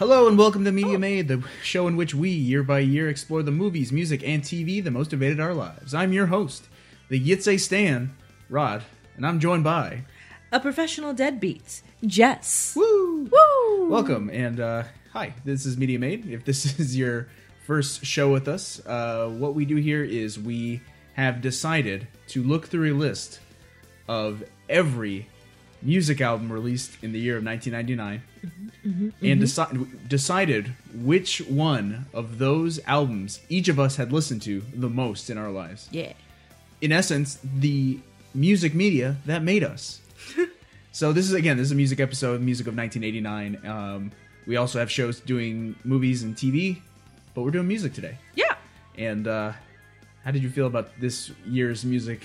Hello and welcome to Media Made, the show in which we, year by year, explore the movies, music, and TV that most invaded our lives. I'm your host, the Yitze Stan, Rod, and I'm joined by A professional deadbeat, Jess. Woo! Woo! Welcome and uh, hi. This is Media Made. If this is your first show with us, uh, what we do here is we have decided to look through a list of every music album released in the year of 1999 and deci- decided which one of those albums each of us had listened to the most in our lives. Yeah. In essence, the music media that made us. so this is again, this is a music episode, music of 1989. Um, we also have shows doing movies and TV, but we're doing music today. Yeah. And uh, how did you feel about this year's music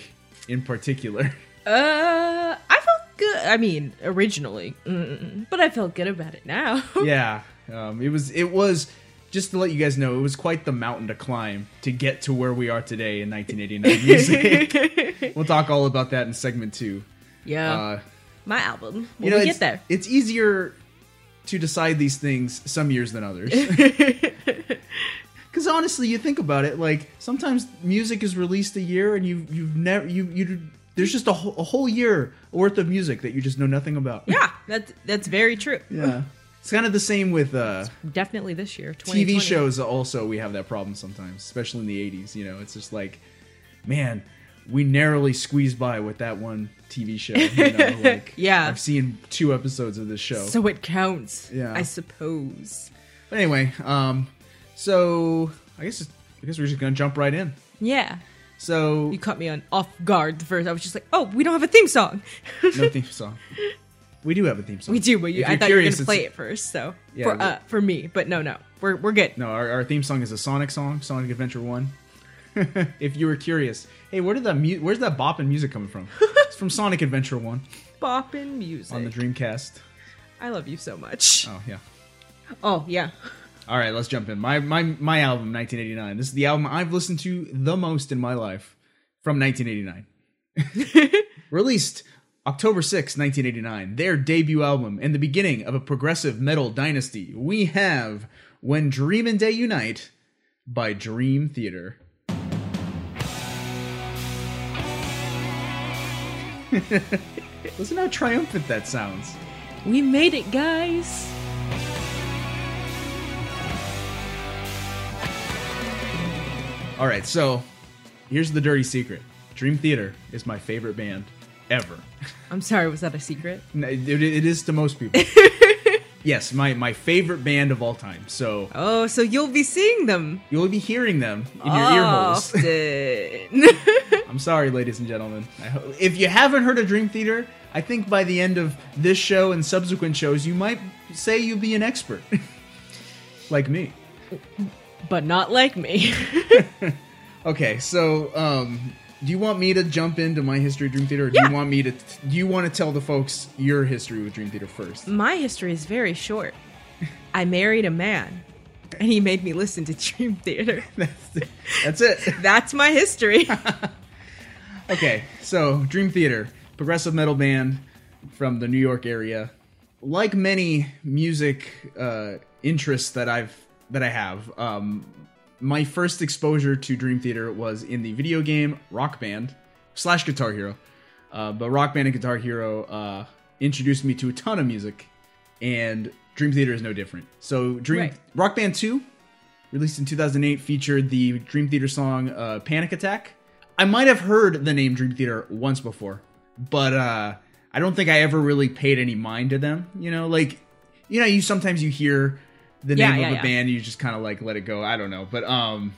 in particular? Uh, I good. I mean, originally, mm, but I felt good about it now. yeah, um, it was. It was just to let you guys know, it was quite the mountain to climb to get to where we are today in 1989 music. we'll talk all about that in segment two. yeah. Uh, My album. you know, we get there. it's easier to decide these things some years than others. Because honestly, you think about it, like sometimes music is released a year and you you've never you you there's just a, whole- a whole year worth of music that you just know nothing about. Yeah, that's that's very true. yeah. It's kind of the same with uh, Definitely this year. TV shows. Also, we have that problem sometimes, especially in the '80s. You know, it's just like, man, we narrowly squeezed by with that one TV show. You know, like, Yeah. I've seen two episodes of this show. So it counts. Yeah. I suppose. But anyway, um, so I guess I guess we're just gonna jump right in. Yeah. So You caught me on off guard the first. I was just like, oh, we don't have a theme song. no theme song. We do have a theme song. We do, but you, I thought you were gonna play it first. So Yeah, for uh, for me, but no, no, we're we're good. No, our, our theme song is a Sonic song, Sonic Adventure One. if you were curious, hey, where did that mu- where's that bop and music coming from? it's from Sonic Adventure One Boppin' music. on the Dreamcast. I love you so much. Oh yeah. Oh yeah. All right, let's jump in. My my my album, 1989. This is the album I've listened to the most in my life from 1989. Released October 6, 1989. Their debut album and the beginning of a progressive metal dynasty. We have When Dream and Day Unite by Dream Theater. Listen how triumphant that sounds. We made it, guys. All right, so here's the dirty secret. Dream Theater is my favorite band ever. I'm sorry, was that a secret? No, It, it is to most people. yes, my, my favorite band of all time. So Oh, so you'll be seeing them you'll be hearing them in your ear holes. I'm sorry, ladies and gentlemen. I ho- if you haven't heard of Dream Theater, I think by the end of this show and subsequent shows, you might say you'll be an expert. like me. But not like me. Okay, so um, do you want me to jump into my history of Dream Theater, or do Yeah. you want me to? Do you want to tell the folks your history with Dream Theater first? My history is very short. I married a man, and he made me listen to Dream Theater. that's, that's it. That's my history. Okay, so Dream Theater, progressive metal band from the New York area. Like many music uh, interests that I've that I have, um, my first exposure to Dream Theater was in the video game Rock Band slash Guitar Hero. Uh, but Rock Band and Guitar Hero uh, introduced me to a ton of music, and Dream Theater is no different. So Dream Right. Rock Band Two released in 2008, featured the Dream Theater song uh, Panic Attack. I might have heard the name Dream Theater once before, but uh, I don't think I ever really paid any mind to them. You know, like, you know, you sometimes you hear the Yeah, name yeah, of a yeah. band, you just kind of like let it go. I don't know. But um,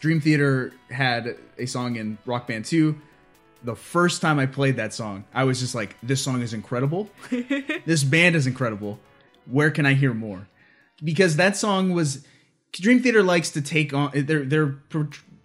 Dream Theater had a song in Rock Band 2. The first time I played that song, I was just like, this song is incredible. this band is incredible. Where can I hear more? Because that song was Dream Theater likes to take on they're they're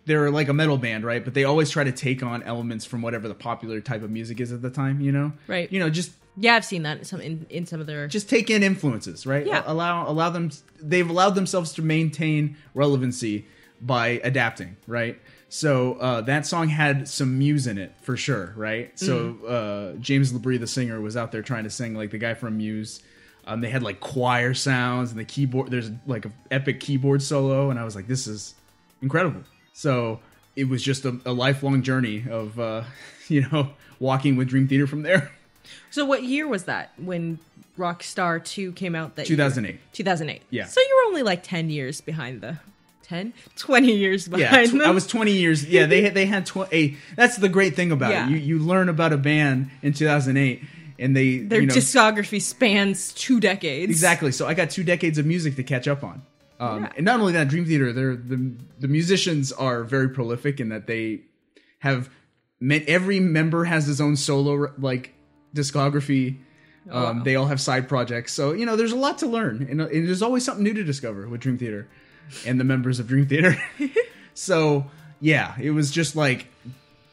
they're like a metal band, right? But they always try to take on elements from whatever the popular type of music is at the time, you know? Right. You know, just yeah, I've seen that in some in, in some of their. just take in influences, right? Yeah. Allow allow them they've allowed themselves to maintain relevancy by adapting, right? So uh, that song had some muse in it for sure, right? So uh, James LaBrie, the singer, was out there trying to sing like the guy from Muse. Um, they had like choir sounds and the keyboard. There's like an epic keyboard solo, and I was like, this is incredible. So it was just a, a lifelong journey of uh, you know walking with Dream Theater from there. So what year was that when Rockstar 2 came out that 2008. year? 2008. Yeah. So you were only like 10 years behind the 10 20 years Yeah, behind tw- them. I was 20 years. Yeah, they had- they had tw- a. That's the great thing about Yeah. it. You you learn about a band in 2008, and they Their you know, discography spans two decades. Exactly. So I got two decades of music to catch up on. Um, Yeah. And not only that, Dream Theater, they're the the musicians are very prolific in that they have met, every member has his own solo like discography. Um, Oh, wow. They all have side projects, so you know there's a lot to learn, and, and there's always something new to discover with Dream Theater and the members of Dream Theater. so yeah, it was just like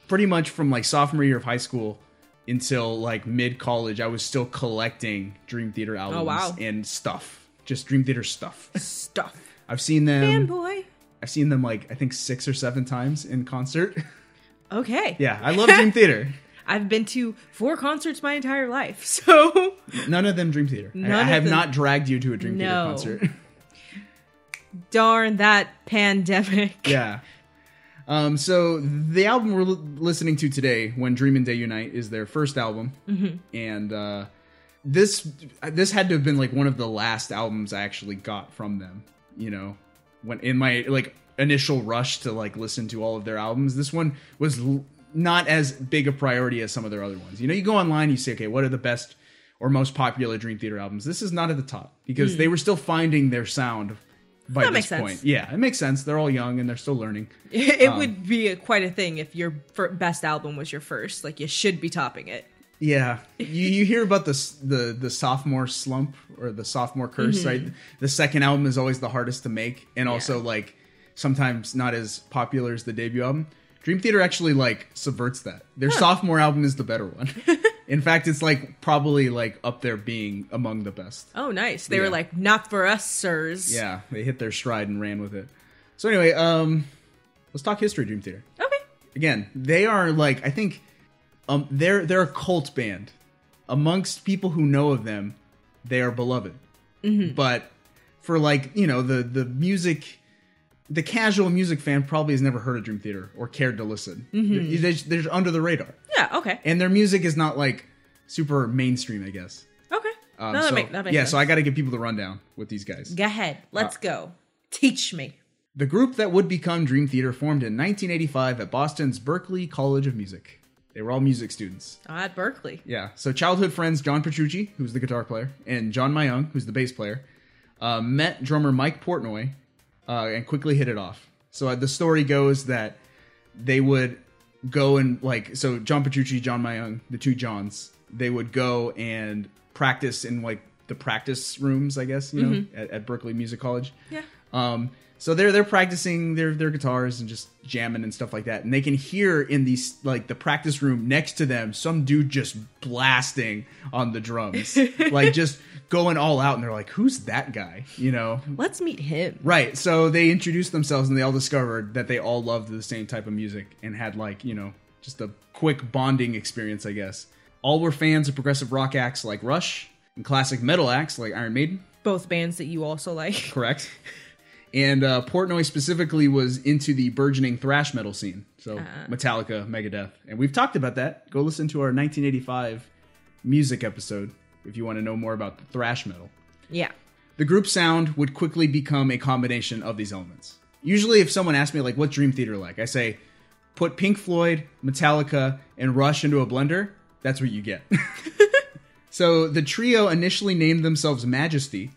pretty much from like sophomore year of high school until like mid college, I was still collecting Dream Theater albums Oh, wow. and stuff, just Dream Theater stuff. Stuff. I've seen them. Fanboy. I've seen them like I think six or seven times in concert. Okay. yeah, I love Dream Theater. I've been to four concerts my entire life. So None of them Dream Theater. I- None I, of have them- not dragged you to a Dream No. Theater concert. darn that pandemic. yeah. Um, so the album we're li- listening to today, "When Dream and Day Unite," is their first album, Mm-hmm. and uh, this this had to have been like one of the last albums I actually got from them. You know, when in my like initial rush to like listen to all of their albums, this one was l- not as big a priority as some of their other ones. You know, you go online, you say, okay, what are the best or most popular Dream Theater albums? This is not at the top because they were still finding their sound. By. That this makes sense. point, yeah, it makes sense. They're all young and they're still learning. It Um, would be a, quite a thing if your best album was your first. Like you should be topping it. Yeah, you, you hear about the the the sophomore slump or the sophomore curse, right? The second album is always the hardest to make, and also Yeah. like sometimes not as popular as the debut album. Dream Theater actually like subverts that. Their sophomore album is the better one. In fact, it's like probably like up there being among the best. Oh, nice. They Yeah. were like, not for us, sirs. Yeah, they hit their stride and ran with it. So anyway, um, let's talk history. Dream Theater. Okay. again, they are like I think um they're they're a cult band. Amongst people who know of them, they are beloved. But for like, you know, the the music the casual music fan probably has never heard of Dream Theater or cared to listen. They're, they're under the radar. Yeah. Okay. And their music is not like super mainstream, I guess. Okay. Um, no, that, so, make, that makes yeah, sense. so I got to give people the rundown with these guys. Go ahead. Uh, Let's go. Teach me. The group that would become Dream Theater formed in 1985 at Boston's Berklee College of Music. They were all music students. Uh, at Berklee. Yeah. So childhood friends John Petrucci, who's the guitar player, and John Myung, who's the bass player, uh, met drummer Mike Portnoy uh, and quickly hit it off. So uh, the story goes that they would go and like so John Petrucci, John Myung, the two Johns, they would go and practice in like the practice rooms, I guess you know, at, at Berklee Music College. Yeah. Um, so they're they're practicing their their guitars and just jamming and stuff like that, and they can hear in these like the practice room next to them some dude just blasting on the drums, like just going all out, and they're like, "Who's that guy?" You know, Let's meet him. right? So they introduced themselves, and they all discovered that they all loved the same type of music and had like you know just a quick bonding experience, I guess. All were fans of progressive rock acts like Rush and classic metal acts like Iron Maiden. Both bands that you also like. Correct. And uh, Portnoy specifically was into the burgeoning thrash metal scene. So Metallica, Megadeth. And we've talked about that. Go listen to our 1985 music episode if you want to know more about the thrash metal. Yeah. The group sound would quickly become a combination of these elements. Usually, if someone asks me, like, what Dream Theater like, I say, put Pink Floyd, Metallica, and Rush into a blender. That's what you get. so the trio initially named themselves Majesty,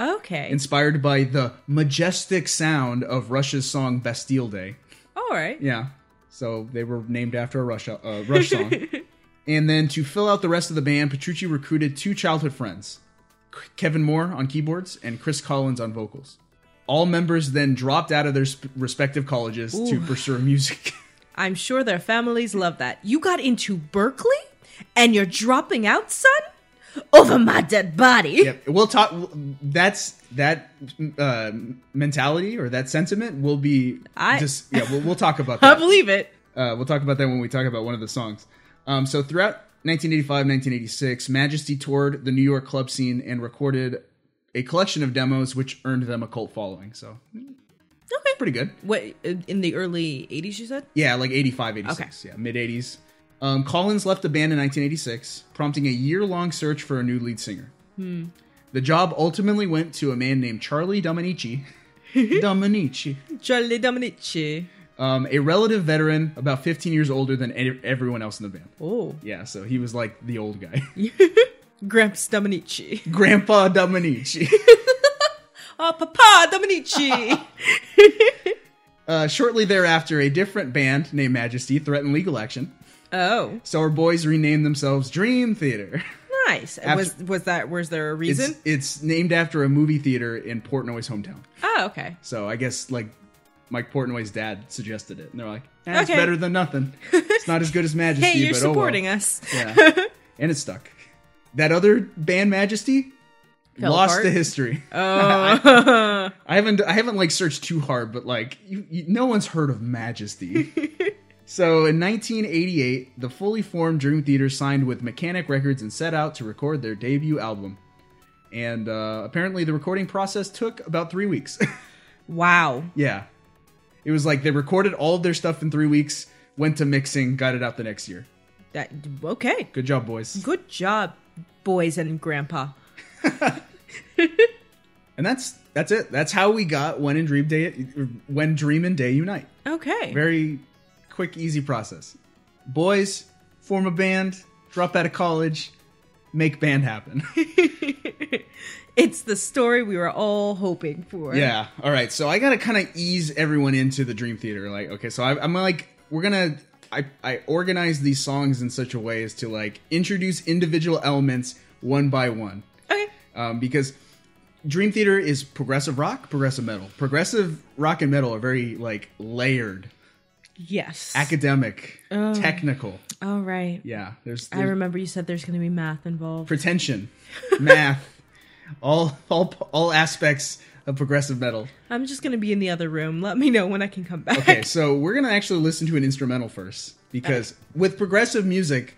Okay. inspired by the majestic sound of Rush's song Bastille Day. All right. Yeah. So they were named after a Rush, uh, Rush song. and then to fill out the rest of the band, Petrucci recruited two childhood friends Kevin Moore on keyboards and Chris Collins on vocals. All members then dropped out of their sp- respective colleges to pursue music. I'm sure their families love that. You got into Berklee and you're dropping out, son? Over my dead body. yep. We'll talk. That's that uh, mentality or that sentiment will be. I- just yeah. We'll, we'll talk about that. I believe it. Uh, we'll talk about that when we talk about one of the songs. Um, so throughout 1985, 1986, Majesty toured the New York club scene and recorded a collection of demos which earned them a cult following. So, Okay. pretty good. What in the early '80s? You said. Yeah, like 85, 86. Yeah, mid 80s. Um, Collins left the band in 1986, prompting a year long search for a new lead singer. The job ultimately went to a man named Charlie Dominici. Dominici. Charlie Dominici. Um, a relative veteran, about 15 years older than everyone else in the band. Oh, Yeah, so he was like the old guy. Gramps Dominici. Grandpa Dominici. Oh, Papa Dominici. Uh, shortly thereafter, a different band named Majesty threatened legal action. Oh, So our boys renamed themselves Dream Theater. nice. After- was was that? Was there a reason? it's named after a movie theater in Portnoy's hometown. oh, okay. So I guess like Mike Portnoy's dad suggested it, and they're like, eh, "It's Okay. better than nothing. It's not as good as Majesty, Hey, you're but oh well." supporting us. Yeah, and it stuck. That other band, Majesty, Fell lost apart? to history. Oh, I haven't I haven't like searched too hard, but like you, you, no one's heard of Majesty. so in 1988, the fully formed Dream Theater signed with Mechanic Records and set out to record their debut album. And uh, apparently, the recording process took about three weeks. wow. yeah, it was like they recorded all of their stuff in three weeks, went to mixing, got it out the next year. That okay. Good job, boys. Good job, boys and grandpa. And that's that's it. That's how we got when in Dream Day, when Dream and Day unite. Okay. Very quick, easy process. Boys form a band, drop out of college, make band happen. it's the story we were all hoping for. yeah. All right. So I gotta kind of ease everyone into the Dream Theater. Like, okay, so I, I'm like, we're gonna. I, I organize these songs in such a way as to like introduce individual elements one by one. Okay. um, because Dream Theater is progressive rock, progressive metal. Progressive rock and metal are very like layered, Yes. academic, Oh. technical. all right. Yeah, there's, I remember you said there's going to be math involved. pretension, math, all all all aspects of progressive metal. I'm just going to be in the other room. Let me know when I can come back. Okay, so we're gonna actually listen to an instrumental first because with progressive music,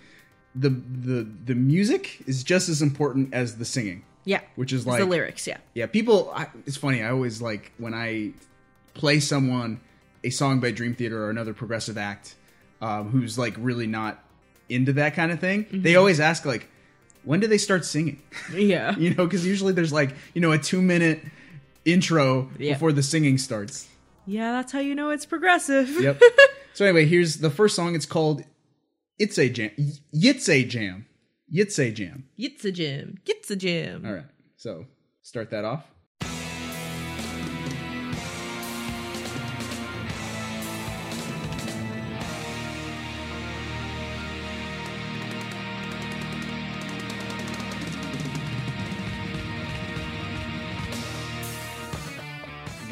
the the the music is just as important as the singing. Yeah. Which is It's like the lyrics, yeah. Yeah, people. I, it's funny. I always like when I play someone a song by Dream Theater or another progressive act um, who's like really not into that kind of thing. Mm-hmm. They always ask like, when do they start singing? Yeah. you know, because usually there's like you know a two minute intro Yeah. before the singing starts. Yeah, that's how you know it's progressive. Yep. so anyway, here's the first song. It's called "Ytse Jam." It's a Jam. It's a Jam. It's a jam. It's a jam. All right. So start that off.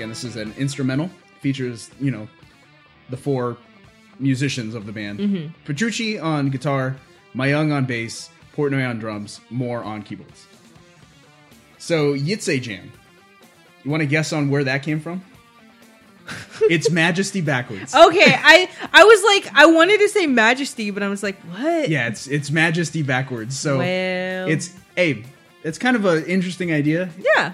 Again, this is an instrumental. Features, you know, the four musicians of the band. Mm-hmm. Petrucci on guitar, Myung on bass, Portnoy on drums, Moore on keyboards. So Ytse Jam. You want to guess on where that came from? it's Majesty backwards. Okay, I I was like I wanted to say Majesty, but I was like, what? Yeah, it's it's Majesty backwards. So Well, it's hey, it's kind of an interesting idea. yeah.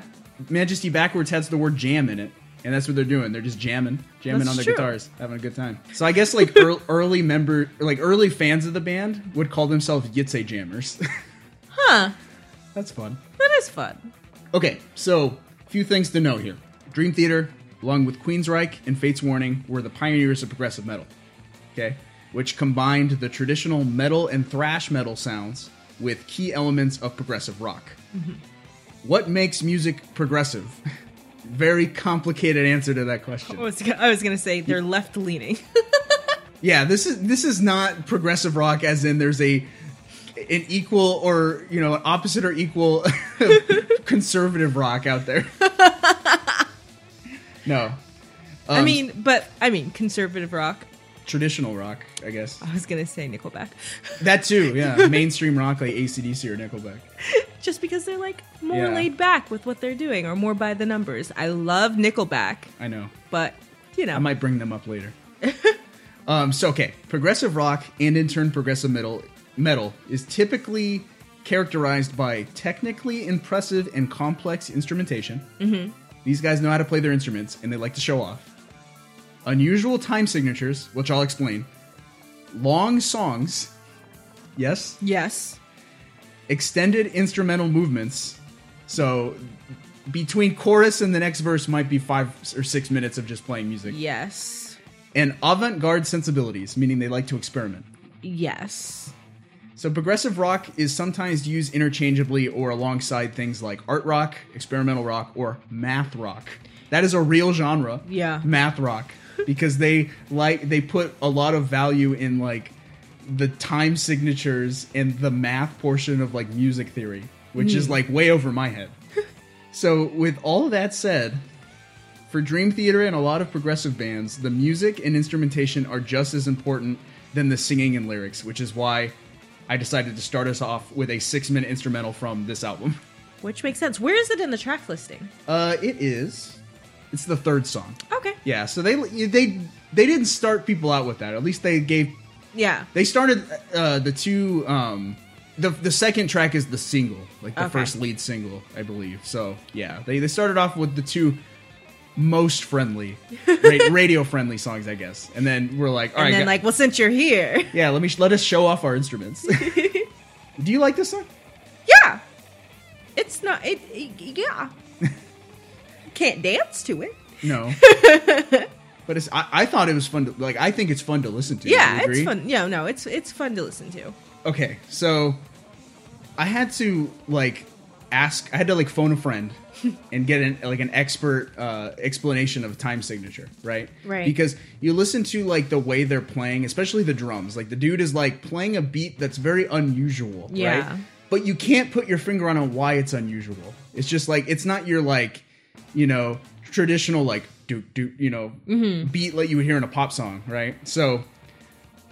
Majesty backwards has the word jam in it, and that's what they're doing. They're just jamming, jamming That's on their true. guitars, having a good time. So I guess like ear- early member, like early fans of the band would call themselves Ytse Jammers. Huh. that's fun. That is fun. Okay, so a few things to know here. Dream Theater, along with Queensryche and Fates Warning, were the pioneers of progressive metal. Okay, which combined the traditional metal and thrash metal sounds with key elements of progressive rock. Mm-hmm. What makes music progressive? Very complicated answer to that question. I was gonna, I was gonna say they're left leaning. Yeah, this is this is not progressive rock as in there's a an equal or you know an opposite or equal conservative rock out there. no. I Um, mean, but I mean conservative rock. traditional rock, I guess. I was gonna say Nickelback, That too, yeah. Mainstream rock like ACDC or Nickelback. Just because they're like more Yeah. laid back with what they're doing, or more by the numbers. I love Nickelback, I know. but you know, I might bring them up later. um, so okay, progressive rock and in turn progressive metal metal is typically characterized by technically impressive and complex instrumentation. Mm-hmm. These guys know how to play their instruments and they like to show off. Unusual time signatures, which I'll explain. Long songs. Yes. Yes. Extended instrumental movements. So between chorus and the next verse might be five or six minutes of just playing music. Yes. And avant garde sensibilities, meaning they like to experiment. Yes. So progressive rock is sometimes used interchangeably or alongside things like art rock, experimental rock, or math rock. That is a real genre. Yeah. Math rock. Because they like they put a lot of value in like the time signatures and the math portion of like music theory, which is like way over my head. so with all that said, for Dream Theater and a lot of progressive bands, the music and instrumentation are just as important than the singing and lyrics, which is why I decided to start us off with a six minute instrumental from this album. Which makes sense. Where is it in the track listing? Uh, it is. It's the third song. Okay. Yeah, so they they they didn't start people out with that. At least they gave Yeah. they started uh, the two um the the second track is the single, like the Okay. first lead single, I believe. So yeah, they they started off with the two most friendly ra- radio friendly songs, I guess, and then we're like, all and right, then gu- like, well, since you're here, yeah, let me sh- let us show off our instruments. Do you like this song? yeah, it's not. It, it- yeah. Can't dance to it. No. But it's I, I thought it was fun to like I think it's fun to listen to. Yeah, it's fun. Yeah, no, it's it's fun to listen to. Okay, so I had to like ask I had to like phone a friend and get an like an expert uh explanation of time signature, right? Right. Because you listen to like the way they're playing, especially the drums. Like the dude is like playing a beat that's very unusual, Yeah. right? But you can't put your finger on why it's unusual. It's just like it's not your like, you know, traditional like do do you know mm-hmm. beat like you would hear in a pop song, right? So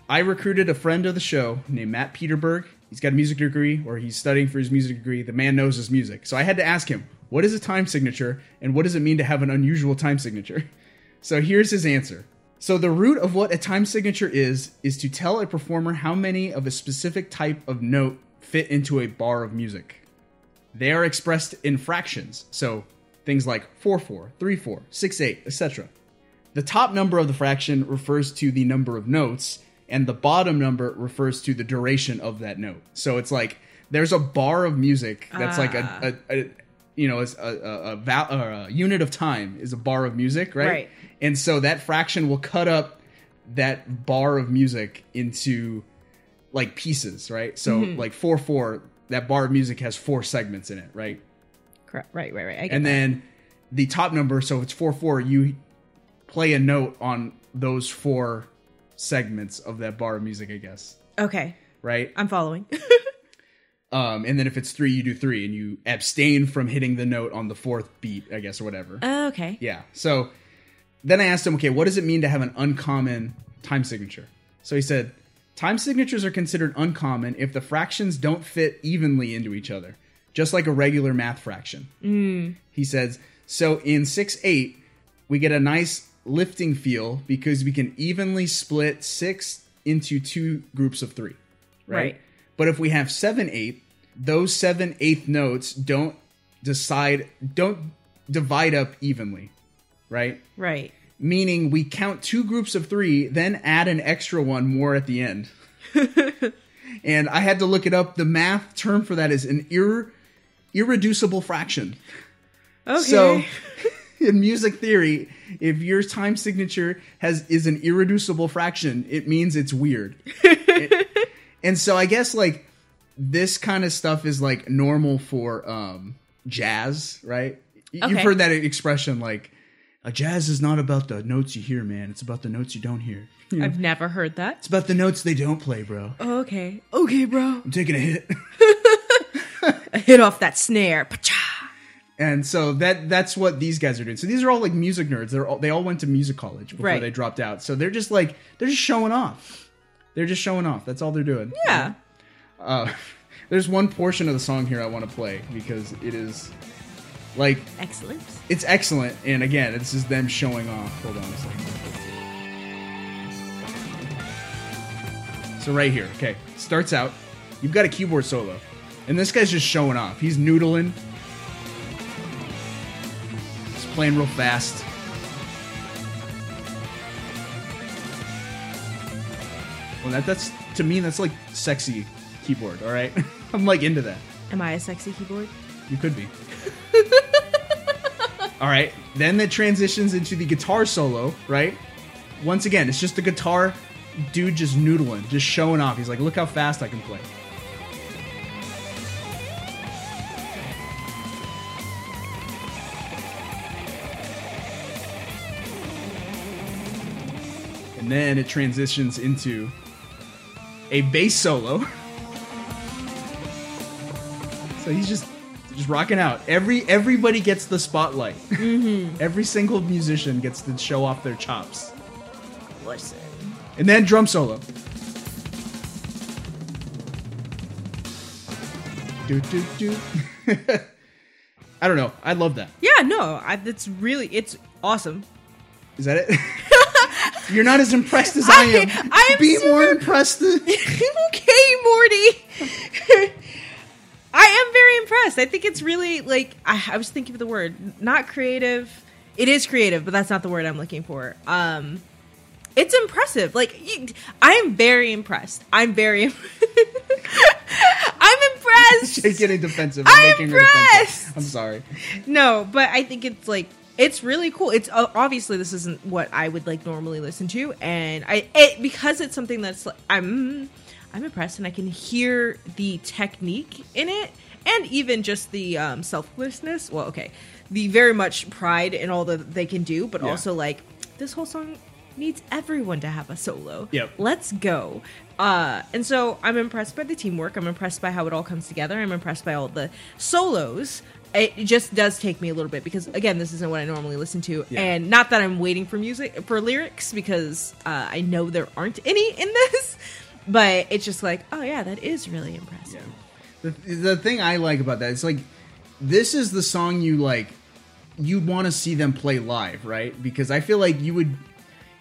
I recruited a friend of the show named Matt Peterberg. He's got a music degree, or he's studying for his music degree. The man knows his music. So I had to ask him, what is a time signature, and what does it mean to have an unusual time signature? So here's his answer. So the root of what a time signature is, is to tell a performer how many of a specific type of note fit into a bar of music. They are expressed in fractions, so things like 4 4, 3 4, 6 8, etc. The top number of the fraction refers to the number of notes, and the bottom number refers to the duration of that note. So it's like there's a bar of music that's like a, ah. a, a you know, a, a, a, val- or a unit of time is a bar of music, right? Right. And so that fraction will cut up that bar of music into like pieces, right? So mm-hmm. like 4 4, that bar of music has four segments in it, right? Correct. Right. Right. Right. I get and that. then the top number so if it's 4-4 you play a note on those four segments of that bar of music i guess okay, right I'm following. um and then if it's three you do three and you abstain from hitting the note on the fourth beat i guess or whatever okay. yeah so then i asked him okay what does it mean to have an uncommon time signature so he said time signatures are considered uncommon if the fractions don't fit evenly into each other just like a regular math fraction he says so in 6-8 we get a nice lifting feel because we can evenly split 6 into two groups of 3 right, Right. but if we have 7-8 those 7 eighth notes don't decide don't divide up evenly right Right. meaning we count two groups of three, then add an extra one more at the end. and I had to look it up. The math term for that is an ir- irreducible fraction. Okay. So, in music theory, if your time signature has is an irreducible fraction, it means it's weird. and so I guess like this kind of stuff is like normal for um jazz, right? Y- You've heard that expression like a jazz is not about the notes you hear, man. It's about the notes you don't hear. You know, I've never heard that. it's about the notes they don't play, bro. Okay. Okay, bro. I'm taking a hit. Hit off that snare. Pacha. And so that that's what these guys are doing. So these are all like music nerds. They're all, they all went to music college before Right. they dropped out. So they're just like they're just showing off. They're just showing off. That's all they're doing. Yeah. Uh, there's one portion of the song here I want to play because it is like Excellent. it's excellent. And again, this is them showing off. Hold on a second. So right here, okay, starts out. you've got a keyboard solo, and this guy's just showing off. He's noodling. He's playing real fast. Well, that, that's to me that's like sexy keyboard. All right, I'm like into that. Am I a sexy keyboard? You could be. All right. Then it transitions into the guitar solo, right? Once again, it's just the guitar dude just noodling, just showing off. He's like, look how fast I can play. And then it transitions into a bass solo. So he's just just rocking out. Every everybody gets the spotlight. Mm-hmm. Every single musician gets to show off their chops. Listen. And then drum solo. Do do do. I don't know. I love that. Yeah, no, I, that's really it's awesome. Is that it? You're not as impressed as I am. I- I am Be super- more impressed. okay, Morty. I am very impressed. I think it's really like I, I was thinking of the word, not creative. It is creative, but that's not the word I'm looking for. Um, it's impressive. Like I am very impressed. I'm very. I'm impressed. She's getting defensive. I'm defensive. impressed. I'm sorry. No, but I think it's like it's really cool. It's uh, obviously this isn't what I would like normally listen to, and I it, because it's something that's like, I'm I'm impressed, and I can hear the technique in it, and even just the um, selflessness. Well, okay, the very much pride in all that they can do, but Yeah. also like this whole song needs everyone to have a solo. Yep. Let's go. Uh, and so I'm impressed by the teamwork. I'm impressed by how it all comes together. I'm impressed by all the solos. It just does take me a little bit because again, this isn't what I normally listen to, Yeah. and not that I'm waiting for music for lyrics because uh, I know there aren't any in this, but it's just like, oh yeah, that is really impressive. The, the thing I like about that is like this is the song you like you want to see them play live, right? Because I feel like you would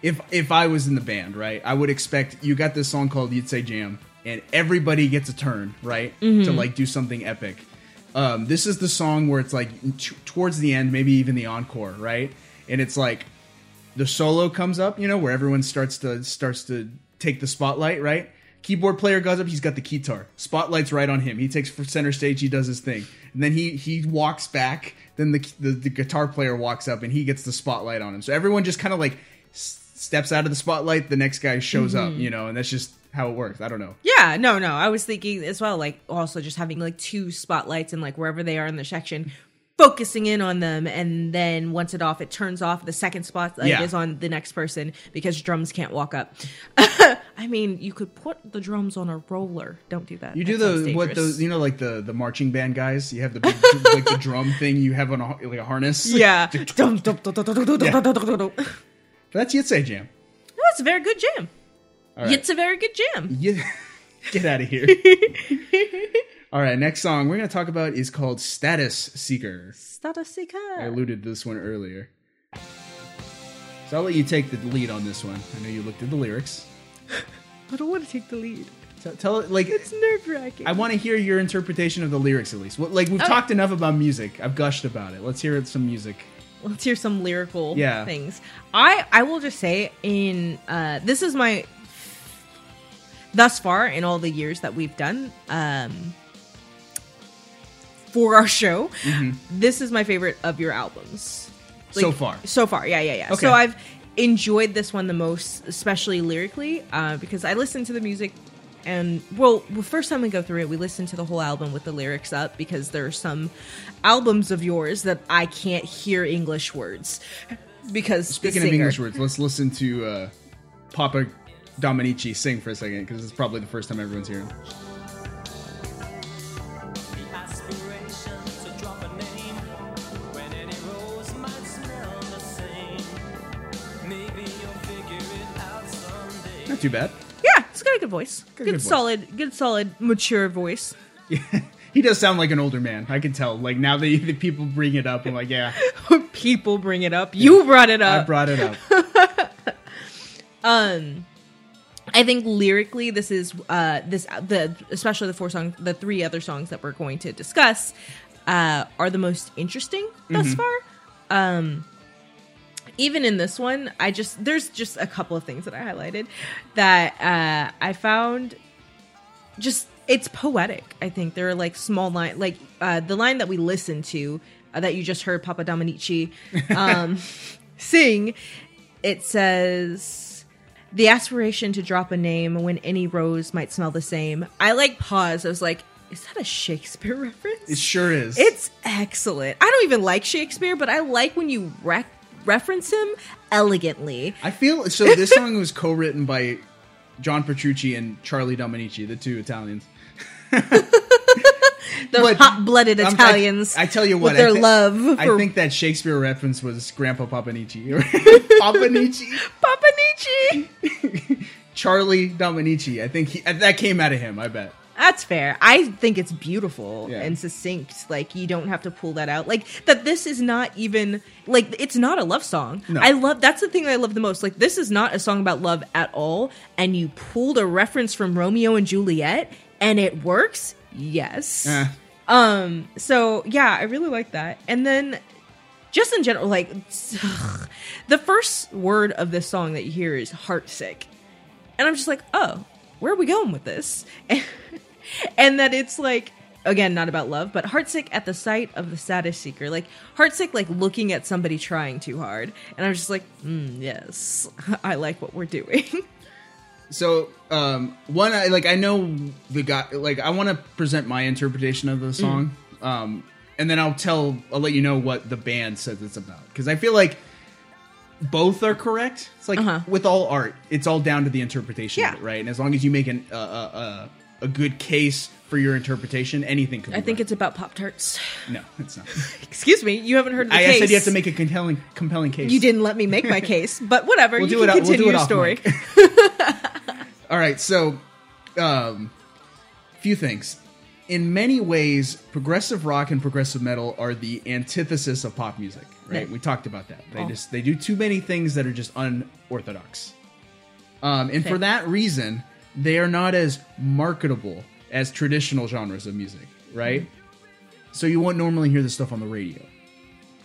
if if I was in the band, right? I would expect you got this song called Ytse Jam and everybody gets a turn, right? To like do something epic. Um, this is the song where it's like t- towards the end, maybe even the encore, right? And it's like the solo comes up, you know, where everyone starts to starts to take the spotlight, right? Keyboard player goes up, he's got the guitar. Spotlight's right on him. He takes for center stage, he does his thing. And then he he walks back, then the the, the guitar player walks up and he gets the spotlight on him. So everyone just kind of like s- steps out of the spotlight, the next guy shows up, you know, and that's just how it works. I don't know. Yeah, no, no. I was thinking as well, like also just having like two spotlights and like wherever they are in the section, focusing in on them, and then once it off, it turns off. The second spotlight yeah. is on the next person because drums can't walk up. I mean, you could put the drums on a roller. Don't do that. You do the what those you know like the the marching band guys. You have the big, like the drum thing you have on a, like a harness. Yeah. That's That's say, jam. That's a very good jam. Right. It's a very good jam. Yeah. Get out of here. All right, next song we're going to talk about is called Status Seeker. Status Seeker. I alluded to this one earlier. So I'll let you take the lead on this one. I know you looked at the lyrics. I don't want to take the lead. Tell, tell it like It's nerve wracking. I want to hear your interpretation of the lyrics at least. Like we've Okay. talked enough about music. I've gushed about it. Let's hear some music. let's hear some lyrical Yeah. things. I I will just say in uh this is my thus far in all the years that we've done um for our show, this is my favorite of your albums. Mm-hmm. So far. So far, yeah, yeah, yeah. Okay. So I've enjoyed this one the most, especially lyrically, uh, because I listened to the music and well, the first time we go through it, we listen to the whole album with the lyrics up because there are some albums of yours that I can't hear English words because Speaking of English words, let's listen to uh, Papa Dominici sing for a second because it's probably the first time everyone's hearing. The aspiration to drop a name when any rose might smell the same. Maybe you'll figure it out someday. Not too bad. Yeah, it's got a good voice. Good, good voice. solid, good solid, mature voice. he does sound like an older man. I can tell. Like now that the people bring it up, I'm like, yeah, People bring it up. You brought it up. I brought it up. Um, I think lyrically, this is uh, this the especially the four songs, the three other songs that we're going to discuss uh, are the most interesting thus far. Um, even in this one, I just there's just a couple of things that I highlighted that uh, I found just it's poetic. I think there are like small line like uh, the line that we listened to uh, that you just heard Papa Dominici um, sing. It says the aspiration to drop a name when any rose might smell the same. I like pause. I was like, is that a Shakespeare reference? It sure is. It's excellent. I don't even like Shakespeare, but I like when you reference him elegantly. I feel so. This song was co-written by John Petrucci and Charlie Dominici, the two Italians. Those But hot-blooded I'm- I- Italians. I, tell you what, their I thi- love I for think that Shakespeare reference was Grandpa Papanici. Papanici, Papa Nietzsche. Charlie Dominici. I think he, that came out of him. I bet. That's fair. I think it's beautiful Yeah. and succinct. Like you don't have to pull that out. Like that. This is not even like it's not a love song. No. I love that's the thing I love the most. Like this is not a song about love at all. And you pulled a reference from Romeo and Juliet, and it works. Yes. Eh. Um. So yeah, I really like that. And then, just in general, like the first word of this song that you hear is "heartsick," and I'm just like, oh, where are we going with this? and that it's like again not about love, but heartsick at the sight of the status seeker, like heartsick, like looking at somebody trying too hard. And I'm just like, mm, yes, I like what we're doing. So, um, one, I like, I know the guy, like, I want to present my interpretation of the Mm. song. Um, and then I'll tell, I'll let you know what the band says it's about. Cause I feel like both are correct. It's like Uh-huh. with all art, it's all down to the interpretation Yeah. of it, right? And as long as you make an, uh, uh, uh, a good case for your interpretation, anything can be I think right. it's about Pop Tarts. no, it's not. Excuse me, you haven't heard the I, I said you have to make a compelling, compelling case. You didn't let me make my case, but whatever. We'll you do it. We'll continue do it your story. All right, so um few things. In many ways, progressive rock and progressive metal are the antithesis of pop music, right? Yeah. We talked about that. They Oh. just they do too many things that are just unorthodox. Um, and for that reason, they are not as marketable as traditional genres of music, right? Mm-hmm. So you won't normally hear this stuff on the radio.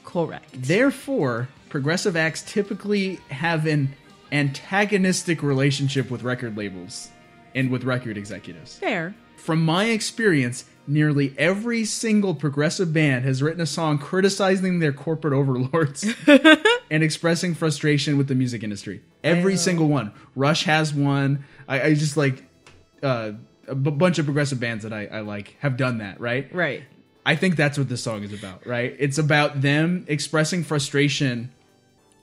Correct. Therefore, progressive acts typically have an antagonistic relationship with record labels and with record executives. Fair. From my experience, nearly every single progressive band has written a song criticizing their corporate overlords and expressing frustration with the music industry. Every single one. Rush has one. I, I just like uh, a b- bunch of progressive bands that I, I like have done that, right? Right. I think that's what this song is about, right? It's about them expressing frustration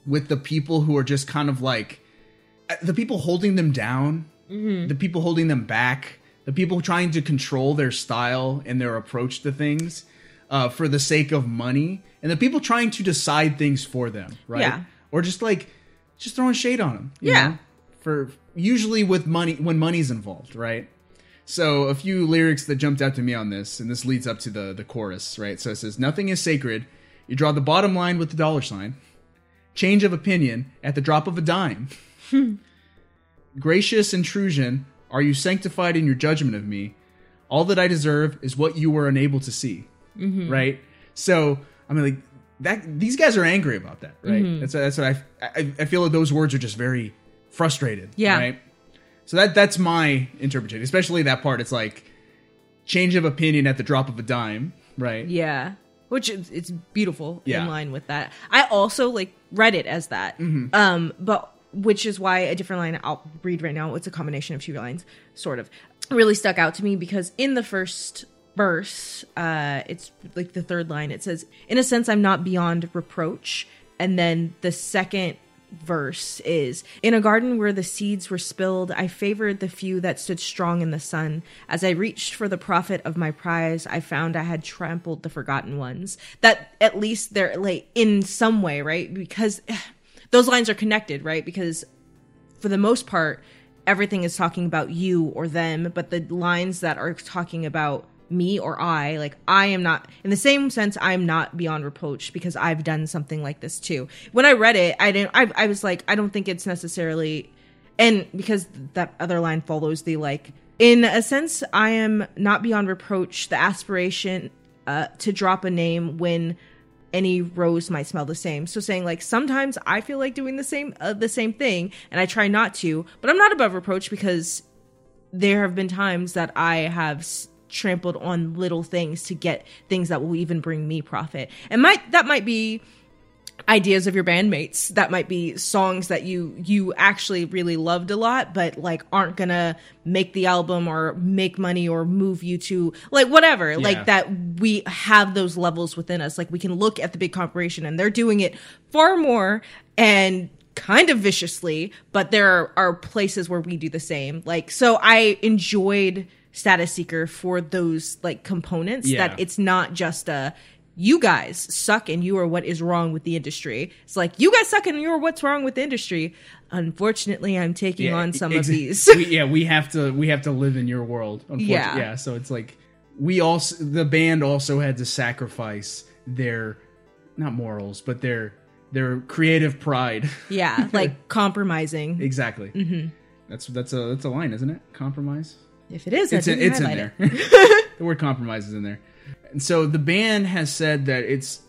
with the people who are just kind of like uh, the people holding them down, the people holding them back, the people trying to control their style and their approach to things uh, for the sake of money, and the people trying to decide things for them, right? Yeah. Or just like just throwing shade on them, you Yeah. know? For usually with money when money's involved, right? So a few lyrics that jumped out to me on this, and this leads up to the the chorus, right? So it says, "Nothing is sacred. You draw the bottom line with the dollar sign. Change of opinion at the drop of a dime. Hmm. Gracious intrusion, are you sanctified in your judgment of me? All that I deserve is what you were unable to see." Mm-hmm. Right. So I mean, like that. These guys are angry about that, right? Mm-hmm. That's that's what I, I I feel like those words are just very frustrated. Yeah. Right. So that that's my interpretation, especially that part. It's like change of opinion at the drop of a dime, right? Yeah. Which is it's beautiful Yeah. in line with that. I also like read it as that. Mm-hmm. Um, but which is why a different line I'll read right now. It's a combination of two lines, sort of. Really stuck out to me because in the first verse, uh, it's like the third line. It says, "In a sense, I'm not beyond reproach," and then the second verse is in a garden where the seeds were spilled i favored the few that stood strong in the sun. As i reached for the profit of my prize i found i had trampled the forgotten ones. That at least they're like in some way right? Because those lines are connected right? Because for the most part everything is talking about you or them but the lines that are talking about me or i like i am not in the same sense i'm not beyond reproach because i've done something like this too. When i read it i didn't i, I was like i don't think it's necessarily and because that other line follows the like in a sense i am not beyond reproach the aspiration uh, to drop a name when any rose might smell the same. So saying like sometimes i feel like doing the same uh, the same thing and i try not to but i'm not above reproach because there have been times that i have s- trampled on little things to get things that will even bring me profit. And might that might be ideas of your bandmates. That might be songs that you you actually really loved a lot but like aren't gonna make the album or make money or move you to like whatever. Yeah. like that we have those levels within us. Like we can look at the big corporation and they're doing it far more and kind of viciously but there are, are places where we do the same. Like so i enjoyed status seeker for those like components Yeah. that it's not just a you guys suck and you are what is wrong with the industry. It's like you guys suck and you're what's wrong with the industry. Unfortunately, I'm taking on some of these. we, yeah, we have to we have to live in your world. Unfortunately. Yeah. yeah. So it's like we also the band also had to sacrifice their not morals, but their their creative pride. yeah, like compromising. exactly. Mm-hmm. That's that's a that's a line, isn't it? Compromise. If it is, It's in, it's in there. it. the word compromise is in there. And so the band has said that it's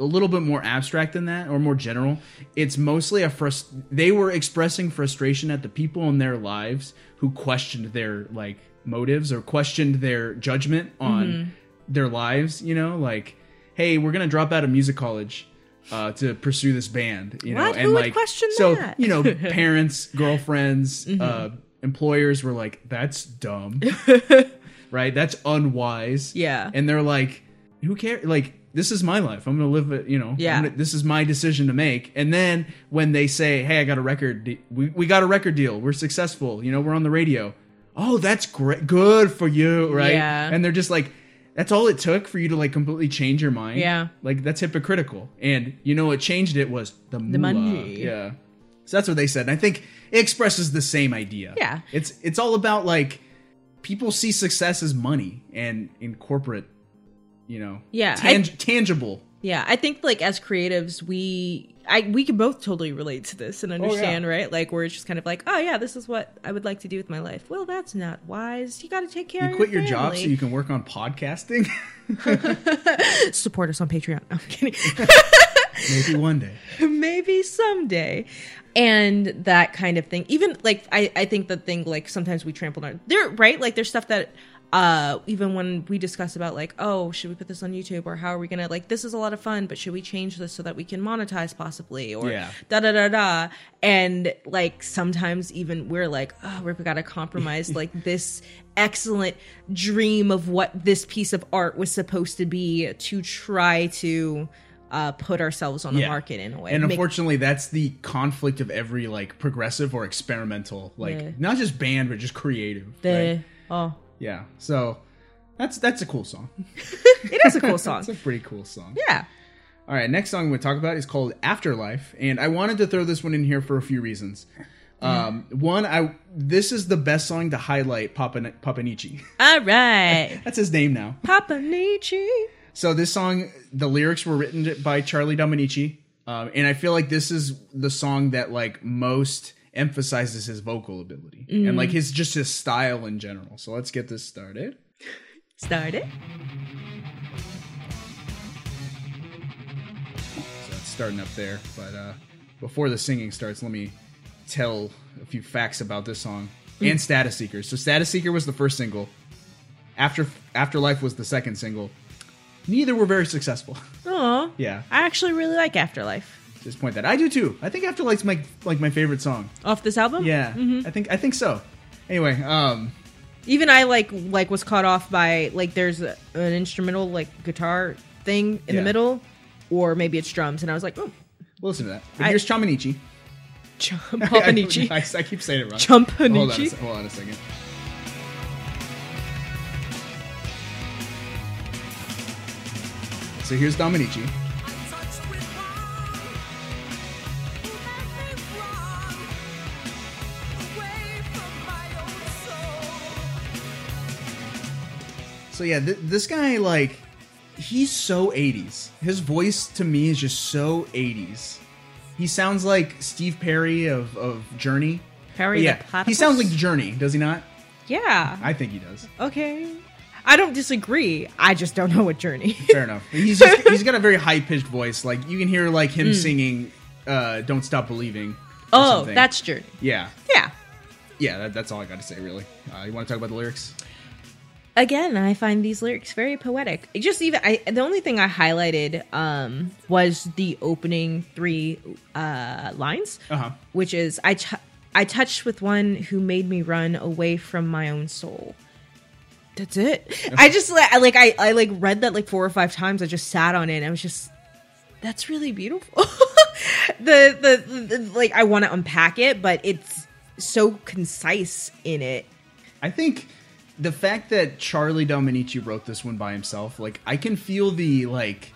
a little bit more abstract than that or more general. It's mostly a frust- they were expressing frustration at the people in their lives who questioned their like motives or questioned their judgment on Mm-hmm. their lives, you know, like hey, we're going to drop out of music college uh, to pursue this band, you know, What? and Who would like question so, that? you know, parents, girlfriends, Mm-hmm. uh, employers were like that's dumb. right? That's unwise. Yeah. And they're like, who cares? Like, this is my life. I'm gonna live it. You know. Yeah. gonna- this is my decision to make. And then when they say, "Hey, I got a record. De- we we got a record deal. We're successful. You know, we're on the radio. Oh, that's great. Good for you, right? Yeah. And they're just like. That's all it took for you to like completely change your mind. Yeah. like that's hypocritical. And you know what changed it was the, The money. Yeah, so that's what they said. And I think expresses the same idea. Yeah. It's it's all about like people see success as money and in corporate, you know, Yeah, tang- I- tangible. Yeah, I think like as creatives, we I we can both totally relate to this and oh, understand, right? Like we're just kind of like, oh yeah, this is what I would like to do with my life. Well, that's not wise. You got to take care You of quit your your job so you can work on podcasting. support us on Patreon. No, I'm kidding. Maybe one day. maybe someday and that kind of thing. Even like i i think the thing like sometimes we trample on there right? Like there's stuff that uh even when we discuss about like oh should we put this on youtube or how are we gonna like this is a lot of fun but should we change this so that we can monetize possibly or Yeah. da da da da. And like sometimes even we're like oh we've gotta compromise like this excellent dream of what this piece of art was supposed to be to try to uh, put ourselves on the Yeah. market in a way. And Make- unfortunately, that's the conflict of every like progressive or experimental, like Yeah. not just band but just creative. the right? oh, Yeah. So that's that's a cool song. it is a cool song. It's a pretty cool song. yeah. All right, next song to talk about is called Afterlife, and I wanted to throw this one in here for a few reasons. Um, one, I this is the best song to highlight Papa Papanichi. All right, That's his name now. Papa Nietzsche. So this song, the lyrics were written by Charlie Dominici, um, and I feel like this is the song that like most emphasizes his vocal ability and like his just his style in general. So let's get this started. Start it. So it's starting up there. But uh, before the singing starts, let me tell a few facts about this song and Status Seeker. So Status Seeker was the first single. After Afterlife was the second single. Neither were very successful. Oh, yeah, I actually really like Afterlife. just point that. I do too. I think Afterlife's my like my favorite song. Off this album, Yeah, I think I think so. Anyway, um, Even I like like was caught off by like there's a, an instrumental like guitar thing in Yeah. the middle, or maybe it's drums, and I was like, oh, we'll listen to that. But I- here's Chaminichi. Papa Nietzsche. I, I keep saying it wrong. Champa Hold on, a, hold on a second. So here's Dominici. So yeah, th- this guy like he's so 80s. His voice to me is just so 80s. He sounds like Steve Perry of, of Journey. Perry But yeah, he sounds like Journey, does he not? Yeah. I think he does. okay. I don't disagree. I just don't know what journey. Fair enough. He's just, he's got a very high pitched voice. Like you can hear like him Mm. singing uh, "Don't Stop Believing." oh, something. that's journey. yeah, Yeah. yeah. That, that's all I got to say. Really. Uh, you want to talk about the lyrics? again i find these lyrics very poetic It just even i the only thing i highlighted um was the opening three uh lines Uh huh. which is i t- i touched with one who made me run away from my own soul that's it i just like I, like i i like read that like four or five times i just sat on it and i was just that's really beautiful the, the the like i want to unpack it but it's so concise in it I think the fact that Charlie Dominici wrote this one by himself, like I can feel the like,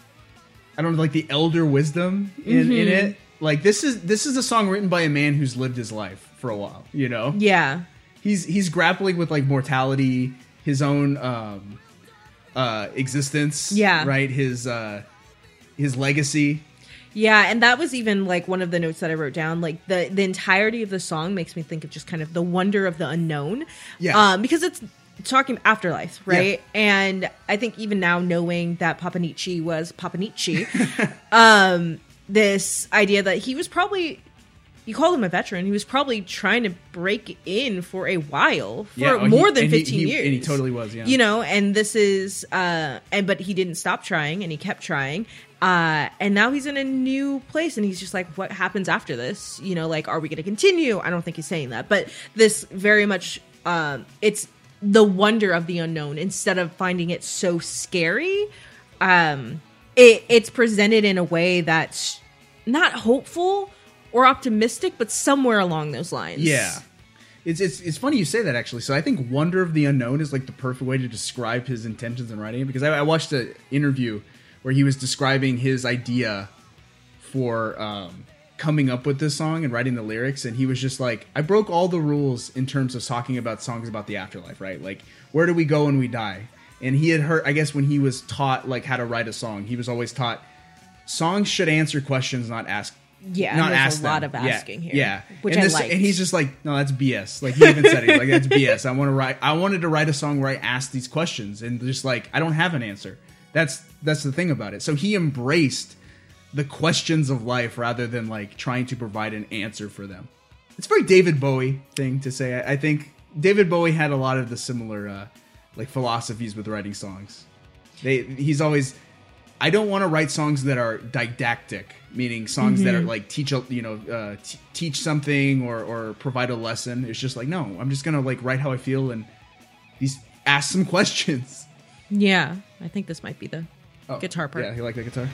I don't know, like the elder wisdom in, in Mm-hmm. it. Like this is this is a song written by a man who's lived his life for a while. You know, yeah he's he's grappling with like mortality, his own um, uh, existence. Yeah. right. His uh, his legacy. Yeah, and that was even like one of the notes that I wrote down. Like the the entirety of the song makes me think of just kind of the wonder of the unknown. Yeah. Um, because it's talking afterlife, right? And I think even now knowing that Papanichi was Papanichi, um, this idea that he was probably you called him a veteran. He was probably trying to break in for a while, for Yeah, oh, he- more than and he- fifteen he- years. and he totally was, yeah. You know, and this is uh and but he didn't stop trying and he kept trying. Uh and now he's in a new place and he's just like what happens after this? You know, like are we going to continue? I don't think he's saying that, but this very much um it's the wonder of the unknown instead of finding it so scary. Um it it's presented in a way that's not hopeful or optimistic, but somewhere along those lines. Yeah. It's, it's, it's funny you say that actually. So I think Wonder of the Unknown is like the perfect way to describe his intentions in writing it because I, I watched an interview where he was describing his idea for um, coming up with this song and writing the lyrics, and he was just like, I broke all the rules in terms of talking about songs about the afterlife, right? Like, where do we go when we die? And he had heard, I guess, when he was taught like how to write a song, he was always taught songs should answer questions, not ask. Yeah, not there's ask a lot them. of Yeah, asking here, Yeah, which and I liked. And he's just like, no, that's BS. Like he even said it. He's like that's BS. I want to write. I wanted to write a song where I ask these questions, and just like I don't have an answer. That's that's the thing about it. So he embraced the questions of life rather than like trying to provide an answer for them. It's a very David Bowie thing to say. I, I think David Bowie had a lot of the similar uh, like philosophies with writing songs. They he's always I don't want to write songs that are didactic, meaning songs that are like teach you know uh, t- teach something or or provide a lesson. It's just like no, I'm just gonna like write how I feel and these ask some questions. Yeah, I think this might be the Oh, guitar part. Yeah, you like that guitar?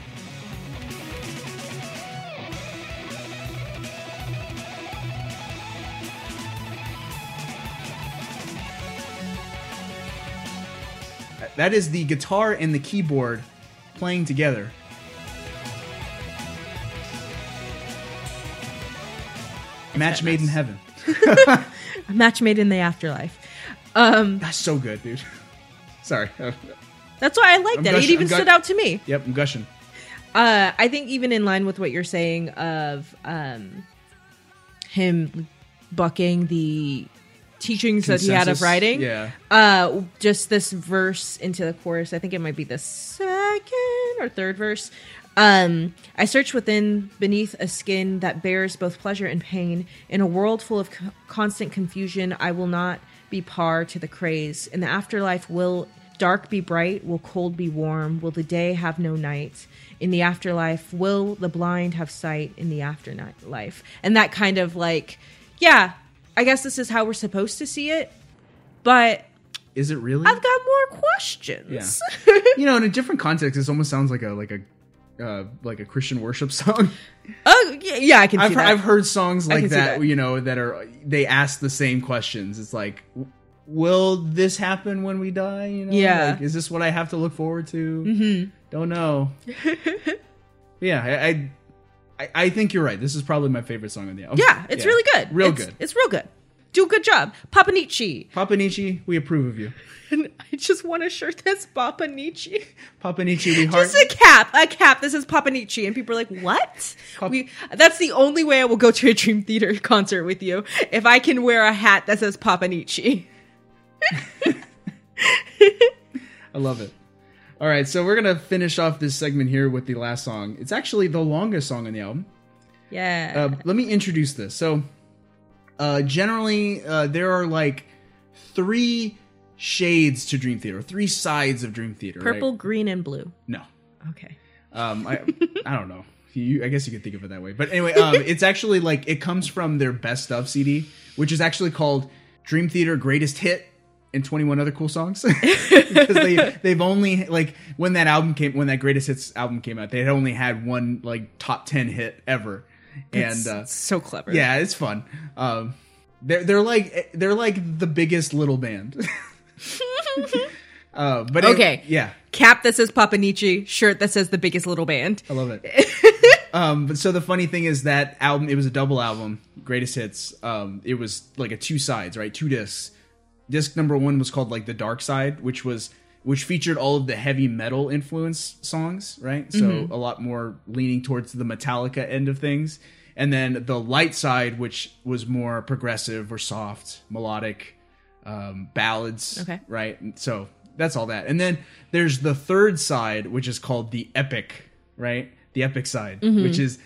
That is the guitar and the keyboard playing together. Match made in heaven. A match made in the afterlife. Um, That's so good, dude. Sorry. That's why I liked I'm it. gushing- it even gu- stood out to me. yep, I'm gushing. Uh, I think even in line with what you're saying of um, him bucking the teachings that he had of writing. Yeah. Uh, just this verse into the chorus. I think it might be the second or third verse. Um, I search within beneath a skin that bears both pleasure and pain. In a world full of co- constant confusion, I will not be par to the craze. In the afterlife, will dark be bright? Will cold be warm? Will the day have no night? In the afterlife, will the blind have sight? In the afterlife, and that kind of like, yeah, I guess this is how we're supposed to see it, but Is it really? I've got more questions. Yeah. you know, in a different context, this almost sounds like a like a uh, like a Christian worship song. oh, yeah, yeah, I can I've, that. I've heard songs like that, that. you know, that are they ask the same questions. It's like, will this happen when we die? You know, Yeah. Like, is this what I have to look forward to? Mm-hmm. Don't know. yeah, I, I I think you're right. This is probably my favorite song on the album. yeah, it's really good. real It's- good. It's real good. Do a good job. Papanichi. Papanichi, we approve of you. And I just want a shirt that's Papanichi. Papanichi, we heart. Just a cap, a cap that says Papanichi, and people are like, "What?" Pap- we, that's the only way I will go to a Dream Theater concert with you if I can wear a hat that says Papanichi. I love it. All right, so we're gonna finish off this segment here with the last song. It's actually the longest song on the album. Yeah. Uh, let me introduce this. So, uh, generally, uh, there are like three shades to Dream Theater, three sides of Dream Theater. right? Purple, green, and blue. No, Okay. um, I I don't know. You, I guess you could think of it that way. But anyway, um, it's actually like it comes from their best of CD, which is actually called Dream Theater Greatest Hit and 21 other cool songs. because they they've only like when that album came when that Greatest Hits album came out, they had only had one like top 10 hit ever. It's and uh, so clever. yeah, it's fun. Um, they're they're like they're like the biggest little band. uh, but it- Okay. yeah, Cap that says Papanichi, shirt that says the biggest little band. I love it. um, but so the funny thing is that album, it was a double album, greatest hits. Um, it was like a two sides, right? Two discs. Disc number one was called like the Dark Side, which was which featured all of the heavy metal influence songs, right? So a lot more leaning towards the Metallica end of things. And then the light side, which was more progressive or soft, melodic um, ballads, Okay. right? So that's all that. And then there's the third side, which is called the epic, right? The epic side, which is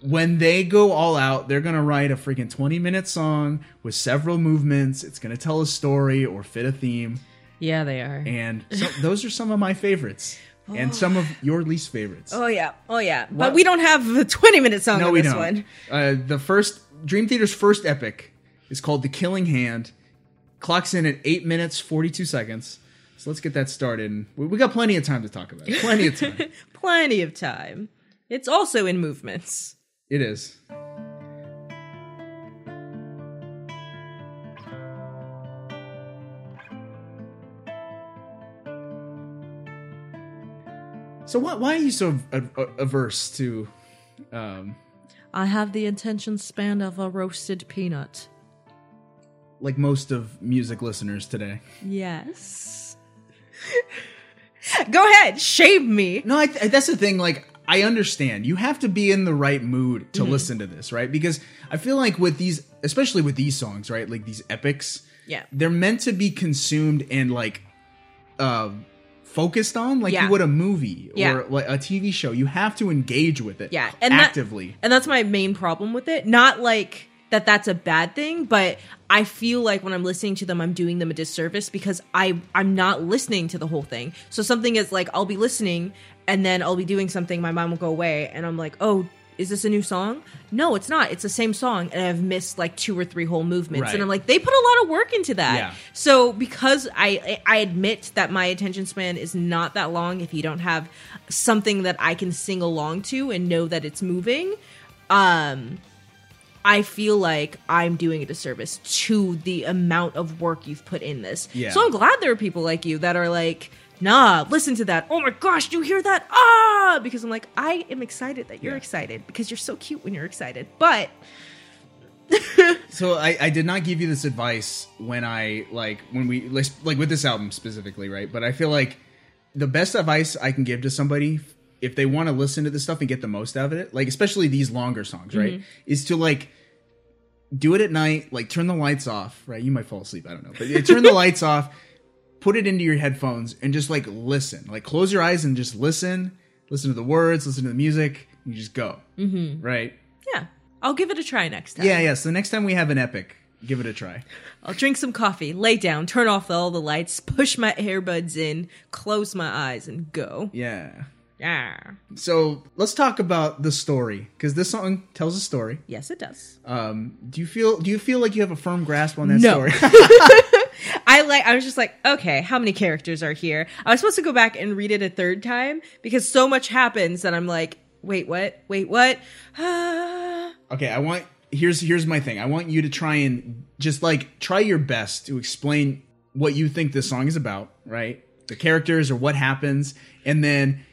when they go all out, they're gonna write a freaking 20 minute song with several movements. It's gonna tell a story or fit a theme. Yeah, they are. And so, those are some of my favorites. And some of your least favorites. oh yeah, oh yeah. But we don't have a twenty-minute song no, on we this don't. one. Uh, the first Dream Theater's first epic is called "The Killing Hand." Clocks in at eight minutes forty-two seconds. So let's get that started. We, we got plenty of time to talk about it. Plenty of time. Plenty of time. It's also in movements. it is. So why, why are you so averse to um, I have the attention span of a roasted peanut. like most of music listeners today? Yes. Go ahead, shame me. No, I, I- that's the thing. Like, I understand. You have to be in the right mood to listen to this, right? Because I feel like with these, especially with these songs, right? Like these epics, Yeah. they're meant to be consumed and like uh focused on, like Yeah. you would a movie Yeah. or like a TV show. You have to engage with it, Yeah, and that- actively. And that's my main problem with it. Not like that that's a bad thing, but I feel like when I'm listening to them I'm doing them a disservice because I I'm not listening to the whole thing. So something is like I'll be listening and then I'll be doing something my mind will go away and I'm like, "Oh, is this a new song? No, it's not. It's the same song, and I've missed like two or three whole movements. Right. And I'm like, they put a lot of work into that. Yeah. So because I I admit that my attention span is not that long if you don't have something that I can sing along to and know that it's moving, um I feel like I'm doing a disservice to the amount of work you've put in this. Yeah. So I'm glad there are people like you that are like, nah, listen to that. Oh my gosh, do you hear that? Ah, because I'm like, I am excited that you're Yeah. excited because you're so cute when you're excited. But So I, I did not give you this advice when I like when we like with this album specifically, right? But I feel like the best advice I can give to somebody if they want to listen to this stuff and get the most out of it, like especially these longer songs, right, is to like do it at night, like turn the lights off, right? You might fall asleep, I don't know, but yeah, turn the lights off, put it into your headphones, and just like listen, like close your eyes and just listen, listen to the words, listen to the music, and you just go, mm-hmm. right? yeah, I'll give it a try next time. Yeah, yeah. So next time we have an epic, give it a try. I'll drink some coffee, lay down, turn off all the lights, push my earbuds in, close my eyes, and go. Yeah. Yeah. So let's talk about the story because this song tells a story. Yes, it does. Um, do you feel do you feel like you have a firm grasp on that No. story? I like. I was just like, okay, how many characters are here? I was supposed to go back and read it a third time because so much happens that I'm like, wait, what? Wait, what? Okay, I want here's here's my thing. I want you to try and just like try your best to explain what you think this song is about, right? The characters or what happens, and then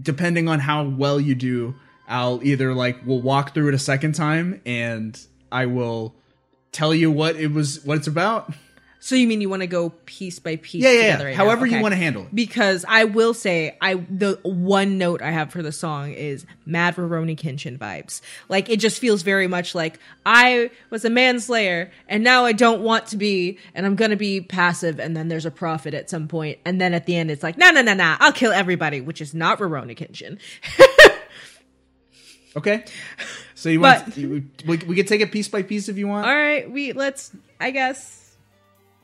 depending on how well you do, I'll either like we'll walk through it a second time and I will tell you what it was, what it's about? So you mean you want to go piece by piece Yeah, yeah, together? yeah. right However now? you want to handle it. Because I will say, I the one note I have for the song is Mad Rurouni Kenshin vibes. Like it just feels very much like I was a manslayer and now I don't want to be, and I'm gonna be passive. And then there's a prophet at some point, and then at the end it's like, no, no, no, no, I'll kill everybody, which is not Rurouni Kenshin. Okay. So you want But- you, we, we could take it piece by piece if you want. All right, we let's. I guess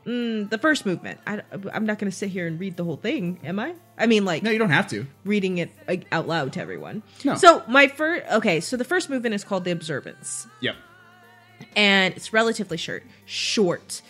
mm, the first movement. I, I'm not gonna sit here and read the whole thing, am I? I mean, like No, you don't have to. reading it like, out loud to everyone. No. So my first, okay, so the first movement is called the observance, Yep. and it's relatively short. Short.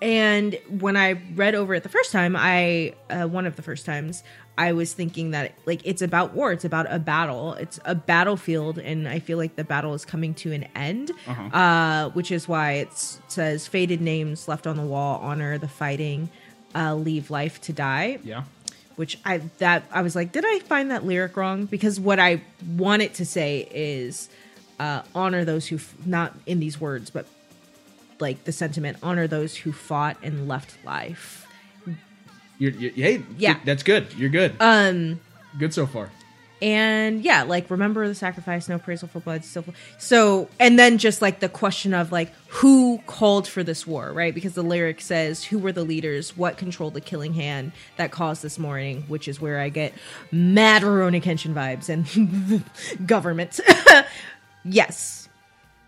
And when I read over it the first time, I uh, one of the first times, I was thinking that like it's about war. It's about a battle. It's a battlefield, and I feel like the battle is coming to an end. Uh-huh. Uh, which is why it says faded names left on the wall honor the fighting, uh, leave life to die Yeah. which I that I was like, did I find that lyric wrong? Because what I want it to say is uh, honor those who f- not in these words, but like the sentiment honor those who fought and left life. You're, you hey, Yeah. that's good. You're good. Um good so far. and yeah, like remember the sacrifice, no appraisal for blood, still. So and then just like the question of like who called for this war, right? Because the lyric says who were the leaders, what controlled the killing hand that caused this mourning, which is where I get mad Rurouni Kenshin vibes and government. yes.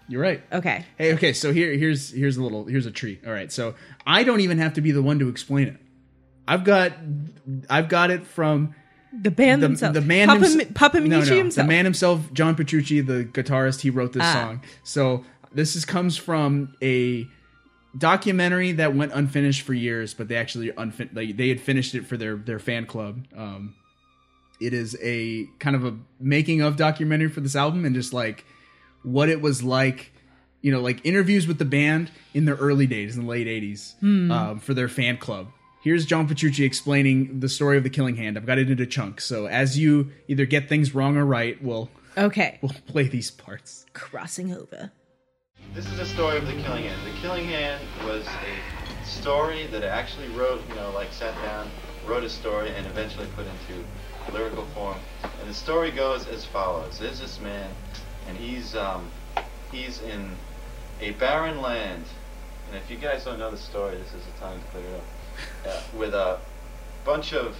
You're right. Okay. Hey, okay, so here here's here's a little here's a treat. All right. So I don't even have to be the one to explain it. I've got I've got it from The band the, themselves. the man Papa, hims- Mi- Papa no, no, himself. The man himself, John Petrucci, the guitarist, he wrote this Ah. song. So this is comes from a documentary that went unfinished for years, but they actually unfin- like they had finished it for their their fan club. Um, it is a kind of a making of documentary for this album and just like what it was like you know like interviews with the band in their early days in the late 80s Hmm. um, for their fan club here's john petrucci explaining the story of the killing hand i've got it into chunks so as you either get things wrong or right we'll okay. we'll play these parts Crossing over. This is a story of the Killing Hand. The Killing Hand was a story that I actually wrote, you know, like sat down, wrote a story, and eventually put into lyrical form. And the story goes as follows: There's this man, and he's um, he's in a barren land. And if you guys don't know the story, this is the time to clear it up. Uh, with a bunch of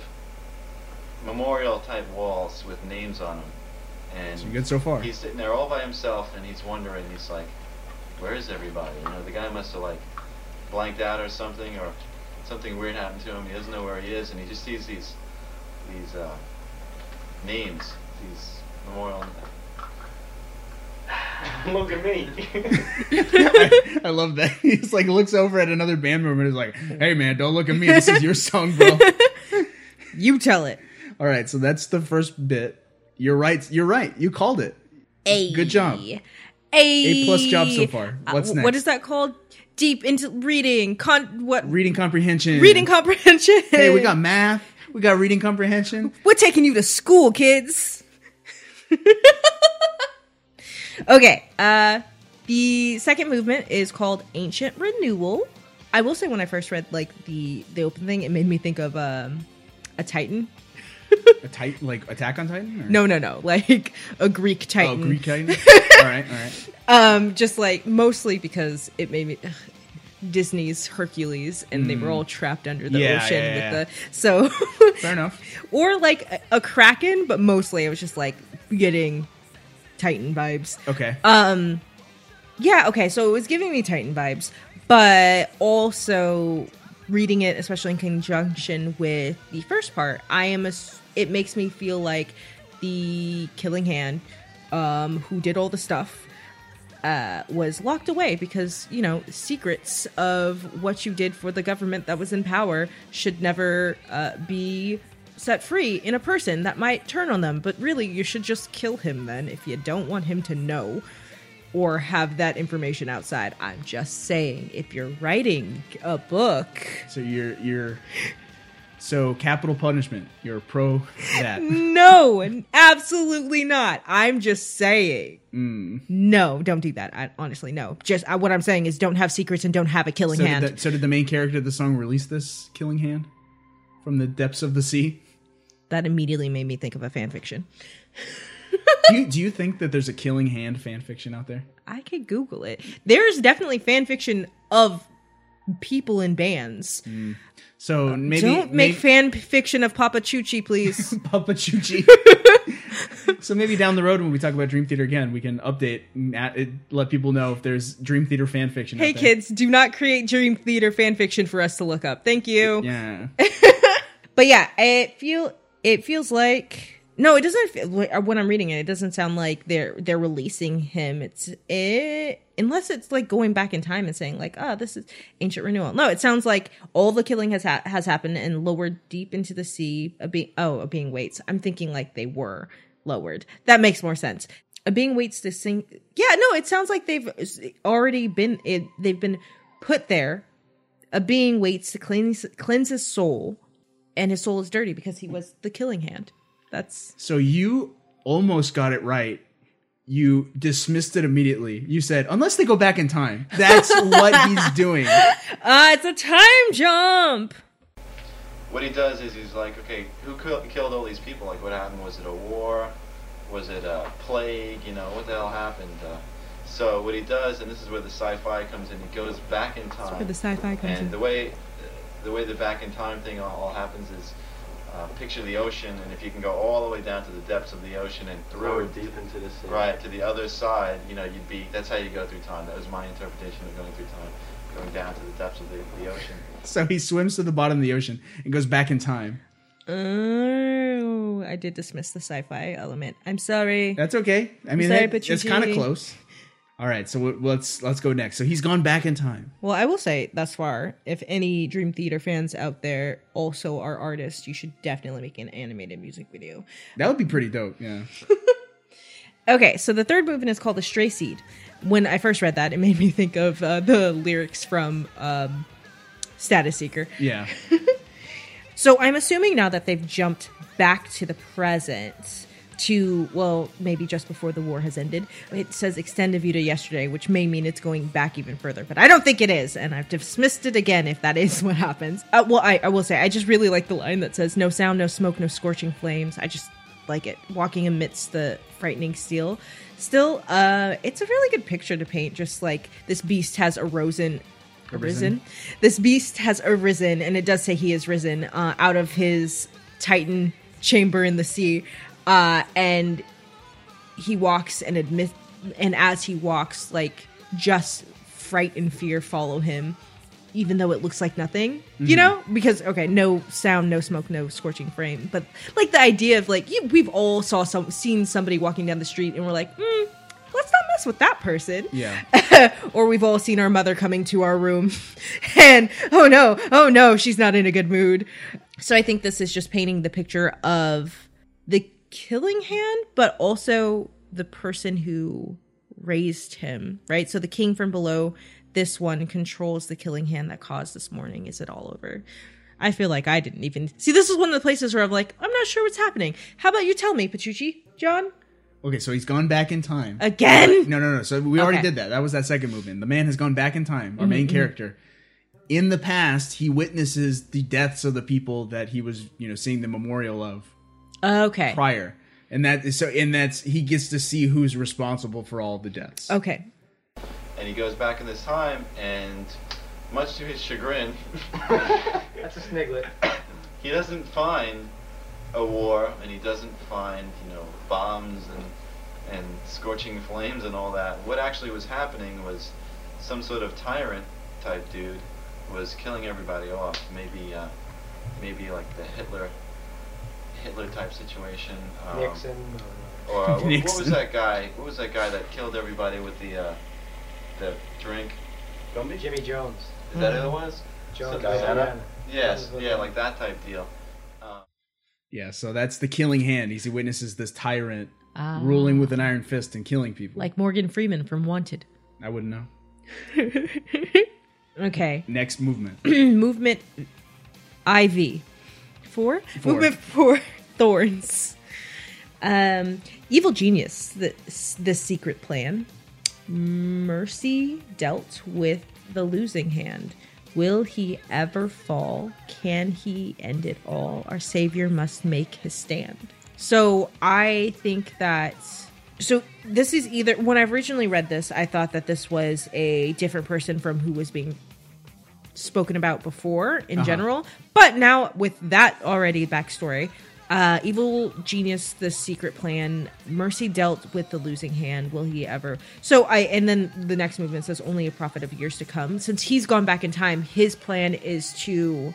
memorial type walls with names on them. And so good so far He's sitting there all by himself, and he's wondering. He's like, "Where is everybody?" You know, the guy must have like blanked out or something, or something weird happened to him. He doesn't know where he is, and he just sees these these uh, names, these memorial. Look at me. I, I love that he's like looks over at another band member and is like hey man don't look at me this is your song bro You tell it. all right so that's the first bit you're right you're right you called it A. Good job. A. A plus job so far. Uh, What's What next? is that called? Deep into reading. Con. What? reading comprehension reading comprehension. Hey, we got math. We got reading comprehension. We're taking you to school, kids. Okay. Uh, the second movement is called Ancient Renewal. I will say, when I first read like the the open thing, it made me think of um, a Titan. A Titan, like Attack on Titan? Or? No, no, no, like a Greek Titan. Oh, Greek Titan. all right, all right. Um, just like mostly because it made me ugh, Disney's Hercules, and they were all trapped under the Hmm. Yeah, ocean yeah, yeah. with the so, Fair enough. or like a, a kraken, but mostly it was just like getting Titan vibes. Okay. Um, yeah, okay, so it was giving me Titan vibes, but also reading it, especially in conjunction with the first part, I am a. It makes me feel like the Killing Hand, um, who did all the stuff, uh, was locked away because you know secrets of what you did for the government that was in power should never uh, be set free in a person that might turn on them. But really, you should just kill him then if you don't want him to know or have that information outside. I'm just saying, if you're writing a book, so you're you're So capital punishment. You're pro that. No, absolutely not. I'm just saying. Mm. No, don't do that. I, honestly, no. Just uh, what I'm saying is don't have secrets and don't have a killing So hand. did, the, so did the main character of the song release this killing hand from the depths of the sea? That immediately made me think of a fan fiction. do, you, do you think that there's a killing hand fan fiction out there? I could Google it. There's definitely fan fiction of people in bands. Hmm. So maybe Don't make fan fiction of Papa Chuchi, please. Papa Chuchi. so maybe down the road when we talk about Dream Theater again, we can update let people know if there's Dream Theater fan fiction. hey kids, do not create Dream Theater fan fiction for us to look up. Thank you. Yeah. But yeah, it feel it feels like no, it doesn't. Feel, uh, when I'm reading it, it doesn't sound like they're they're releasing him. It's it unless it's like going back in time and saying like, oh, this is ancient renewal. No, it sounds like all the killing has ha- has happened and lowered deep into the sea. A being oh, a being waits. I'm thinking like they were lowered. That makes more sense. A being waits to sing. Yeah, no, it sounds like they've already been. It, they've been put there. A being waits to cleanse cleanse his soul and his soul is dirty because he was the killing hand. That's So you almost got it right. You dismissed it immediately. You said, unless they go back in time. That's what he's doing. uh it's a time jump. What he does is he's like, okay, who kill- killed all these people? Like, what happened? Was it a war? Was it a plague? You know, what the hell happened? Uh, so what he does, and this is where the sci-fi comes in, he goes back in time. where the sci-fi comes and in. the way, the way the back in time thing all, all happens is, uh, picture the ocean, and if you can go all the way down to the depths of the ocean and Lower through, deep into the sea. right to the other side, you know, you'd be. That's how you go through time. That was my interpretation of going through time, going down to the depths of the, the ocean. So he swims to the bottom of the ocean and goes back in time. Oh, I did dismiss the sci-fi element. I'm sorry. That's okay. I mean, Sorry, that- but it's kind of close. All right, so w- let's let's go next. So he's gone back in time. Well, I will say thus far, if any Dream Theater fans out there also are artists, you should definitely make an animated music video. That would be pretty dope. Yeah. Okay, so the third movement is called the Stray Seed. When I first read that, it made me think of uh, the lyrics from um, Status Seeker. Yeah. So I'm assuming now that they've jumped back to the present to, well, maybe just before the war has ended. It says extend a view to yesterday, which may mean it's going back even further, but I don't think it is, and I've dismissed it again if that is what happens. Uh, well, I, I will say, I just really like the line that says, no sound, no smoke, no scorching flames. I just like it. Walking amidst the frightening steel. Still, uh, it's a really good picture to paint, just like this beast has arisen arisen. This beast has arisen, and it does say he is risen uh, out of his Titan chamber in the sea, uh, and he walks and admit, and as he walks, like just fright and fear follow him, even though it looks like nothing. You know, because okay, no sound, no smoke, no scorching frame but like the idea of like you, we've all saw some seen somebody walking down the street, and we're like, hmm, let's not mess with that person Yeah. or we've all seen our mother coming to our room and oh no oh no she's not in a good mood so i think this is just painting the picture of the killing hand but also the person who raised him right so the king from below this one controls the killing hand that caused this morning is it all over i feel like i didn't even see this is one of the places where i'm like i'm not sure what's happening how about you tell me pachucci john Okay, so he's gone back in time. again No, no, no. So we already did that. That was that second movement. The man has gone back in time. Our mm-hmm, main mm-hmm. character. In the past, he witnesses the deaths of the people that he was, you know, seeing the memorial of okay prior, and that is so. And that's he gets to see who's responsible for all the deaths. okay And he goes back in this time, and much to his chagrin, That's a sniglet. he doesn't find a war, and he doesn't find, you know, bombs and and scorching flames and all that. What actually was happening was some sort of tyrant type dude was killing everybody off. Maybe uh, maybe like the Hitler Hitler type situation. Um, Nixon. Or uh, what, what was that guy? What was that guy that killed everybody with the uh, the drink? Or Jimmy Jones. Is that who it was? Jones. Some- Diana. Yes, yeah, like that type deal. Uh, Yeah, so that's the killing hand. He witnesses this tyrant Ah. ruling with an iron fist and killing people. like Morgan Freeman from Wanted. I wouldn't know. Okay, Next movement. movement IV. Four. Four. Movement four. Thorns. Um, evil genius. The the secret plan. Mercy dealt with the losing hand. Will he ever fall? Can he end it all? Our savior must make his stand. So I think that so this is either when I originally read this, I thought that this was a different person from who was being spoken about before in Uh-huh. general. But now with that already backstory, uh, evil genius, the secret plan, mercy dealt with the losing hand. Will he ever? So I and then the next movement says only a prophet of years to come. Since he's gone back in time, his plan is to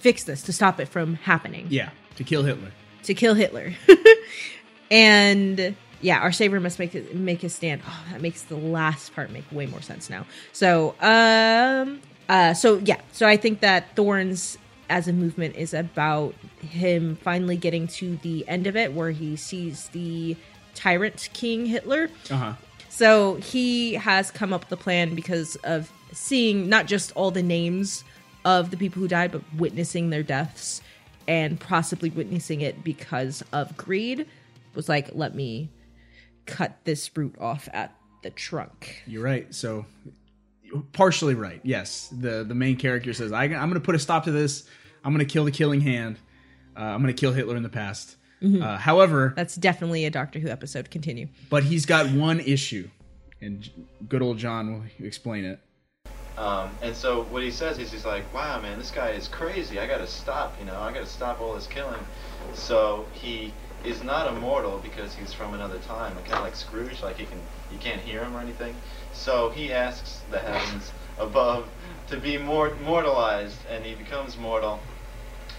fix this, to stop it from happening Yeah, to kill Hitler. to kill Hitler. and yeah, our savior must make it, make his stand. Oh, that makes the last part make way more sense now. So, um, uh, so yeah, so I think that Thorns as a movement is about him finally getting to the end of it, where he sees the tyrant king Hitler. Uh huh. So he has come up with a plan because of seeing not just all the names of the people who died, but witnessing their deaths and possibly witnessing it because of greed. Was like, let me cut this root off at the trunk. You're right. So partially right. Yes, the the main character says, I, "I'm going to put a stop to this. I'm going to kill the Killing Hand. Uh, I'm going to kill Hitler in the past." Uh, however, That's definitely a Doctor Who episode. Continue. but he's got one issue, and good old John will explain it. Um, and so what he says is he's like, wow, man, this guy is crazy. I gotta stop, you know, I gotta stop all this killing. So he is not immortal because he's from another time, kind of like Scrooge, like he can, you can't hear him or anything. So he asks the heavens above to be mor- mortalized, and he becomes mortal.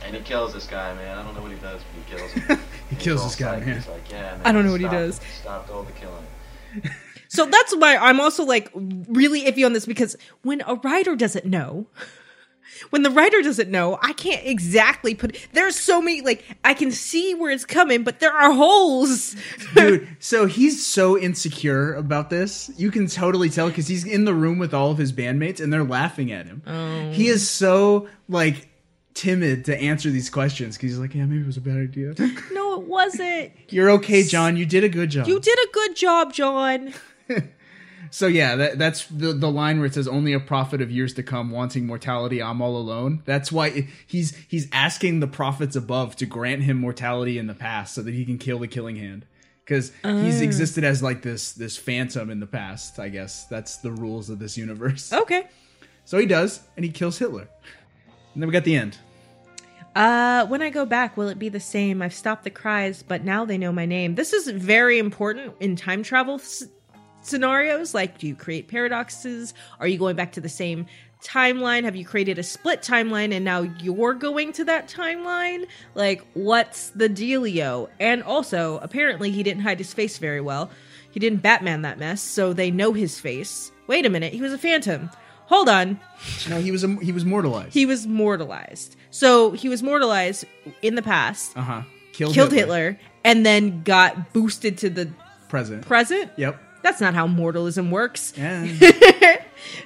And he kills this guy, man. I don't know what he does, but he kills him. He He's kills this guy, man. He's like, yeah, man. I don't know what he does. Stopped all the killing. So that's why I'm also like really iffy on this because when a writer doesn't know, when the writer doesn't know, I can't exactly put. There's so many like I can see where it's coming, but there are holes. Dude, so he's so insecure about this. You can totally tell because he's in the room with all of his bandmates and they're laughing at him. He oh. is so like timid to answer these questions because he's like, yeah, maybe it was a bad idea. no, it wasn't. You're okay, John. You did a good job. You did a good job, John. So yeah, that, that's the the line where it says only a prophet of years to come wanting mortality. I'm all alone. That's why it- he's he's asking the prophets above to grant him mortality in the past so that he can kill the killing hand. Because he's existed as like this this phantom in the past. I guess that's the rules of this universe. Okay. So he does, and he kills Hitler. And then we got the end. Uh, when I go back, will it be the same? I've stopped the cries, but now they know my name. This is very important in time travel scenarios. Like, do you create paradoxes? Are you going back to the same timeline? Have you created a split timeline and now you're going to that timeline? Like, what's the dealio? And also, apparently, he didn't hide his face very well. He didn't Batman that mess, so they know his face. Wait a minute, he was a phantom. Hold on. No, he was a, he was mortalized. He was mortalized. So he was mortalized in the past, uh huh. Killed, killed Hitler. and then got boosted to the present. present. Yep. That's not how mortalism works. Yeah.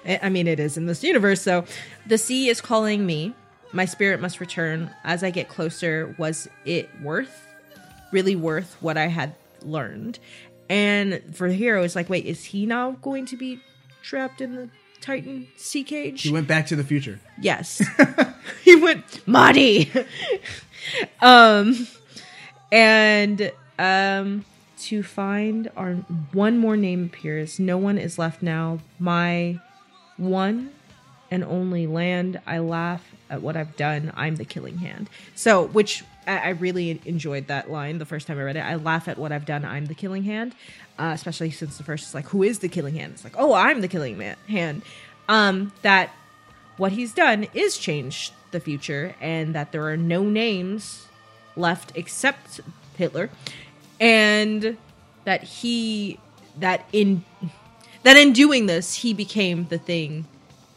I mean, it is in this universe. So the sea is calling me. My spirit must return. As I get closer, was it worth, really worth what I had learned? And for the hero, it's like, wait, is he now going to be trapped in the Titan sea cage? he went back to the future. Yes. he went Marty. um and um to find our one more name appears. No one is left now. My one and only land. I laugh at what I've done. I'm the killing hand. So, which I, really enjoyed that line the first time I read it. I laugh at what I've done. I'm the killing hand. Uh, especially since the first is like, who is the killing hand? It's like, oh, I'm the killing man hand. Um, that what he's done is change the future and that there are no names left except Hitler and that he that in that in doing this he became the thing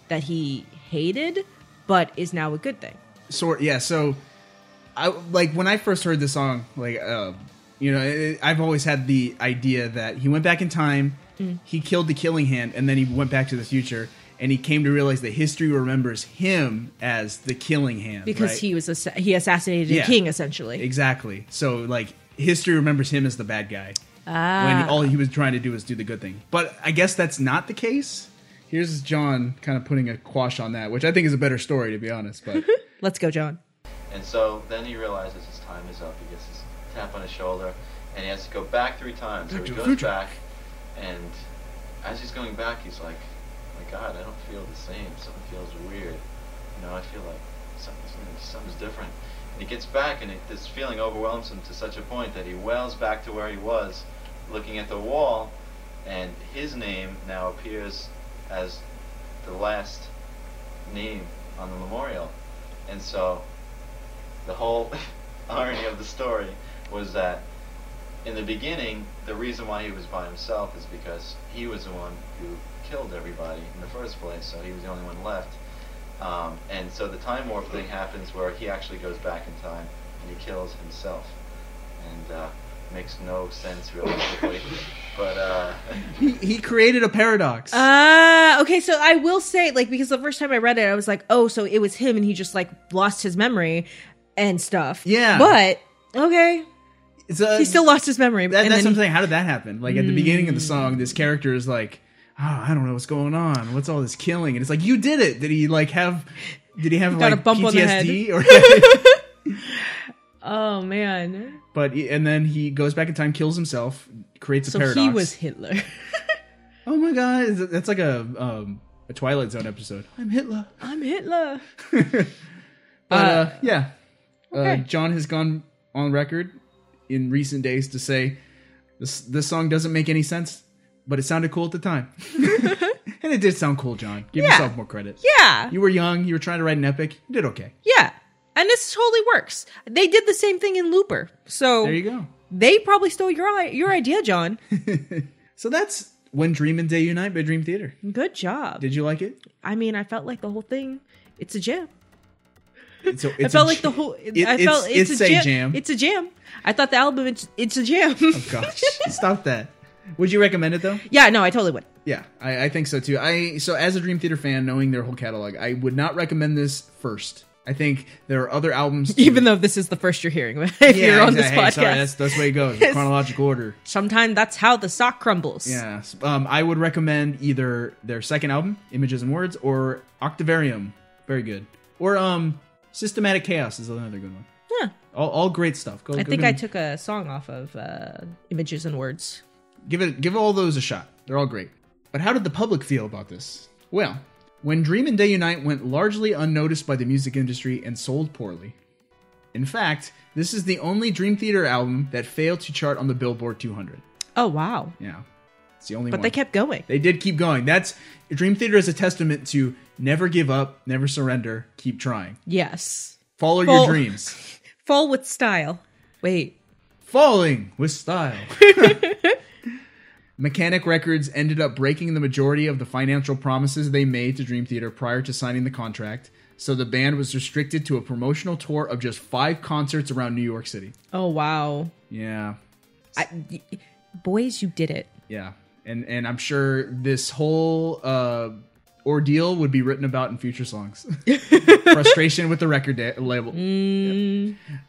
that he hated but is now a good thing. sort yeah so i like when i first heard the song like uh you know it, i've always had the idea that he went back in time he killed the killing hand and then he went back to the future and he came to realize that history remembers him as the killing hand because right? he was assa- he assassinated Yeah. a king essentially. exactly. So like history remembers him as the bad guy Ah. when all he was trying to do was do the good thing. But I guess that's not the case. Here's John kind of putting a quash on that, which I think is a better story to be honest. But Let's go, John. And so then he realizes his time is up. He gets his tap on his shoulder, and he has to go back three times. So he goes future. back, and as he's going back, he's like, "My God, I don't feel the same. Something feels weird. You know, I feel like something's something's different." And he gets back, and it, this feeling overwhelms him to such a point that he wails back to where he was, looking at the wall, and his name now appears as the last name on the memorial. And so the whole irony of the story was that in the beginning, the reason why he was by himself is because he was the one who killed everybody in the first place, so he was the only one left. Um, and so the time warp thing happens where he actually goes back in time and he kills himself. And uh, makes no sense realistically. but uh, he, he created a paradox. Uh okay, so I will say, like, because the first time I read it, I was like, oh, so it was him and he just like lost his memory and stuff. Yeah. But okay. So, He still lost his memory. That, and that's then what I'm saying. How did that happen? Like at the beginning of the song, this character is like, "Oh, I don't know what's going on. What's all this killing?" And it's like, "You did it." Did he like have? Did he have Got like a bump on the PTSD or? Oh man. but and then he goes back in time, kills himself, creates a So paradox. he was Hitler. Oh my god, that's like a um, a Twilight Zone episode. I'm Hitler. I'm Hitler. But uh, yeah, uh, okay. John has gone on record in recent days to say this this song doesn't make any sense, but it sounded cool at the time, and it did sound cool. John, give Yeah. yourself more credit. Yeah. You were young. You were trying to write an epic. You did okay. Yeah. And this totally works. They did the same thing in Looper. So There you go. they probably stole your your idea, John. So that's When Dream and Day Unite by Dream Theater. Good job. Did you like it? I mean, I felt like the whole thing. It's a jam. So I it's felt a like the whole. it- I felt it's, a, jam. jam. It's a jam. I thought the album. It's, it's a jam. oh gosh, stop that. Would you recommend it though? yeah. No, I totally would. Yeah, I, I think so too. I so as a Dream Theater fan, knowing their whole catalog, I would not recommend this first. I think there are other albums. Even though this is the first you're hearing if you're on this hey, podcast. Sorry, that's that's the way it goes. Chronological order. Sometimes that's how the sock crumbles. Yeah. Um, I would recommend either their second album, Images and Words, or Octavarium. Very good. Or um, Systematic Chaos is another good one. Yeah. All, all great stuff. Go, I go think I took a song off of uh, Images and Words. Give it give all those a shot. They're all great. But how did the public feel about this? Well, when Dream and Day Unite went largely unnoticed by the music industry and sold poorly. In fact, this is the only Dream Theater album that failed to chart on the Billboard 200. Oh wow! Yeah. It's the only But one. they kept going. They did keep going. That's Dream Theater is a testament to never give up, never surrender, keep trying. Yes. Follow Full- your dreams. Fall with style. Wait. Falling with style. Mechanic Records ended up breaking the majority of the financial promises they made to Dream Theater prior to signing the contract, so the band was restricted to a promotional tour of just five concerts around New York City. Oh wow. Yeah, I, boys, you did it. yeah, and and I'm sure this whole uh, ordeal would be written about in future songs. Frustration with the record da- label.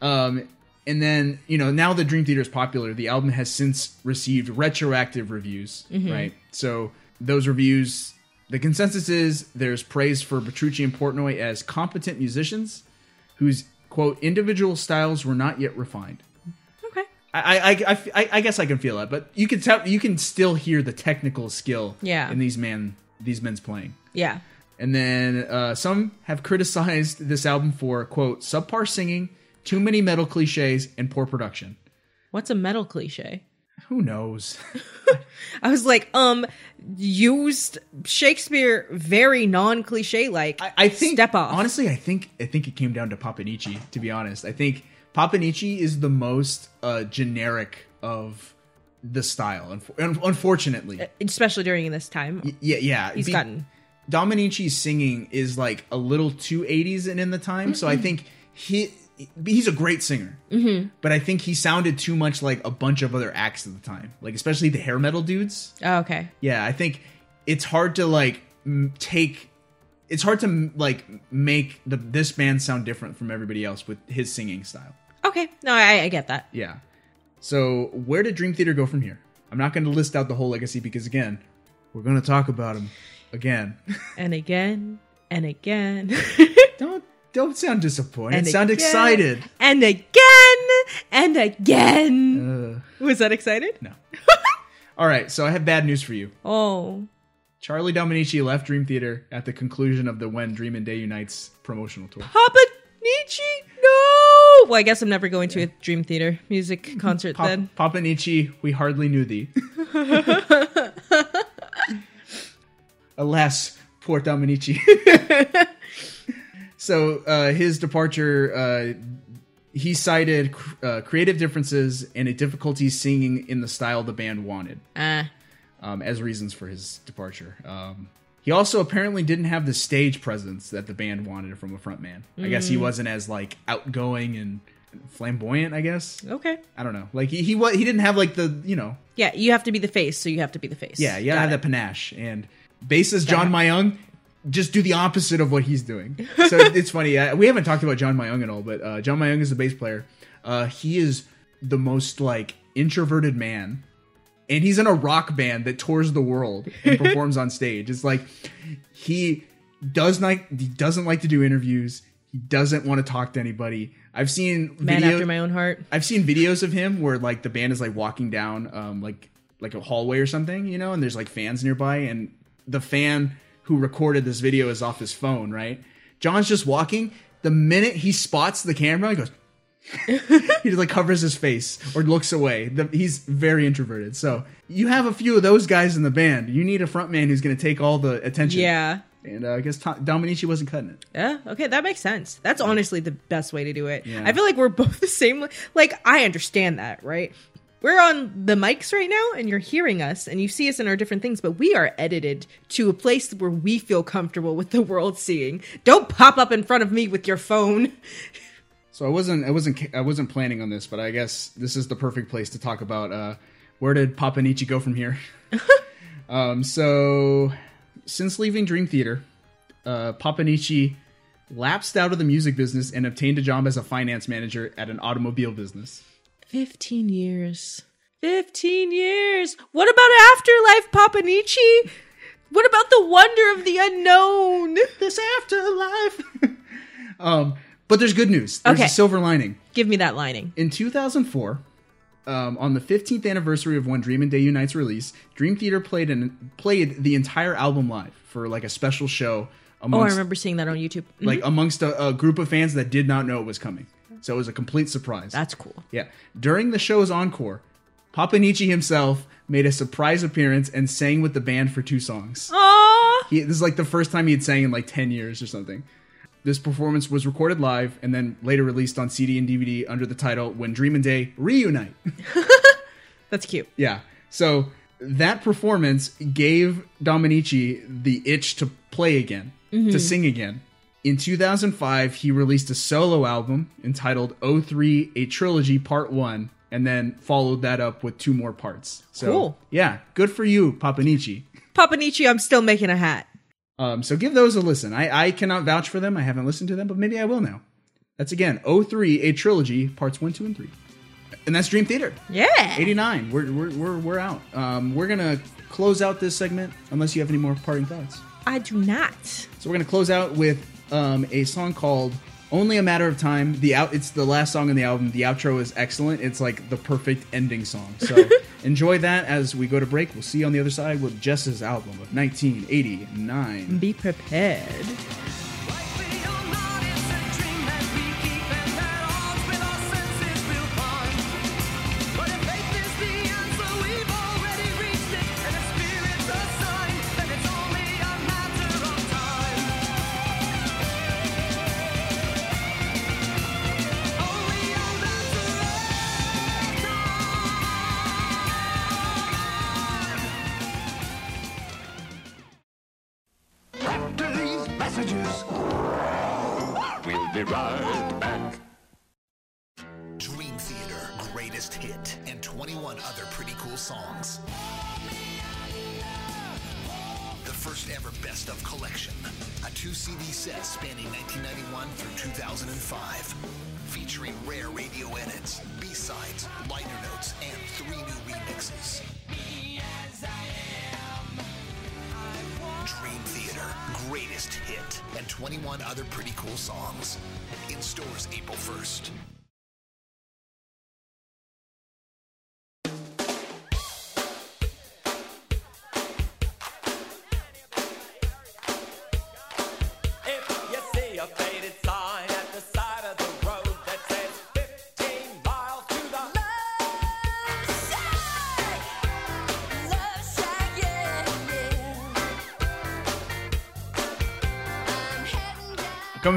Um, and then you know now that Dream Theater is popular, the album has since received retroactive reviews, right? So those reviews, the consensus is there's praise for Petrucci and Portnoy as competent musicians whose quote individual styles were not yet refined. Okay. I, I, I, I, I guess I can feel that, but you can tell you can still hear the technical skill Yeah. in these man these men's playing. Yeah. And then uh, some have criticized this album for quote subpar singing, too many metal cliches, and poor production. What's a metal cliche? Who knows? I was like, um, used Shakespeare very non-cliche like. I, I think step off. Honestly, I think I think it came down to Papanichi. To be honest, I think Papanichi is the most uh, generic of the style. un- Unfortunately, especially during this time. yeah, yeah. He's Be- gotten Dominici's singing is like a little too 80s and in the time, so I think he he's a great singer. Mm-hmm. But I think he sounded too much like a bunch of other acts at the time, like especially the hair metal dudes. Oh, okay. Yeah, I think it's hard to like m- take. It's hard to like make the this band sound different from everybody else with his singing style. Okay, no, I, I get that. Yeah. So where did Dream Theater go from here? I'm not going to list out the whole legacy because again, we're going to talk about him again. And again, and again, don't don't sound disappointed. and sound again, excited. and again, and again. Uh, Was that excited? no. All right, so I have bad news for you. Oh, Charlie Dominici left Dream Theater at the conclusion of the When Dream and Day Unites promotional tour. Papa Nietzsche, no. Well, I guess I'm never going to a Dream Theater music concert Pop- then. Papa Nietzsche, we hardly knew thee. Alas, poor Dominici. So uh, his departure, uh, he cited cr- uh, creative differences and a difficulty singing in the style the band wanted Ah, um, as reasons for his departure. Um, he also apparently didn't have the stage presence that the band wanted from a frontman. I guess he wasn't as like outgoing and flamboyant. I guess okay. I don't know. Like he he wa- he didn't have like the you know Yeah, you have to be the face, so you have to be the face. yeah you gotta Got have it. that panache and bassist John Myung just do the opposite of what he's doing. So it's funny. Uh, we haven't talked about John Myung at all, but uh, John Myung is the bass player. Uh, he is the most like introverted man, and he's in a rock band that tours the world and performs on stage. It's like he does not he doesn't like to do interviews. He doesn't want to talk to anybody. I've seen Man video- after my own heart. I've seen videos of him where like the band is like walking down um like like a hallway or something, you know, and there's like fans nearby and the fan who recorded this video is off his phone, right? John's just walking. The minute he spots the camera, he goes he just like covers his face or looks away. The, he's very introverted. So you have a few of those guys in the band. You need a frontman who's going to take all the attention. Yeah. And uh, I guess Tom, Dominici wasn't cutting it. Yeah, okay, that makes sense. That's honestly the best way to do it. Yeah. I feel like we're both the same. Like, I understand that, right? We're on the mics right now, and you're hearing us, and you see us in our different things, but we are edited to a place where we feel comfortable with the world seeing. Don't pop up in front of me with your phone. So I wasn't I wasn't I wasn't planning on this, but I guess this is the perfect place to talk about uh, where did Papa Nietzsche go from here. um, so since leaving Dream Theater, uh, Papa Nietzsche lapsed out of the music business and obtained a job as a finance manager at an automobile business. 15 years. 15 years. What about afterlife, Papa Nietzsche? What about the wonder of the unknown? This afterlife. um, but there's good news. There's Okay. a silver lining. Give me that lining. In 2004, um, on the 15th anniversary of When Dream and Day Unites release, Dream Theater played an, played the entire album live for like a special show. Oh, I remember seeing that on YouTube. Mhm. like amongst a, a group of fans that did not know it was coming. So it was a complete surprise. That's cool. yeah. During the show's encore, Papa Nietzsche himself made a surprise appearance and sang with the band for two songs. Aww. He, this is like the first time he had sang in like 10 years or something. This performance was recorded live and then later released on CD and DVD under the title When Dream and Day Reunite. That's cute. yeah. So that performance gave Dominici the itch to play again, to mm-hmm. sing again. In 2005, he released a solo album entitled O3 A Trilogy Part 1 and then followed that up with two more parts. So, Cool. yeah, good for you, Papa Nietzsche. Papa Nietzsche, I'm still making a hat. Um, so give those a listen. I, I cannot vouch for them. I haven't listened to them, but maybe I will now. That's again O3 A Trilogy Parts 1, 2, and 3. And that's Dream Theater. Yeah. 89. We're, we're, we're, we're out. Um, we're going to close out this segment unless you have any more parting thoughts. I do not. So we're going to close out with um, a song called Only a Matter of Time. The out It's the last song in the album. The outro is excellent. It's like the perfect ending song. So enjoy that as we go to break. We'll see you on the other side with Jess's album of 1989. Be prepared.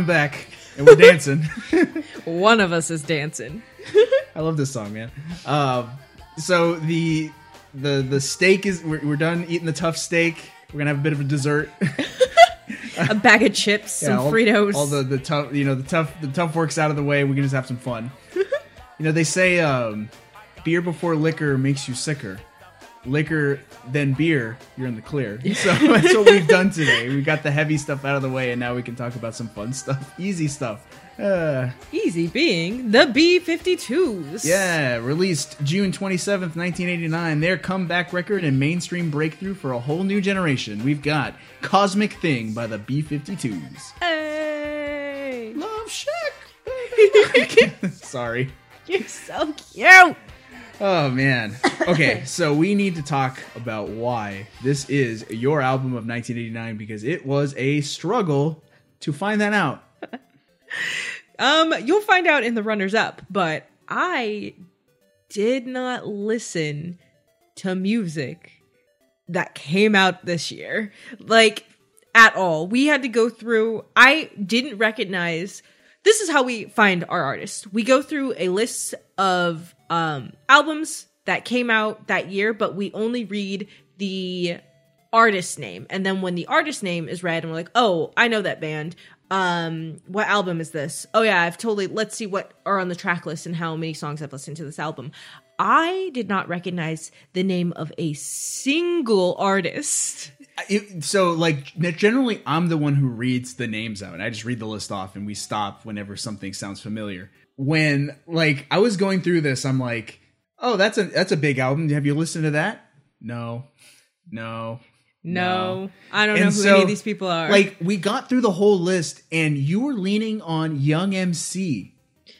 Back, and we're dancing. One of us is dancing. I love this song, man. Um, so the the the steak is we're, we're done eating the tough steak. We're gonna have a bit of a dessert. A bag of chips, some all, Fritos. all the the tough you know the tough the tough work's out of the way. We can just have some fun. you know they say um, beer before liquor makes you sicker. Liquor then beer, you're in the clear. So that's what we've done today. We got the heavy stuff out of the way, and now we can talk about some fun stuff, easy stuff. Uh, Easy being the B 52s. Yeah, released June 27th, 1989. Their comeback record and mainstream breakthrough for a whole new generation. We've got Cosmic Thing by the B 52s. Hey. Love Shack! Sorry. You're so cute. Oh, man. Okay, so we need to talk about why this is your album of 1989 because it was a struggle to find that out. Um, you'll find out in the runners up, but I did not listen to music that came out this year. Like at all. We had to go through I didn't recognize this is how we find our artists. We go through a list of um albums that came out that year, but we only read the artist name. And then when the artist name is read and we're like, "Oh, I know that band." Um, what album is this? Oh yeah, I've totally let's see what are on the track list and how many songs I've listened to this album. I did not recognize the name of a single artist. It, so, like, generally, I'm the one who reads the names out. I just read the list off and we stop whenever something sounds familiar. When, like, I was going through this, I'm like, oh, that's a that's a big album. Have you listened to that? No. No. No, I don't And know who so, any of these people are. Like we got through the whole list, and you were leaning on Young MC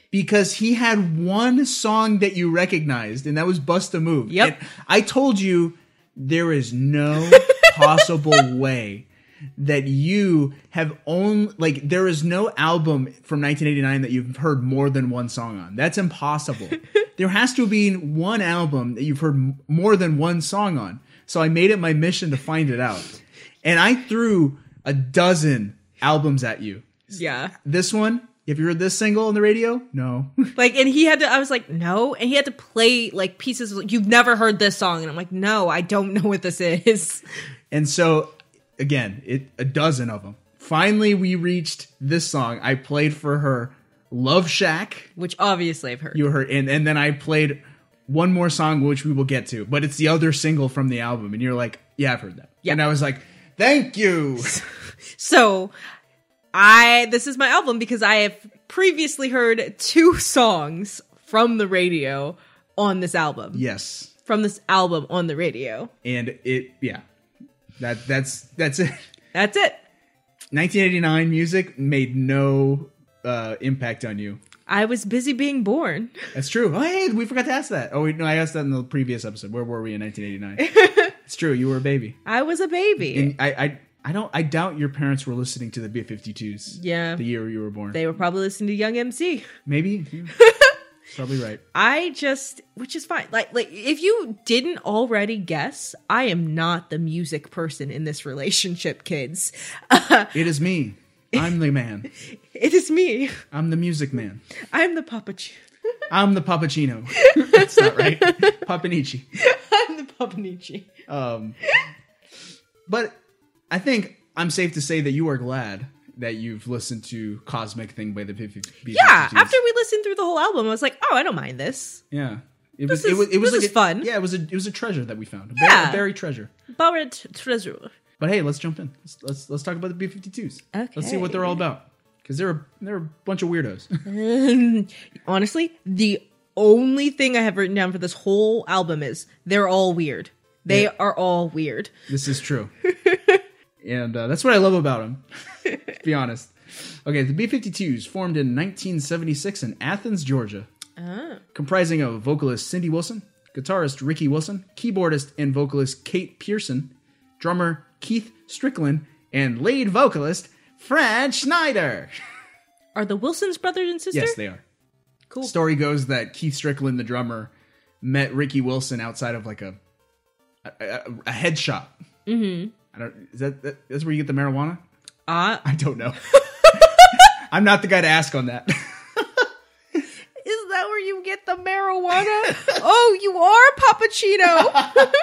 because he had one song that you recognized, and that was "Bust a Move." Yep. And I told you there is no possible way that you have owned like there is no album from 1989 that you've heard more than one song on. That's impossible. there has to be one album that you've heard m- more than one song on. So I made it my mission to find it out. And I threw a dozen albums at you. yeah, This one, have you heard this single on the radio? No. like, and he had to. I was like, no, and he had to play like pieces. Of, You've never heard this song, and I'm like, no, I don't know what this is. And so, again, it a dozen of them. Finally, we reached this song. I played for her "Love Shack." Which obviously I've heard. You heard, and and then I played one more song, which we will get to, but it's the other single from the album. And you're like, "Yeah, I've heard that." Yeah. And I was like, "Thank you." So I this is my album because I have previously heard two songs from the radio on this album. yes, From this album on the radio. and it, yeah, that that's that's it. That's it. 1989 music made no uh, impact on you. I was busy being born. That's true. Oh, hey, we forgot to ask that. Oh, wait, no, I asked that in the previous episode. Where were we in 1989? it's true. You were a baby. I was a baby. And I, I, I don't. I doubt your parents were listening to the B52s. Yeah. The year you were born. they were probably listening to Young MC. Maybe. Yeah. Probably right. I just which is fine. Like like if you didn't already guess, I am not the music person in this relationship, kids. It is me. I'm the man. It is me. I'm the music man. I'm the puppet. I'm the Pappuccino. That's not right. Papanici. I'm the Papanici. Um, but I think I'm safe to say that you are glad that you've listened to Cosmic Thing by the B- Yeah, 52s. after we listened through the whole album, I was like, oh, I don't mind this. yeah. It This was, it is- was it was like a- fun. Yeah, it was a it was a treasure that we found. A Yeah. bur- a buried treasure. Buried treasure. But hey, let's jump in. Let's let's, let's talk about the B52s. Okay. Let's see what they're all about. Because they're a, they're a bunch of weirdos. Honestly, the only thing I have written down for this whole album is they're all weird. They Yeah. are all weird. This is true. and uh, that's what I love about them, to be honest. Okay, the B 52s formed in 1976 in Athens, Georgia. Comprising of vocalist Cindy Wilson, guitarist Ricky Wilson, keyboardist and vocalist Kate Pierson, drummer Keith Strickland, and lead vocalist Fred Schneider. Are the Wilsons brothers and sisters? Yes, they are. Cool. Story goes that Keith Strickland, the drummer, met Ricky Wilson outside of like a a, a, a head shop. Mm-hmm. I don't. Is that, that that's where you get the marijuana? Uh, I don't know. I'm not the guy to ask on that. is that where you get the marijuana? oh, you are Papachino.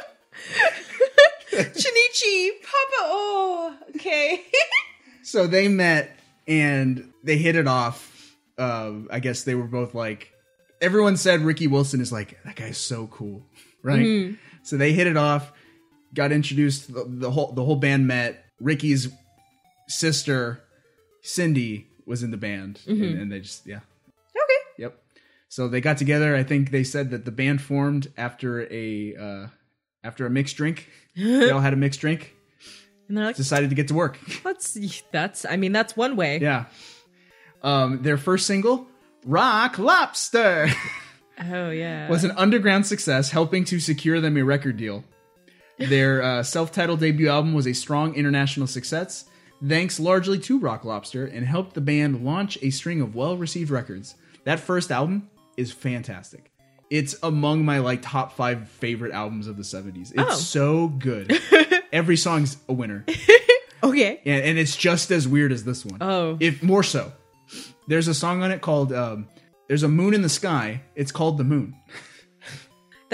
Chinichi, Papa. Oh, okay. so they met and they hit it off. Uh, I guess they were both like. Everyone said Ricky Wilson is like that guy's so cool, right? So they hit it off. Got introduced. The, the whole the whole band met. Ricky's sister, Cindy, was in the band, and, and they just yeah. okay. Yep. So they got together. I think they said that the band formed after a uh, after a mixed drink. they all had a mixed drink. And they're like, Decided to get to work. that's that's. I mean, that's one way. yeah. Um, their first single, "Rock Lobster," Oh yeah. was an underground success, helping to secure them a record deal. Their uh, self-titled debut album was a strong international success, thanks largely to Rock Lobster, and helped the band launch a string of well-received records. That first album is fantastic. It's among my like top five favorite albums of the '70s. It's Oh. so good. Every song's a winner, okay. and, and it's just as weird as this one. Oh. if more so. There's a song on it called um, "There's a Moon in the Sky." It's called "The Moon."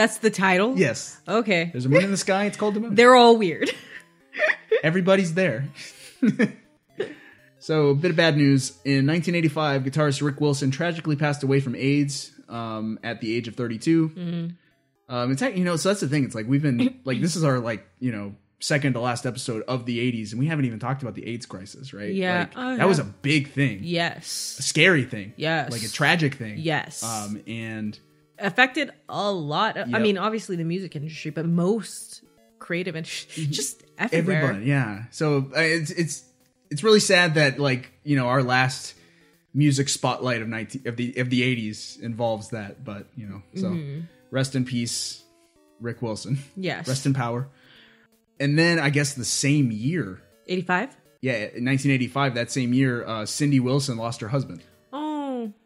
That's the title. Yes, Okay. there's a moon in the sky. It's called the moon. They're all weird. Everybody's there. so, a bit of bad news. In 1985, guitarist Rick Wilson tragically passed away from AIDS um, at the age of 32. Um, it's you know, so that's the thing. It's like we've been like this is our like you know second to last episode of the 80s, and we haven't even talked about the AIDS crisis, right? Yeah. like, Oh, that was a big thing, Yes. a scary thing, Yes. like a tragic thing, Yes. Um, and affected a lot. Of, I mean, obviously the music industry, but most creative and just everywhere. Everybody, yeah. So uh, it's it's it's really sad that like you know our last music spotlight of nineteen of the of the eighties involves that, but you know, so rest in peace, Rick Wilson. Yes. Rest in power. And then I guess the same year, 85? yeah, in 1985, that same year, uh, Cindy Wilson lost her husband.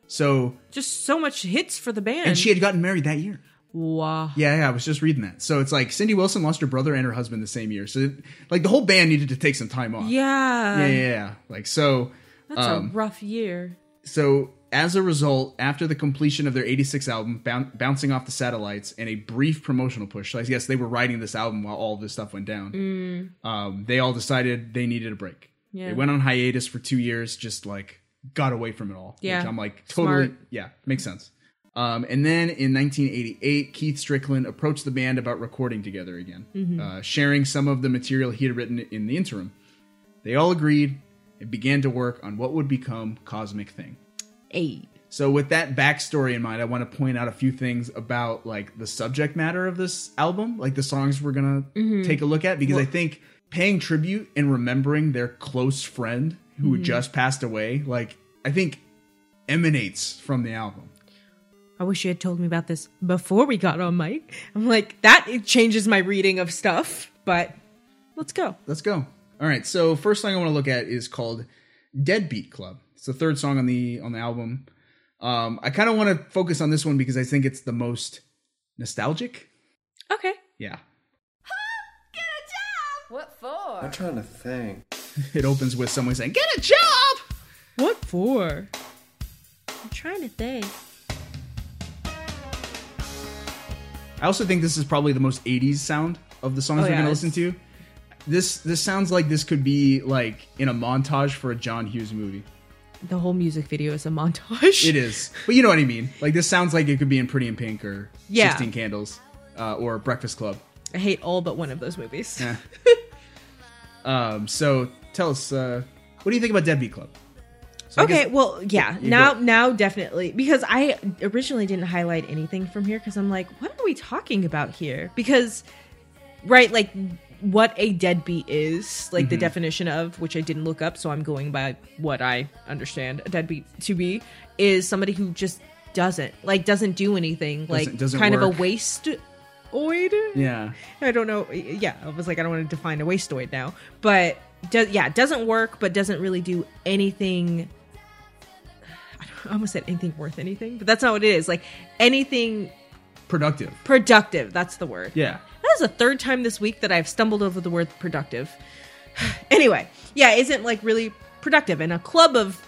So just so much hits for the band. and she had gotten married that year. wow. Yeah, yeah, I was just reading that. So it's like Cindy Wilson lost her brother and her husband the same year. So like the whole band needed to take some time off. Yeah. yeah, yeah, yeah. Like so. That's um, a rough year. So, as a result, after the completion of their 86 album, Boun- Bouncing Off the Satellites, and a brief promotional push, so I guess they were writing this album while all this stuff went down, um, they all decided they needed a break. Yeah. They went on hiatus for two years, just like got away from it all. Yeah. Which I'm like, totally, Smart. yeah, makes sense. Um, and then in 1988, Keith Strickland approached the band about recording together again, uh, sharing some of the material he had written in the interim. They all agreed and began to work on what would become Cosmic Thing. Eight. So with that backstory in mind, I want to point out a few things about like the subject matter of this album, like the songs we're gonna take a look at, because I think paying tribute and remembering their close friend who had just passed away, like I think emanates from the album. I wish you had told me about this before we got on mic. I'm like, that it changes my reading of stuff, but let's go. Let's go. All right. So first thing I want to look at is called Deadbeat Club. It's the third song on the on the album. Um, I kind of want to focus on this one because I think it's the most nostalgic. Okay. Yeah. What for? I'm trying to think. It opens with someone saying, "Get a job." What for? I'm trying to think. I also think this is probably the most 80s sound of the songs Oh, we're going to yes. listen to. This this sounds like this could be like in a montage for a John Hughes movie. The whole music video is a montage. It is. But you know what I mean. Like this sounds like it could be in Pretty in Pink or Yeah. 16 Candles uh, or Breakfast Club. I hate all but one of those movies. Um, so tell us, uh, what do you think about Deadbeat Club? So okay, guess- well, yeah. now, go- now, definitely because I originally didn't highlight anything from here because I'm like, what are we talking about here? Because, right, like what a deadbeat is, like Mm-hmm. the definition of which I didn't look up, so I'm going by what I understand a deadbeat to be is somebody who just doesn't like doesn't do anything, like Doesn't- doesn't kind of work. a wasteoid. yeah, I don't know. Yeah, I was like, I don't want to define a wasteoid now, but do, yeah, doesn't work, but doesn't really do anything. I almost said anything worth anything, but that's not what it is. Like anything productive. productive. That's the word. Yeah, That is the third time this week that I've stumbled over the word productive. anyway, yeah, isn't like really productive. And a club of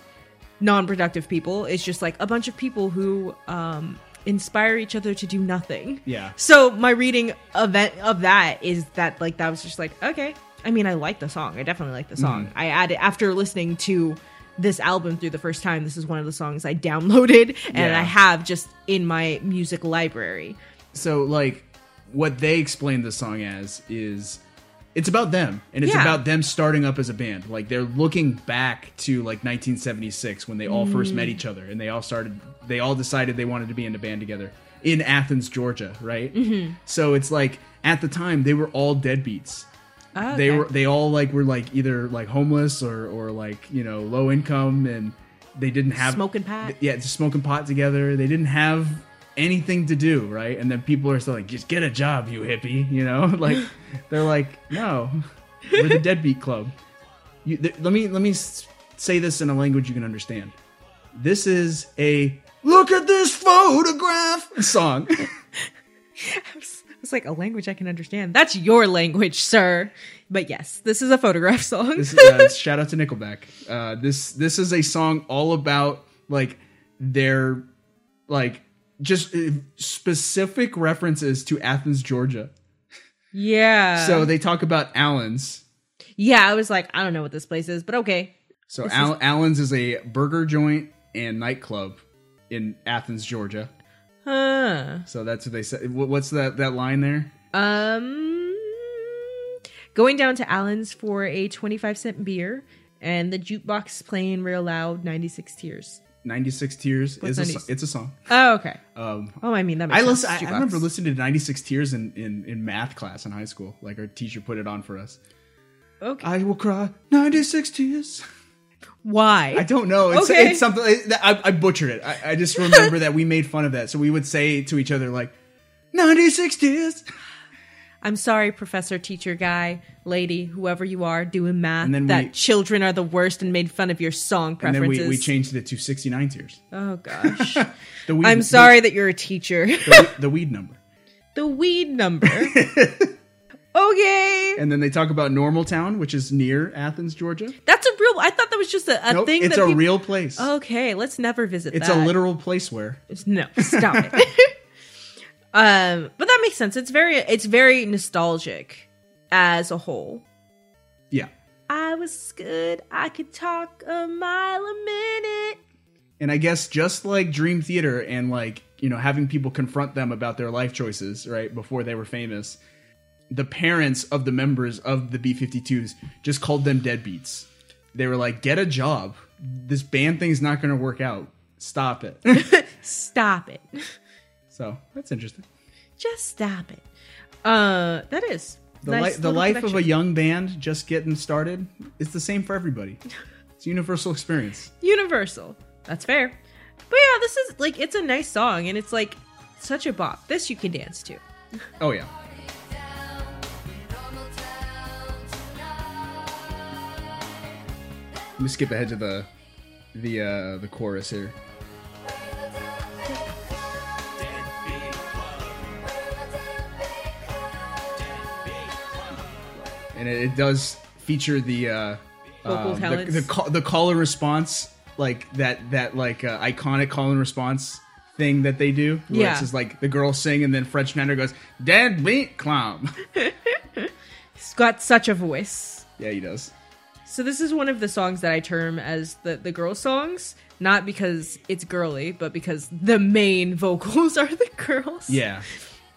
non-productive people is just like a bunch of people who um, inspire each other to do nothing. Yeah. So my reading event of that is that like that was just like okay. I mean, I like the song. I definitely like the song. I added after listening to this album through the first time. This is one of the songs I downloaded and Yeah. I have just in my music library. so like what they explained the song as is it's about them and it's Yeah. about them starting up as a band like they're looking back to like 1976 when they all first Mm. met each other and they all started they all decided they wanted to be in a band together in athens georgia right mm-hmm. so it's like at the time they were all deadbeats Oh, they were they all like were like either like homeless or or like you know low income and they didn't have Smoking pot. yeah just smoking pot together. They didn't have anything to do right? And then people are still like just get a job you hippie you know? Like they're like no we're the deadbeat club. You, th- let me let me say this in a language you can understand. This is a look at this photograph song It's like a language I can understand. That's your language, sir. But yes, this is a photograph song. This is, uh, shout out to Nickelback. Uh, this this is a song all about like their like just uh, specific references to Athens, Georgia. yeah. So they talk about Allen's. yeah, I was like, I don't know what this place is, but okay. So Al- Allen's is a burger joint and nightclub in Athens, Georgia. Huh. So that's what they said. What's that that line there? Um, going down to Allen's for a twenty-five cent beer, and the jukebox playing real loud. Ninety-six tears. Ninety six tears What's is a, 90 it's a song. Oh, okay. Um, Oh, I mean that makes I sense. listen. I, I remember listening to 96 Tears in, in, in math class in high school. Like our teacher put it on for us. Okay. I will cry 96 tears. Why? I don't know. It's, Okay. it's something. I, I butchered it. I, I just remember that we made fun of that. So we would say to each other like 96 tears. I'm sorry, professor, teacher, guy, lady, whoever you are doing math. And that we- children are the worst and made fun of your song And preferences. then we, we changed it to 69 tears. Oh gosh. The weed, I'm sorry that you're a teacher. The, the, the weed number. the weed number. okay. And then they talk about Normal Town, which is near Athens, Georgia. That's real I thought that was just a, a Nope, thing it's a people- real place. Okay, let's never visit it's that. a literal place where. No, stop it. um, but that makes sense. It's very it's very nostalgic as a whole. Yeah. I was good. I could talk a mile a minute. And I guess just like Dream Theater and like, you know, having people confront them about their life choices, right, before they were famous, the parents of the members of the B 52s just called them deadbeats. They were like, get a job. This band thing's not going to work out. Stop it. Stop it. so that's interesting. Just stop it. Uh, that is The, nice li- the life of a young band just getting started is the same for everybody. It's a universal experience. Universal. That's fair. But yeah, this is like it's a nice song and it's like such a bop. This you can dance to. Oh, yeah. Let me skip ahead to the the uh the chorus here. And it, it does feature the uh Vocal uh, the, the, call, the call and response like that that like uh, iconic call and response thing that they do where Yeah. it's just like the girl sing and then Fred Schneider goes dead beat clown He's got such a voice. yeah he does So this is one of the songs that I term as the the girl songs, not because it's girly, but because the main vocals are the girls. yeah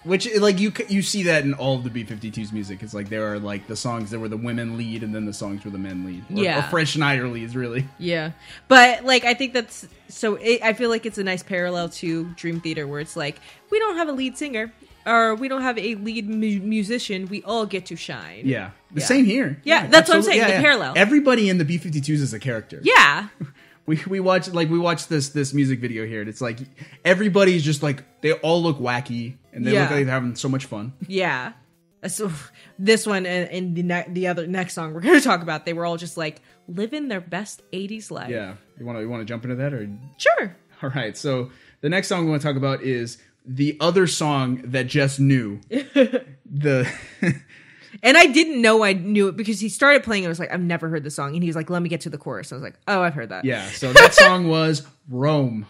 Which like you you see that in all of the B52's music. It's like there are like the songs that were the women lead and then the songs where the men lead. Or, Yeah. or Fred Schneider leads really. Yeah, but like I think that's so. It, I feel like it's a nice parallel to Dream Theater, where it's like we don't have a lead singer or we don't have a lead mu- musician. We all get to shine. Yeah, the Yeah. same here. Yeah, that's what I'm absolutely. saying, the parallel. Everybody in the B52s is a character. Yeah. we we watch like we watch this this music video here, and it's like everybody's just like they all look wacky and they Yeah. look like they're having so much fun. Yeah. So this one and, and the ne- the other next song we're going to talk about, they were all just like living their best '80s life. Yeah, you want to you want to jump into that or Sure. all right? So the next song we want to talk about is the other song that just knew the And I didn't know I knew it because he started playing. and I was like, I've never heard the song, and he was like, "Let me get to the chorus." I was like, "Oh, I've heard that." yeah. So that song was Roam,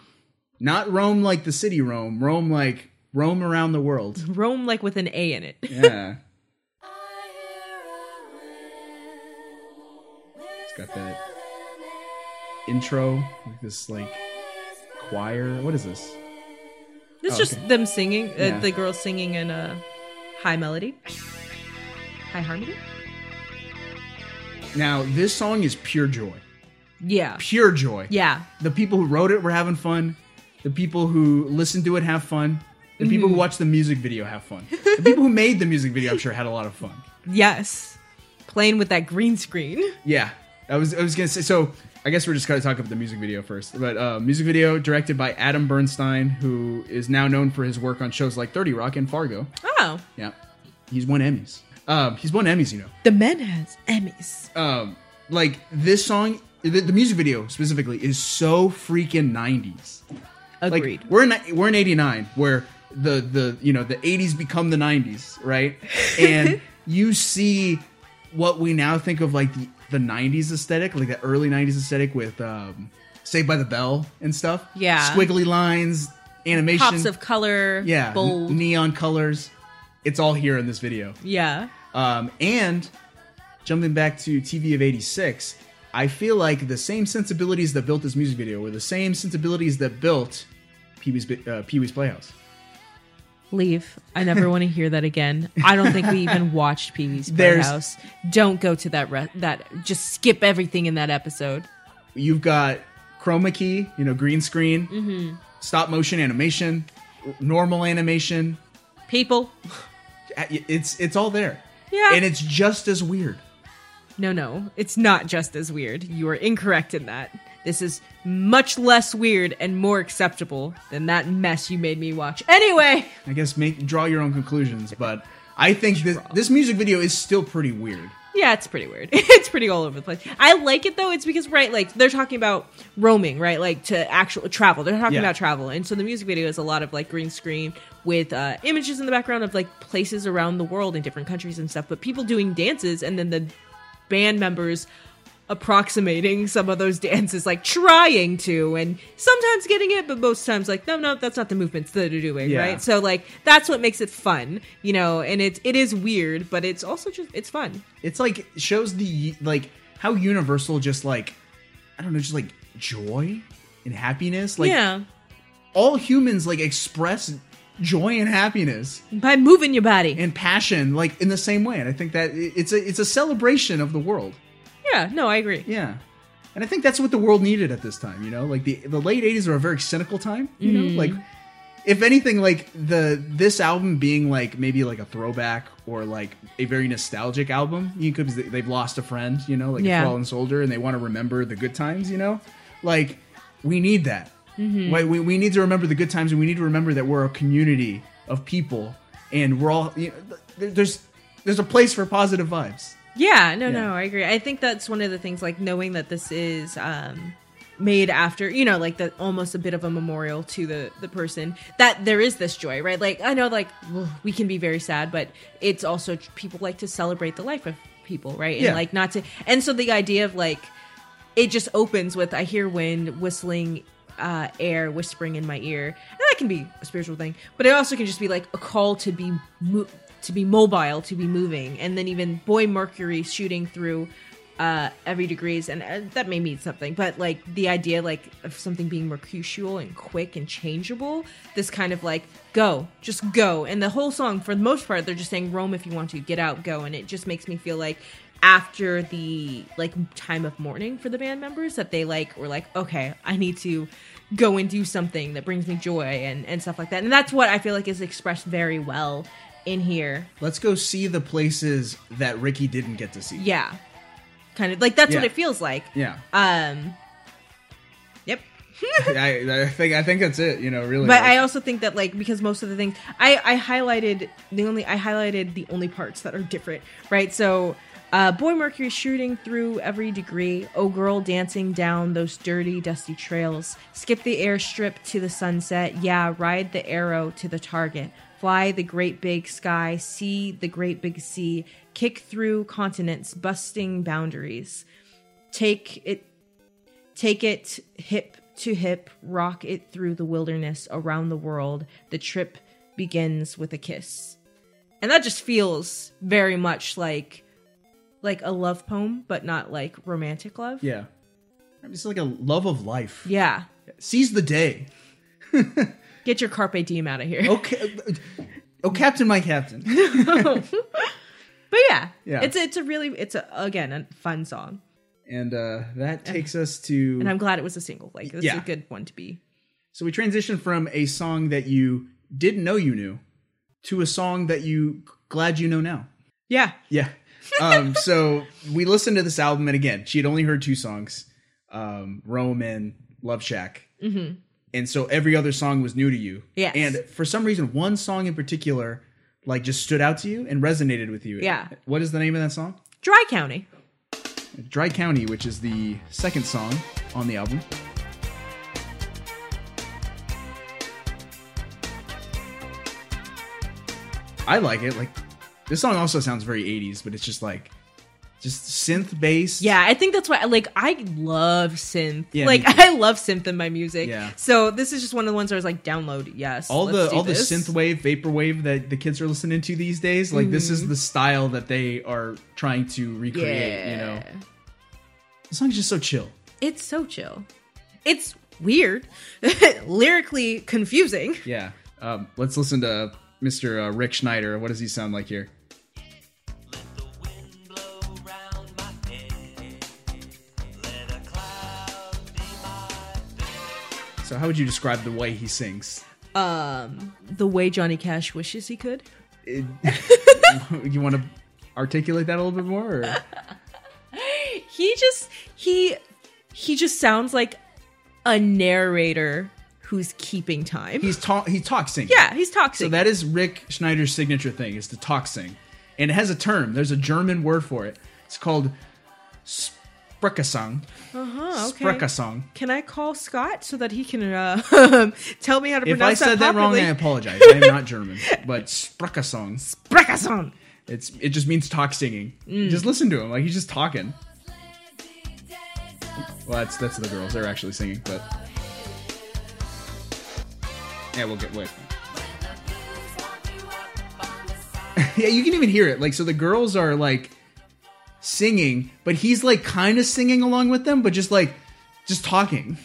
not Rome like the city Rome, Roam like Roam around the world. Roam like with an A in it. Yeah. It's got that intro, like this like choir. What is this? It's Oh, just okay. them singing, uh, Yeah. the girls singing in a high melody, high harmony. Now this song is pure joy, Yeah, pure joy. yeah, The people who wrote it were having fun. The people who listened to it have fun. The people Mm-hmm. who watched the music video have fun. The people who made the music video, I'm sure, had a lot of fun. yes. Playing with that green screen. Yeah, I was I was gonna say. So I guess we're just gonna talk about the music video first. But uh, music video directed by Adam Bernstein, who is now known for his work on shows like Thirty Rock and Fargo. Oh, Yeah, he's won Emmys. Um, he's won Emmys, you know. the men has Emmys. Um, like this song, the, the music video specifically is so freaking '90s. Like Agreed. we're in we're in '89 where the the you know the '80s become the '90s, right? And you see what we now think of like the the '90s aesthetic, like the early '90s aesthetic with um, Saved by the Bell and stuff. Yeah. squiggly lines, animation, Pops of color. yeah, bold. neon colors. It's all here in this video. yeah. Um, and jumping back to TV of '86, I feel like the same sensibilities that built this music video were the same sensibilities that built Pee Wee's uh, Pee Wee's Playhouse. Leave. I never want to hear that again. I don't think we even watched Pee Wee's Playhouse. Don't go to that. Re- that just skip everything in that episode. You've got chroma key, you know, green screen, Mm-hmm. stop motion animation, normal animation. People. It's it's all there. Yeah. and it's just as weird. No, no, it's not just as weird. You are incorrect in that. This is much less weird and more acceptable than that mess you made me watch. Anyway, I guess make draw your own conclusions, but I think this this music video is still pretty weird. yeah, it's pretty weird. It's pretty all over the place. I like it though. It's because right, like they're talking about roaming, right? Like to actual travel. They're talking Yeah. about travel, and so the music video is a lot of like green screen with uh, images in the background of like places around the world in different countries and stuff. But people doing dances, and then the band members approximating some of those dances, like trying to, and sometimes getting it, but most times like, no, no, that's not the movements that they're doing, Yeah. right? So like that's what makes it fun, you know. And it it is weird, but it's also just it's fun. It's like shows the like how universal just like I don't know, just like joy and happiness. Like yeah, all humans like express joy and happiness by moving your body. and passion like in the same way. And I think that it's a it's a celebration of the world. Yeah, no, I agree. Yeah. And I think that's what the world needed at this time, you know? Like the the late 80s were a very cynical time, you know? Mm-hmm. Like if anything like the this album being like maybe like a throwback or like a very nostalgic album, you could they've lost a friend, you know, like Yeah. a fallen soldier and they want to remember the good times, you know? Like we need that. Mm-hmm. Like, we, we need to remember the good times and we need to remember that we're a community of people and we're all you know, there's there's a place for positive vibes. Yeah, no, Yeah. no, I agree. I think that's one of the things, like knowing that this is um, made after, you know, like the almost a bit of a memorial to the the person that there is this joy, right? Like I know, like we can be very sad, but it's also people like to celebrate the life of people, right? And Yeah. like not to, and so the idea of like it just opens with I hear wind whistling. Uh, air whispering in my ear, and that can be a spiritual thing, but it also can just be like a call to be mo- to be mobile, to be moving, and then even Boy Mercury shooting through uh every degrees. And uh, that may mean something but like the idea like of something being mercutile and quick and changeable this kind of like go just go. And the whole song for the most part they're just saying roam if you want to get out go. And it just makes me feel like after the like time of mourning for the band members that they like were like okay i need to go and do something that brings me joy and and stuff like that. And that's what i feel like is expressed very well in here. Let's go see the places that Ricky didn't get to see. yeah. Kind of like that's what it feels like. Yeah. um yep. I, I think I think that's it. You know, really. but i also think that like because most of the things i i highlighted the only i highlighted the only parts that are different right? So uh, boy mercury shooting through every degree. Oh girl dancing down those dirty dusty trails. Skip the airstrip to the sunset. Yeah ride the arrow to the target fly the great big sky see the great big sea kick through continents busting boundaries take it Take it hip to hip, rock it through the wilderness around the world. The trip begins with a kiss. And that just feels very much like like a love poem, but not like romantic love. yeah. It's like a love of life. Yeah. Seize the day. Get your carpe diem out of here. Okay. Oh, Captain, my Captain. But yeah, Yeah. it's it's a really it's a again a fun song, And uh, that takes us to. and I'm glad it was a single. Like it's Yeah. a good one to be. So we transition from a song that you didn't know you knew to a song that you glad you know now. Yeah, Yeah. Um, so we listened to this album, and again, she had only heard two songs, um, Roam and Love Shack. Mm-hmm. And so every other song was new to you. Yes. And for some reason, one song in particular, like, just stood out to you and resonated with you. Yeah. What is the name of that song? Dry County. Dry County, which is the second song on the album. I like it. Like this song also sounds very 80s, but it's just like just synth bass. Yeah, I think that's why. Like, I love synth. Yeah, like. I love synth in my music. Yeah. So this is just one of the ones where I was like, download. Yes. All the all the synth wave, vaporwave that the kids are listening to these days, like this is the style that they are trying to recreate, you know. Yeah. The song's just so chill. It's so chill. It's weird, lyrically confusing. Yeah. Um, let's listen to Mr. Uh, Rick Schneider. What does he sound like here? So how would you describe the way he sings? Um, the way Johnny Cash wishes he could. It- you want to articulate that a little bit more? Or? He just he he just sounds like a narrator who's keeping time. He's talk. He talks singing. yeah, he's toxic. So that is Rick Schneider's signature thing is to talk sing, and it has a term. There's a German word for it. It's called Sprechgesang. uh-huh, okay. Can I call Scott so that he can uh, tell me how to pronounce it? If I said that wrong. I apologize. I am not German, but Sprechgesang. Sprechgesang. It's it just means talk singing. Mm. Just listen to him, like he's just talking. Well, that's that's the girls. They're actually singing, but yeah, we'll get wait. yeah, you can even hear it. Like, so the girls are like singing, but he's like kind of singing along with them, but just like just talking.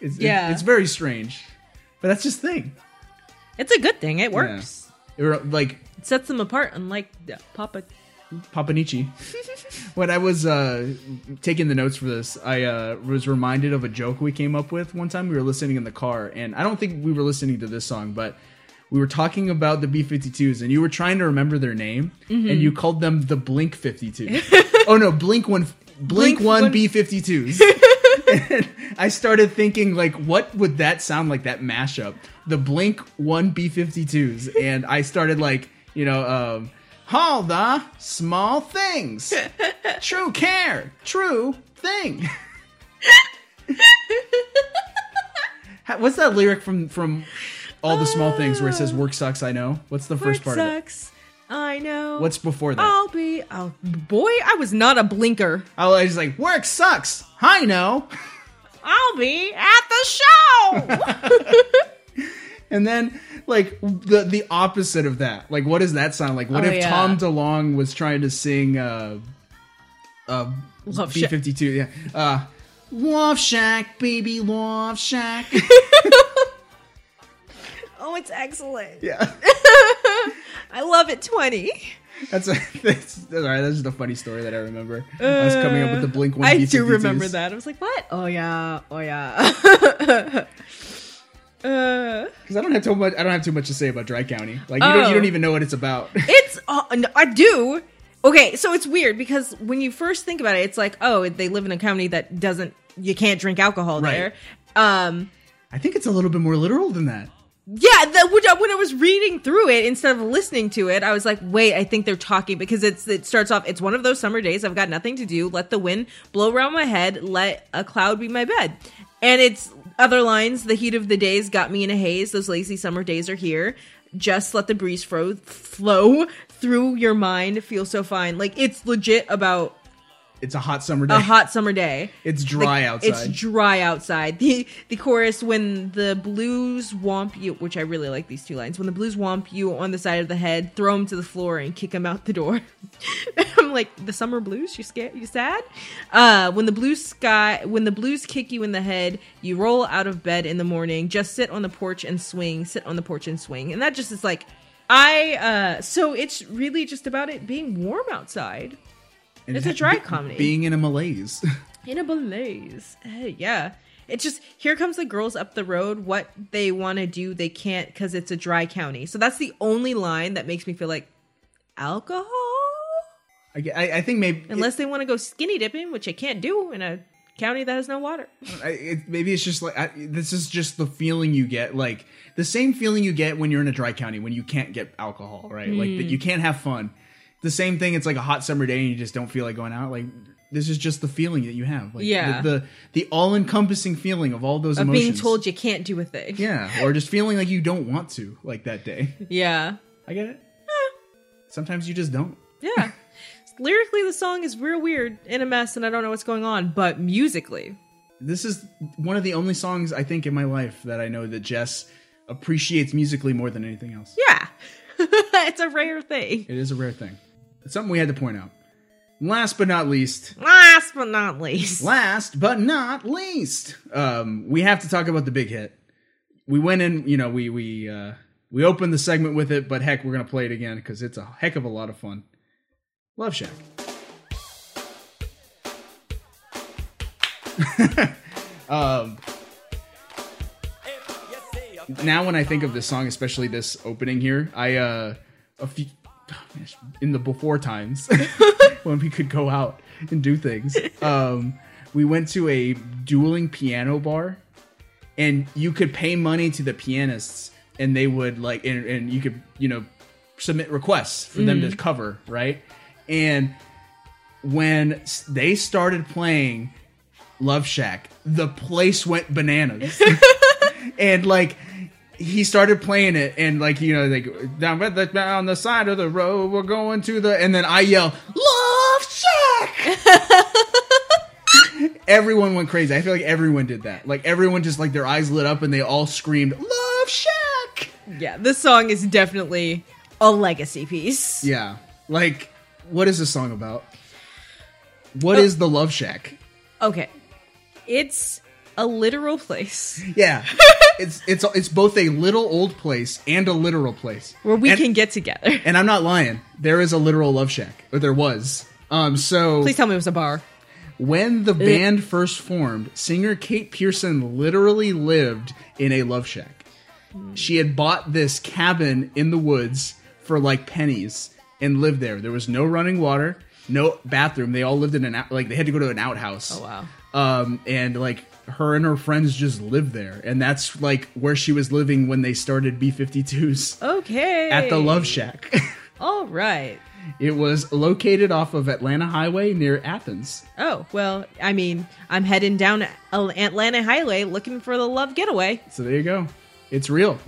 It's, it- Yeah. it's very strange, but that's just thing. It's a good thing. It works. Yeah. Or, like It sets them apart, unlike Papa. Papanichi. when I was uh, taking the notes for this, I uh, was reminded of a joke we came up with one time. We were listening in the car, and I don't think we were listening to this song, but we were talking about the B 52s, and you were trying to remember their name, and you called them the Blink 52. oh, no, Blink 1. Blink, Blink 1 B 52s. and I started thinking, like, what would that sound like, that mashup? The Blink 1 B 52s. And I started, like, you know, um, all the small things. True care. True thing. What's that lyric from from all the small things where it says "work sucks"? I know. What's the first Work part of it? I know. What's before that? I'll be. Oh boy, I was not a blinker. I was like, "Work sucks." I know. I'll be at the show. And then like the the opposite of that. Like, what does that sound like? What Oh, if yeah. Tom DeLonge was trying to sing Uh, uh, Love B fifty two. yeah. Uh, Love Shack, baby, Love Shack. Oh, it's excellent. yeah. I love it. Twenty. That's a that's, that's all right. That's just a funny story that I remember. I was coming up with the Blink One. I B52s. do remember that. I was like, what? Oh yeah. Oh yeah. uh, because I don't have too much. I don't have too much to say about Dry County. Like you don't Oh. you don't even know what it's about. it's uh, no, I do. Okay, so it's weird because when you first think about it, it's like, oh, they live in a county that doesn't you can't drink alcohol Right. there. Um, I think it's a little bit more literal than that. Yeah, that when I, when I was reading through it instead of listening to it, I was like, wait, I think they're talking because it's it starts off. It's one of those summer days. I've got nothing to do. Let the wind blow around my head. Let a cloud be my bed. And it's other lines. The heat of the days got me in a haze. Those lazy summer days are here. Just let the breeze fro- flow through your mind. Feel so fine. Like it's legit about It's a hot summer day. a hot summer day. It's dry Like, outside. It's dry outside. The the chorus when the blues womp you, which I really like these two lines. When the blues womp you on the side of the head, throw him to the floor and kick him out the door. I'm like the summer blues. You scared? You sad? Uh, when the blue sky, when the blues kick you in the head, you roll out of bed in the morning. Just sit on the porch and swing. Sit on the porch and swing. And that just is like. I uh so it's really just about it being warm outside And it's a dry comedy. Being in a malaise. in a malaise. Eh, yeah. It's just here comes the girls up the road. What they want to do, they can't because it's a dry county. So that's the only line that makes me feel like alcohol. I, I, I think maybe Unless they want to go skinny dipping, which I can't do in a county that has no water. I, it, maybe it's just like I, this is just the feeling you get, like the same feeling you get when you're in a dry county when you can't get alcohol, right? Like Hmm. that you can't have fun. The same thing. It's like a hot summer day and you just don't feel like going out. Like this is just the feeling that you have. Like, Yeah. the the, the all encompassing feeling of all those Of emotions. being told you can't do a thing. yeah, or just feeling like you don't want to, like that day. Yeah. I get it. Sometimes you just don't. Yeah. Lyrically, the song is real weird in a mess, and I don't know what's going on. But musically, This is one of the only songs I think in my life that I know that Jess appreciates musically more than anything else. yeah, it's a rare thing. It is a rare thing. It's something we had to point out. Last but not least, Last but not least, last but not least, um, we have to talk about the big hit. We went in, you know, we we uh, we opened the segment with it, but heck, we're gonna play it again because it's a heck of a lot of fun. Love Shack. um, now when I think of this song, especially this opening here, I uh a few in the before times when we could go out and do things. Um we went to a dueling piano bar and you could pay money to the pianists and they would like and, and you could, you know, submit requests for them to cover, right? And when they started playing Love Shack, the place went bananas. and like he started playing it and like you know like down the down the side of the road we're going to the and then I yell Love Shack. everyone went crazy. I feel like everyone did that. Like everyone just like their eyes lit up and they all screamed Love Shack. yeah, this song is definitely a legacy piece. Yeah. Like what is this song about? What oh. is the Love Shack? Okay, it's a literal place Yeah. it's it's it's both a little old place and a literal place. where we And- can get together. And I'm not lying. There is a literal love shack, or there was. Um, so Please tell me it was a bar. when the band first formed, singer Kate Pierson literally lived in a love shack. She had bought this cabin in the woods for like pennies and lived there. There was no running water, no bathroom. They all lived in an out, like they had to go to an outhouse. Oh wow. Um, and like her and her friends just lived there, and that's like where she was living when they started B52s Okay. at the Love Shack. All right. It was located off of Atlanta Highway near Athens. Oh well, I mean, I'm heading down Atlanta Highway looking for the love getaway. So there you go. It's real.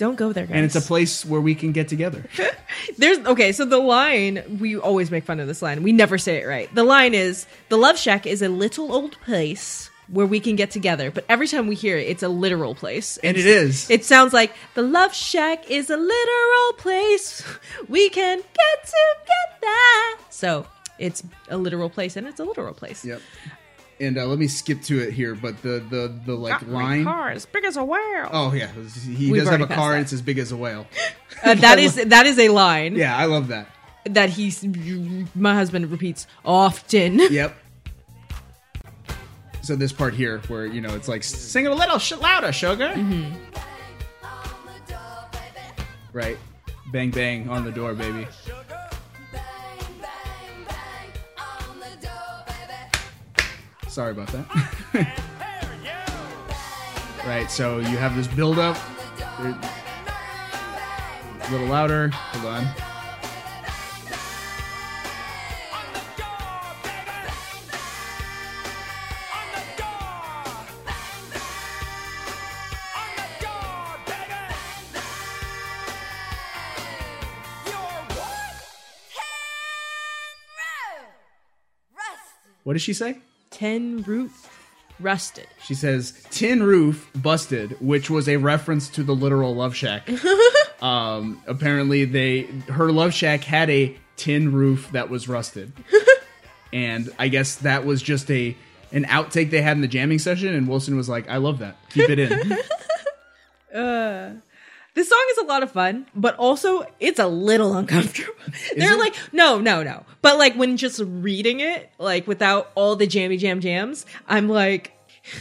Don't go there, guys. And it's a place where we can get together. There's okay, so the line we always make fun of this line. We never say it right. The line is the Love Shack is a little old place where we can get together. But every time we hear it, it's a literal place. And it is. It sounds like the Love Shack is a literal place we can get together. So it's a literal place and it's a literal place. Yep. And uh, let me skip to it here, but the the the like Got my line. car as big as a whale. Oh yeah, he We've does have a car and it's as big as a whale. Uh, that is that is a line Yeah, I love that. that he's my husband repeats often. Yep. So this part here, where you know it's like sing it a little sh- louder, sugar. Mm-hmm. Right. Bang bang on the door, baby. Sorry about that. right. So you have this build up. A little louder. Hold on. What does she say? Tin roof rusted. She says tin roof busted, which was a reference to the literal Love Shack. um, apparently, they her Love Shack had a tin roof that was rusted, and I guess that was just a an outtake they had in the jamming session. And Wilson was like, "I love that. Keep it in." This song is a lot of fun, but also it's a little uncomfortable. They're it? like, no, no, no. But like when just reading it, like without all the jammy jam jams, I'm like,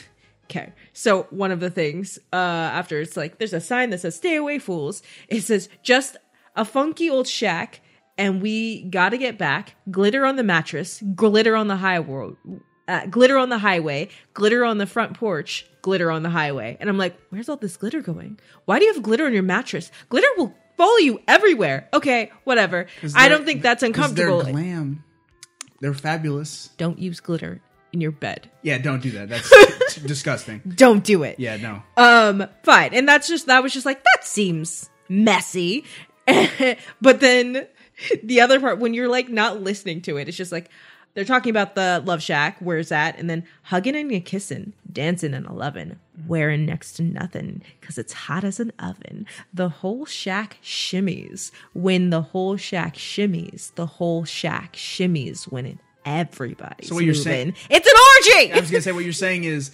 okay. So one of the things uh after it's like there's a sign that says "Stay away, fools." It says just a funky old shack, and we gotta get back. Glitter on the mattress, glitter on the high world. Uh, glitter on the highway, glitter on the front porch, glitter on the highway. And I'm like, where's all this glitter going? Why do you have glitter on your mattress? Glitter will follow you everywhere. Okay, whatever. I don't think that's uncomfortable. They're glam. They're fabulous. don't use glitter in your bed. Yeah, don't do that. That's disgusting. Don't do it. Yeah, no. Um, fine. And that's just that was just like that seems messy. but then the other part when you're like not listening to it, it's just like they're talking about the Love Shack, where's that? And then hugging and you kissing, dancing and loving, wearing next to nothing, cause it's hot as an oven. The whole shack shimmies. When the whole shack shimmies, the whole shack shimmies when it everybody's So what you're saying- It's an orgy! I was gonna say what you're saying is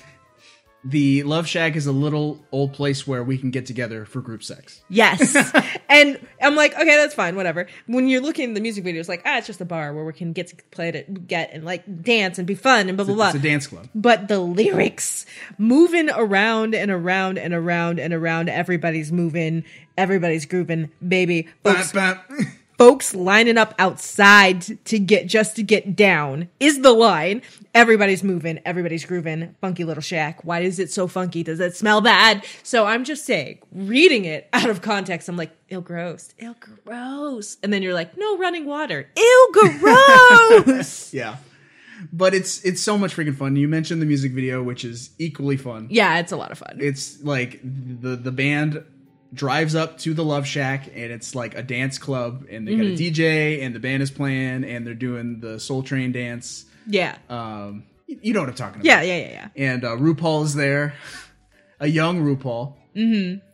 the Love Shack is a little old place where we can get together for group sex. Yes. and I'm like, okay, that's fine, whatever. When you're looking at the music video, it's like, ah, it's just a bar where we can get to play it, get and like dance and be fun and blah, blah, blah. It's a dance club. But the lyrics moving around and around and around and around, everybody's moving, everybody's grooving, baby. Folks, Bap, bap. Folks lining up outside to get just to get down is the line. Everybody's moving, everybody's grooving. Funky little shack. Why is it so funky? Does it smell bad? So I'm just saying, reading it out of context, I'm like, ill gross, ill gross. And then you're like, no running water, ill gross. Yeah. But it's it's so much freaking fun. You mentioned the music video, which is equally fun. yeah, it's a lot of fun. It's like the the band drives up to the Love Shack and it's like a dance club and they got a Mm-hmm. DJ and the band is playing and they're doing the Soul Train dance. yeah. Um you know what I'm talking about. yeah, yeah, yeah, yeah. And uh, RuPaul is there. A young RuPaul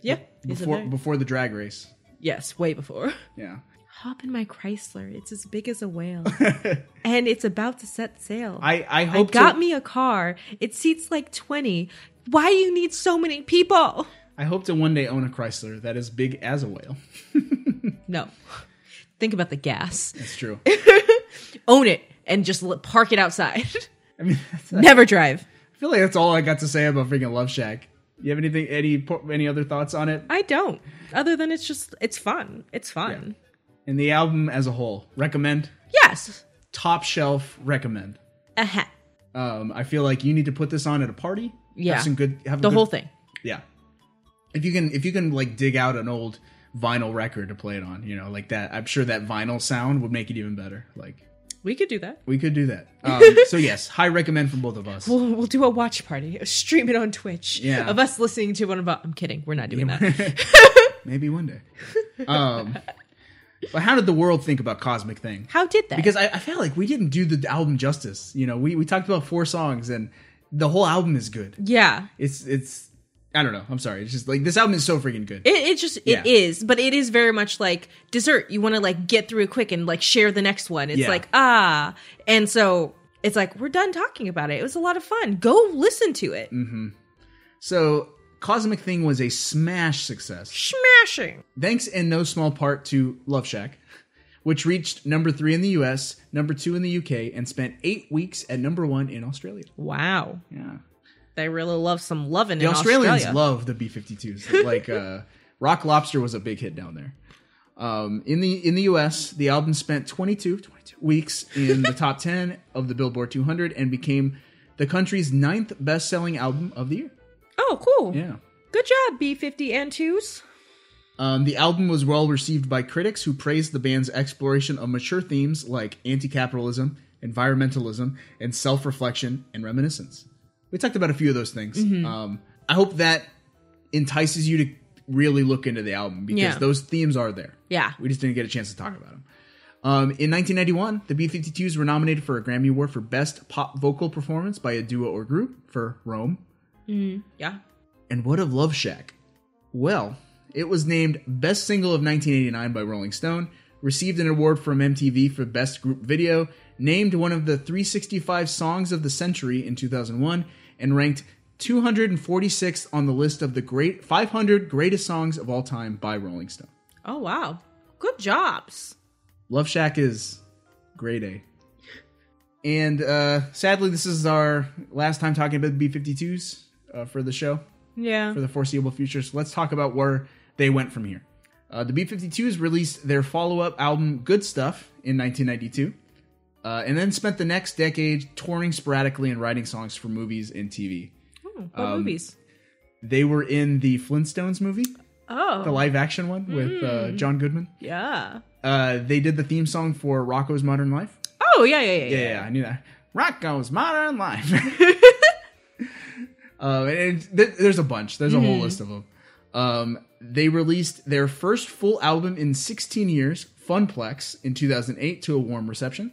Yeah. He's before before the drag race. yes, way before. Yeah. Hop in my Chrysler. It's as big as a whale. and it's about to set sail. I I I hope got to, me a car. It seats like 20. Why do you need so many people? I hope to one day own a Chrysler that is big as a whale. No. Think about the gas. That's true. Own it and just park it outside. I mean, Never drive. I feel like that's all I got to say about freaking Love Shack. You have anything, any, any other thoughts on it? I don't. Other than it's just, it's fun. It's fun. And the album as a whole, recommend. Yes. Top shelf, recommend. Uh-huh. Um, I feel like you need to put this on at a party. Yeah. have some good. Have a The good- whole thing. Yeah. If you can, if you can like dig out an old vinyl record to play it on, you know, like that, I'm sure that vinyl sound would make it even better. Like We could do that. we could do that. Um, so yes, high recommend from both of us. We'll, we'll do a watch party, stream it on Twitch Yeah. of us listening to one of our. I'm kidding. We're not doing that. Maybe one day. Um, but how did the world think about Cosmic Thing? How did that? Because I, I felt like we didn't do the album justice. You know, we, we talked about four songs and the whole album is good. yeah. It's it's I don't know. I'm sorry. It's just like this album is so freaking good. It, it just Yeah. it is, but it is very much like dessert. You want to like get through it quick and like share the next one. It's Yeah. like ah, and so it's like we're done talking about it. It was a lot of fun. Go listen to it. Mm-hmm. so Cosmic Thing was a smash success. Smashing. thanks in no small part to Love Shack, which reached number three in the US, number two in the UK, and spent eight weeks at number one in Australia. Wow, Yeah. They really love some loving The Australians Australia. love the B 52s. Like, uh, Rock Lobster was a big hit down there. Um, in the in the US, the album spent 22, 22 weeks in the top 10 of the Billboard 200 and became the country's ninth best selling album of the year. oh, cool. Yeah. Good job, B fifty and twos. Um, the album was well received by critics who praised the band's exploration of mature themes like anti capitalism, environmentalism, and self reflection and reminiscence. We talked about a few of those things. Um, I hope that entices you to really look into the album because Yeah. those themes are there. Yeah. We just didn't get a chance to talk about them. Um, in 1991, the B 52s were nominated for a Grammy Award for Best Pop Vocal Performance by a Duo or Group for Roam. Yeah. And what of Love Shack? Well, it was named Best Single of 1989 by Rolling Stone, received an award from MTV for Best Group Video, named one of the 365 Songs of the Century in 2001, and ranked 246th on the list of the great 500 greatest songs of all time by Rolling Stone. Oh wow. Good jobs. Love Shack is grade A. And uh, sadly, this is our last time talking about the B 52s uh, for the show. Yeah. for the foreseeable future. So let's talk about where they went from here. Uh, the B 52s released their follow up album Good Stuff in 1992, uh, and then spent the next decade touring sporadically and writing songs for movies and TV. what um, movies? They were in the Flintstones movie, Oh. the live action one with uh, John Goodman. yeah. Uh, they did the theme song for Rocko's Modern Life. Oh yeah, yeah, yeah, Yeah, yeah. yeah, I knew that. Rocko's Modern Life. uh, and th- there's a bunch. There's a whole Mm-hmm. list of them. Um, they released their first full album in 16 years, Funplex, in 2008 to a warm reception.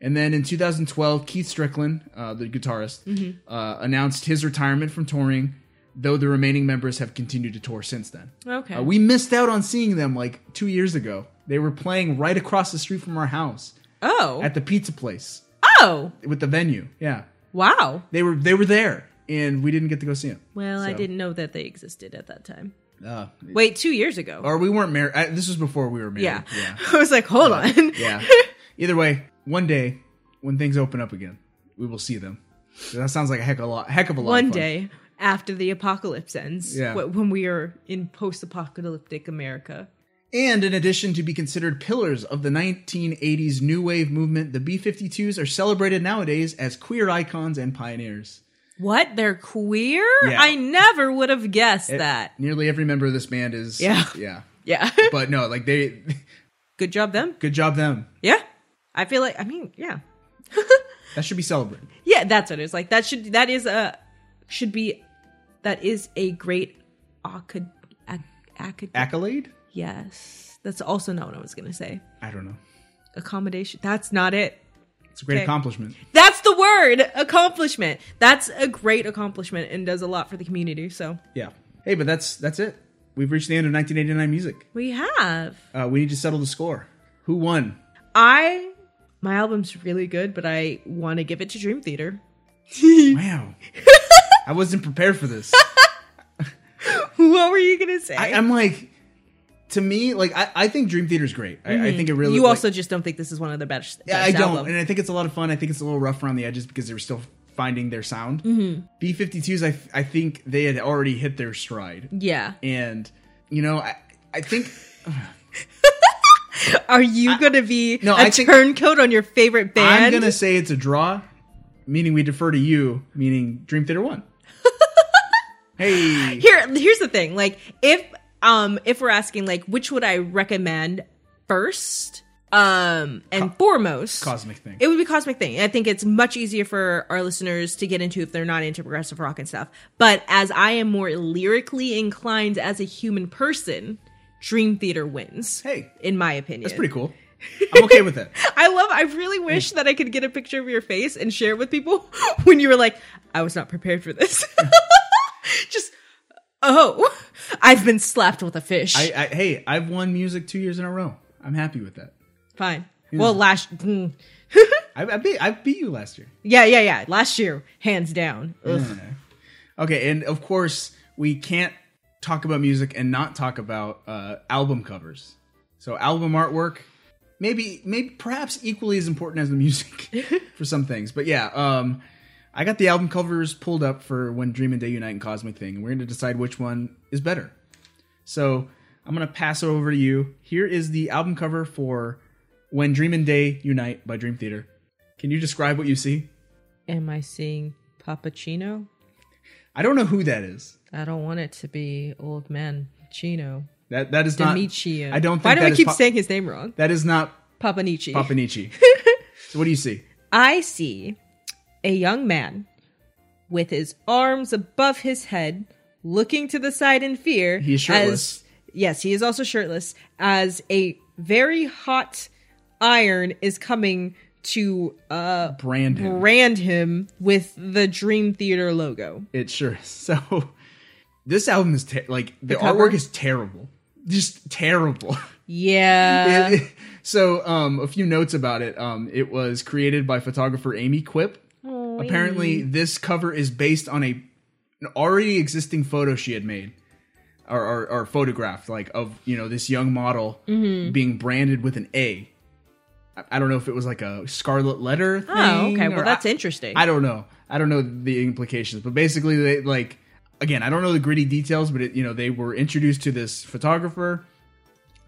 And then in 2012, Keith Strickland, uh, the guitarist, Mm-hmm. uh, announced his retirement from touring, though the remaining members have continued to tour since then. Okay. Uh, we missed out on seeing them like two years ago. They were playing right across the street from our house oh. at the pizza place oh. with the venue. Yeah, Wow. they were they were there, and we didn't get to go see them. Well, I didn't know that they existed at that time. Uh, Wait, two years ago. or we weren't married. This was before we were married. yeah. yeah, I was like, hold on. yeah. Either way, one day when things open up again, we will see them. That sounds like a heck of a lot, heck of a lot. One day after the apocalypse ends, Yeah. when we are in post-apocalyptic America. And in addition to be considered pillars of the 1980s new wave movement, the B-52s are celebrated nowadays as queer icons and pioneers. What? They're queer? Yeah. I never would have guessed It- that. Nearly every member of this band is. Yeah. yeah. Yeah. But no, like they, Good job, them. good job them. Yeah. I feel like, I mean, yeah. That should be celebrated. Yeah, that's what it is. Like, that should, that is a, should be, that is a great acad, ac, acad, Accolade? yes. That's also not what I was going to say. I don't know. Accommodation. That's not it. It's a great Okay. accomplishment. That's the word accomplishment. That's a great accomplishment and does a lot for the community. So Yeah. Hey, but that's that's it. We've reached the end of 1989 music. we have. Uh, we need to settle the score. Who won? I, my album's really good, but I want to give it to Dream Theater. Wow. I wasn't prepared for this. what were you going to say? I, I'm like, to me, like I, I think Dream Theater's great. I, I think it really. you like- also just don't think this is one of the best. Yeah, I don't, album. and I think it's a lot of fun. I think it's a little rough around the edges because they were still finding their sound. Mm-hmm. B52s, I I think they had already hit their stride, yeah. and you know, I I think Are you going to be no, a I turncoat on your favorite band? I'm gonna say it's a draw, meaning we defer to you, meaning Dream Theater won. hey, Here, here's the thing. Like, if um, if we're asking like, which would I recommend first, um, and foremost, cosmic thing. It would be Cosmic Thing. I think it's much easier for our listeners to get into if they're not into progressive rock and stuff. But as I am more lyrically inclined as a human person, Dream Theater wins. Hey. in my opinion, That's pretty cool. I'm okay with it. I love. I really wish that I could get a picture of your face and share it with people when you were like, "I was not prepared for this." Just Oh, I've been slapped with a fish. I, I hey, I've won music two years in a row. I'm happy with that. Fine. Well, last. mm. I, I beat I beat you last year. Yeah, yeah, yeah. Last year, hands down. Ugh. Okay, and of course we can't talk about music and not talk about uh, album covers. So album artwork, maybe maybe perhaps equally as important as the music for some things. But yeah, um, I got the album covers pulled up for when Dream and Day Unite and Cosmic Thing, and we're going to decide which one is better. So I'm going to pass it over to you. Here is the album cover for When Dream and Day Unite by Dream Theater. Can you describe what you see? Am I seeing Papacino? I don't know who that is. I don't want it to be old man Chino. That that is not. Demetrio. I don't think Why do I keep Pa- saying his name wrong? That is not Papanichi. Papanichi. so what do you see? I see a young man with his arms above his head, looking to the side in fear. He's shirtless. As, yes, he is also shirtless. As a very hot iron is coming to uh, Brand him. brand him with the Dream Theater logo. It sure is. So this album is ter- like the, cover? artwork is terrible. Just terrible. Yeah. It- so um a few notes about it. Um it was created by photographer Amy Quip. Apparently this cover is based on a an already existing photo she had made. Or, or, or photographed like of you know this young model Mm-hmm. being branded with an A. I- I don't know if it was like a scarlet letter thing. oh, okay. Well, that's I- interesting. I don't know. I don't know the implications, but basically, they like again. I don't know the gritty details, but it, you know they were introduced to this photographer.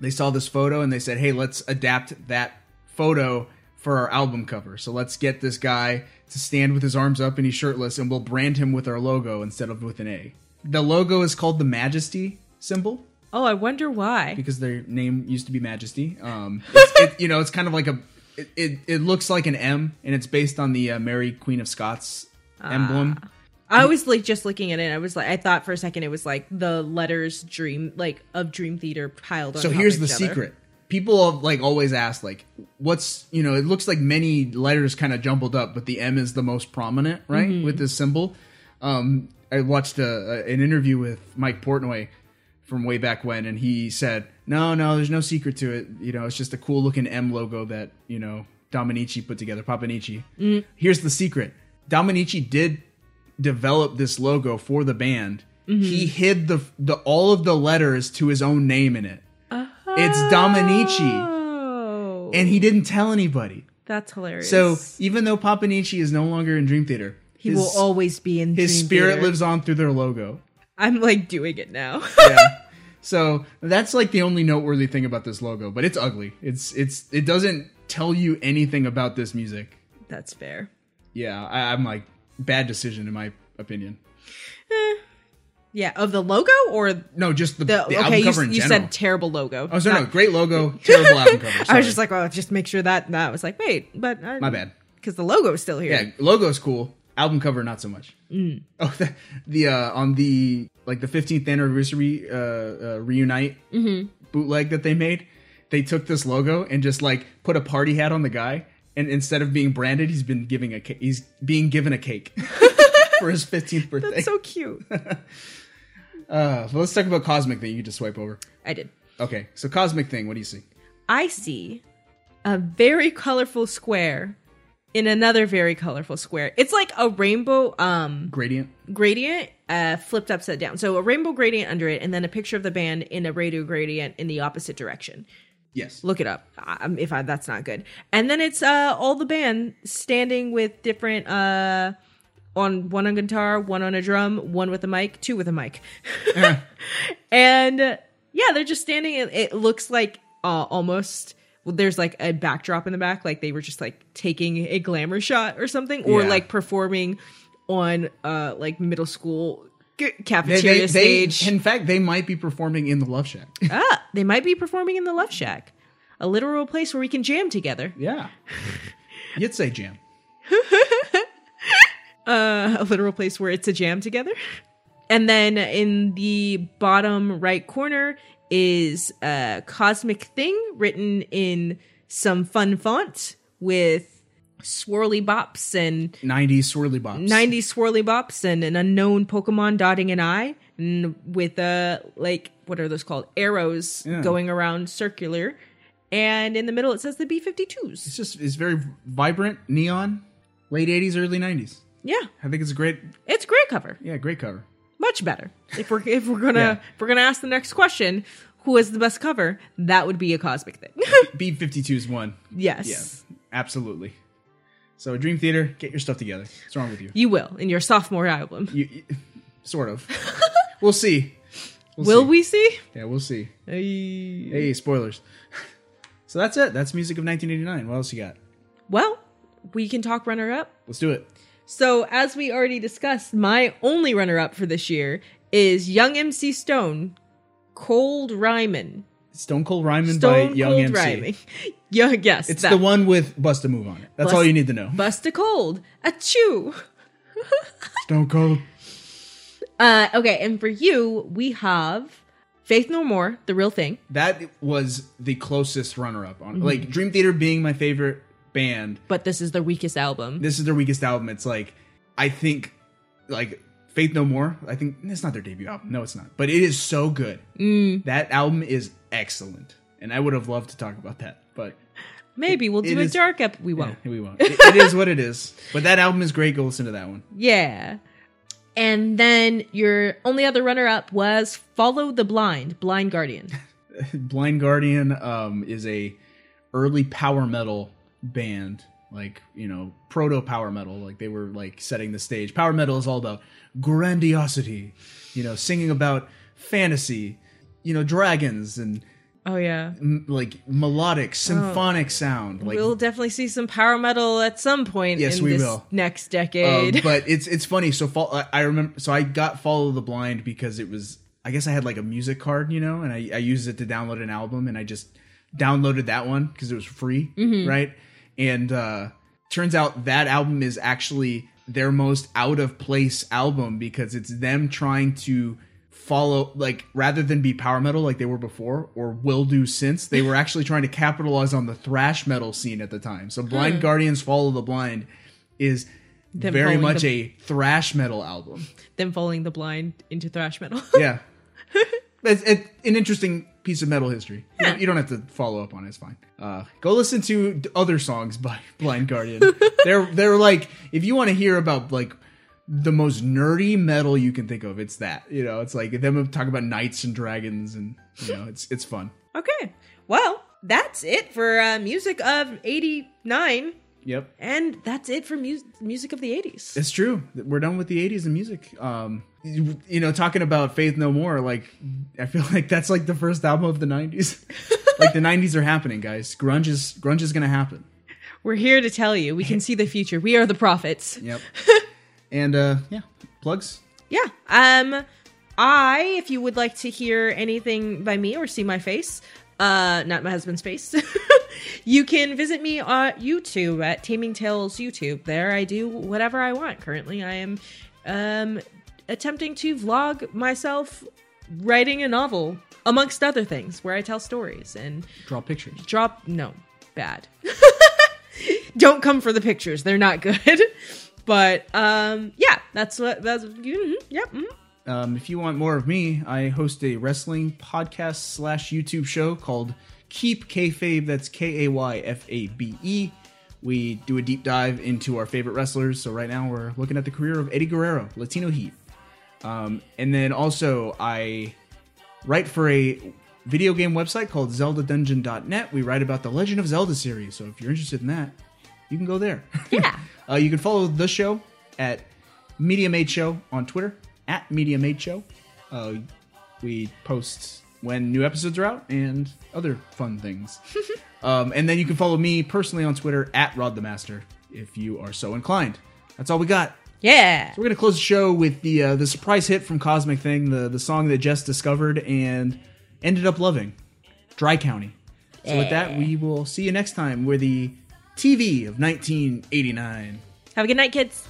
They saw this photo and they said, "Hey, let's adapt that photo for our album cover. So let's get this guy to stand with his arms up and he's shirtless, and we'll brand him with our logo instead of with an A." The logo is called the Majesty symbol oh, I wonder why. because their name used to be Majesty. Um, it, you know, it's kind of like a. It, it, it looks like an M, and it's based on the uh, Mary Queen of Scots emblem. I was like just looking at it. I was like, I thought for a second it was like the letters "Dream" like of Dream Theater piled on. So top here's of the each other. secret. People have, like always ask like, what's you know? It looks like many letters kind of jumbled up, but the M is the most prominent, right? Mm-hmm. With this symbol. Um, I watched a, a, an interview with Mike Portnoy from way back when, and he said, "No, no, there's no secret to it. You know, it's just a cool looking M logo that you know Dominici put together, Papanici. Mm. Here's the secret: Dominici did develop this logo for the band. Mm-hmm. He hid the the all of the letters to his own name in it. It's Dominici, Oh, and he didn't tell anybody. that's hilarious. So even though Papanici is no longer in Dream Theater, he his, will always be in. his Dream spirit Theater. lives on through their logo. I'm like doing it now. Yeah. so that's like the only noteworthy thing about this logo, but it's ugly. It's it's it doesn't tell you anything about this music. that's fair. Yeah, I, I'm like bad decision in my opinion. Yeah, of the logo or No, just the, the okay. album You, cover in you general. said terrible logo. oh, sorry, no, great logo, terrible album cover. I was just like, well, just make sure that. And that I was like, wait, but I, My bad. because the logo is still here. Yeah, logo's cool. Album cover not so much. Mm. Oh, the, the uh, on the like the 15th anniversary uh, uh, reunite Mm-hmm. bootleg that they made, they took this logo and just like put a party hat on the guy, and instead of being branded, he's been giving a ca- he's being given a cake for his 15th birthday. That's so cute. uh, well, let's talk about Cosmic Thing. You just swipe over. I did. Okay, so Cosmic Thing. What do you see? I see a very colorful square in another very colorful square. It's like a rainbow um Gradient. gradient uh flipped upside down. So a rainbow gradient under it and then a picture of the band in a radio gradient in the opposite direction. Yes. Look it up um, if I, that's not good. And then it's uh all the band standing with different uh on one on guitar, one on a drum, one with a mic, two with a mic. and uh, yeah, they're just standing. It, it looks like uh, almost well, there's like a backdrop in the back, like they were just like taking a glamour shot or something, or Yeah. like performing on uh like middle school cafeteria they, they, stage. in fact, they might be performing in the Love Shack. ah, they might be performing in the Love Shack, a literal place where we can jam together. yeah. You'd say jam. uh, a literal place where it's a jam together. And then in the bottom right corner is a cosmic thing written in some fun font with swirly bops and 90s swirly bops. 90s swirly bops and an unknown Pokemon dotting an eye and with uh like what are those called arrows Yeah. going around circular and in the middle it says the It's B52s. it's just it's very vibrant, neon, late 80s, early 90s. Yeah, I think it's a great, it's a great cover. yeah, great cover. Much better. If we're if we're gonna Yeah. if we're gonna ask the next question, who has the best cover? That would be a cosmic thing. B52's one. yes. Yeah, absolutely. So Dream Theater, get your stuff together. What's wrong with you? You will in your sophomore album. You, you- sort of. we'll see. We'll will see. we see? Yeah, we'll see. Hey. Hey, spoilers. so that's it. That's music of 1989. What else you got? Well, we can talk runner up. Let's do it. So, as we already discussed, my only runner up for this year is Young MC Stone, Cold Rhymin'. Stone Cold Rhymin' Stone by Young Cold MC. Rhyming. Yeah, yes. It's that. the one with Bust a Move on it. That's Bust- all you need to know. Bust a Cold. A chew. Stone Cold. Uh, okay, and for you, we have Faith No More, The Real Thing. That was the closest runner up on Mm-hmm. like Dream Theater being my favorite band. But this is their weakest album. This is their weakest album. It's like I think like Faith No More. I think it's not their debut album. No, it's not. But it is so good. Mm. That album is excellent, and I would have loved to talk about that, but Maybe we'll do a is- dark up. We won't. yeah, we won't. It- it is what it is. But that album is great. Go listen to that one. Yeah. And then your only other runner up was Follow the Blind, Blind Guardian. Blind Guardian um, is a early power metal band, like you know proto power metal. Like they were like setting the stage. Power metal is all about grandiosity, you know, singing about fantasy, you know, dragons and Oh, yeah. m- like melodic symphonic sound. Like we'll definitely see some power metal at some point Yes, in we this will. next Um, decade. but it's it's funny. So fol- I- I remember. So I got Follow the Blind because it was. I guess I had like a music card, you know, and I, I used it to download an album, and I just downloaded that one because it was free, right? And uh turns out that album is actually their most out of place album because it's them trying to follow like rather than be power metal like they were before or will do since they were actually trying to capitalize on the thrash metal scene at the time so blind guardians follow the blind is Them very much the- a thrash metal album. them following the blind into thrash metal. Yeah, it's, it's an interesting piece of metal history. You, don't, you don't have to follow up on it; it's fine. Uh, go listen to other songs by Blind Guardian. they're they're like if you want to hear about like the most nerdy metal you can think of, it's that. You know, it's like them talk about knights and dragons, and you know, it's it's fun. okay. Well, that's it for uh, music of 89. Yep. And that's it for mu- music of the 80s. It's true. We're done with the 80s and music. Um, you, you know, talking about Faith No More, like, I feel like that's like the first album of the 90s. like, the 90s are happening, guys. Grunge is, grunge is going to happen. We're here to tell you. We can see the future. We are the prophets. Yep. And, uh, yeah, plugs. Yeah. Um I if you would like to hear anything by me or see my face, uh not my husband's face. you can visit me on YouTube at Taming Tales YouTube. There I do whatever I want. Currently I am um attempting to vlog myself writing a novel amongst other things where I tell stories and Draw pictures. drop no bad don't come for the pictures they're not good but um yeah that's what that's mhm, yep mhm. Um, if you want more of me, I host a wrestling podcast slash YouTube show called Keep Kayfabe. That's K A Y F A B E. We do a deep dive into our favorite wrestlers. So right now we're looking at the career of Eddie Guerrero, Latino Heat. Um, and then also I write for a video game website called ZeldaDungeon.net. We write about the Legend of Zelda series. So if you're interested in that, you can go there. yeah Uh, you can follow the show at Media Made Show on Twitter at Media Made Show. Uh, we post when new episodes are out and other fun things. um, and then you can follow me personally on Twitter at Rod the Master if you are so inclined. That's all we got. yeah So we're gonna close the show with the uh, the surprise hit from Cosmic Thing, the the song that Jess discovered and ended up loving, Dry County. So with that, we will see you next time where the TV of 1989. have a good night kids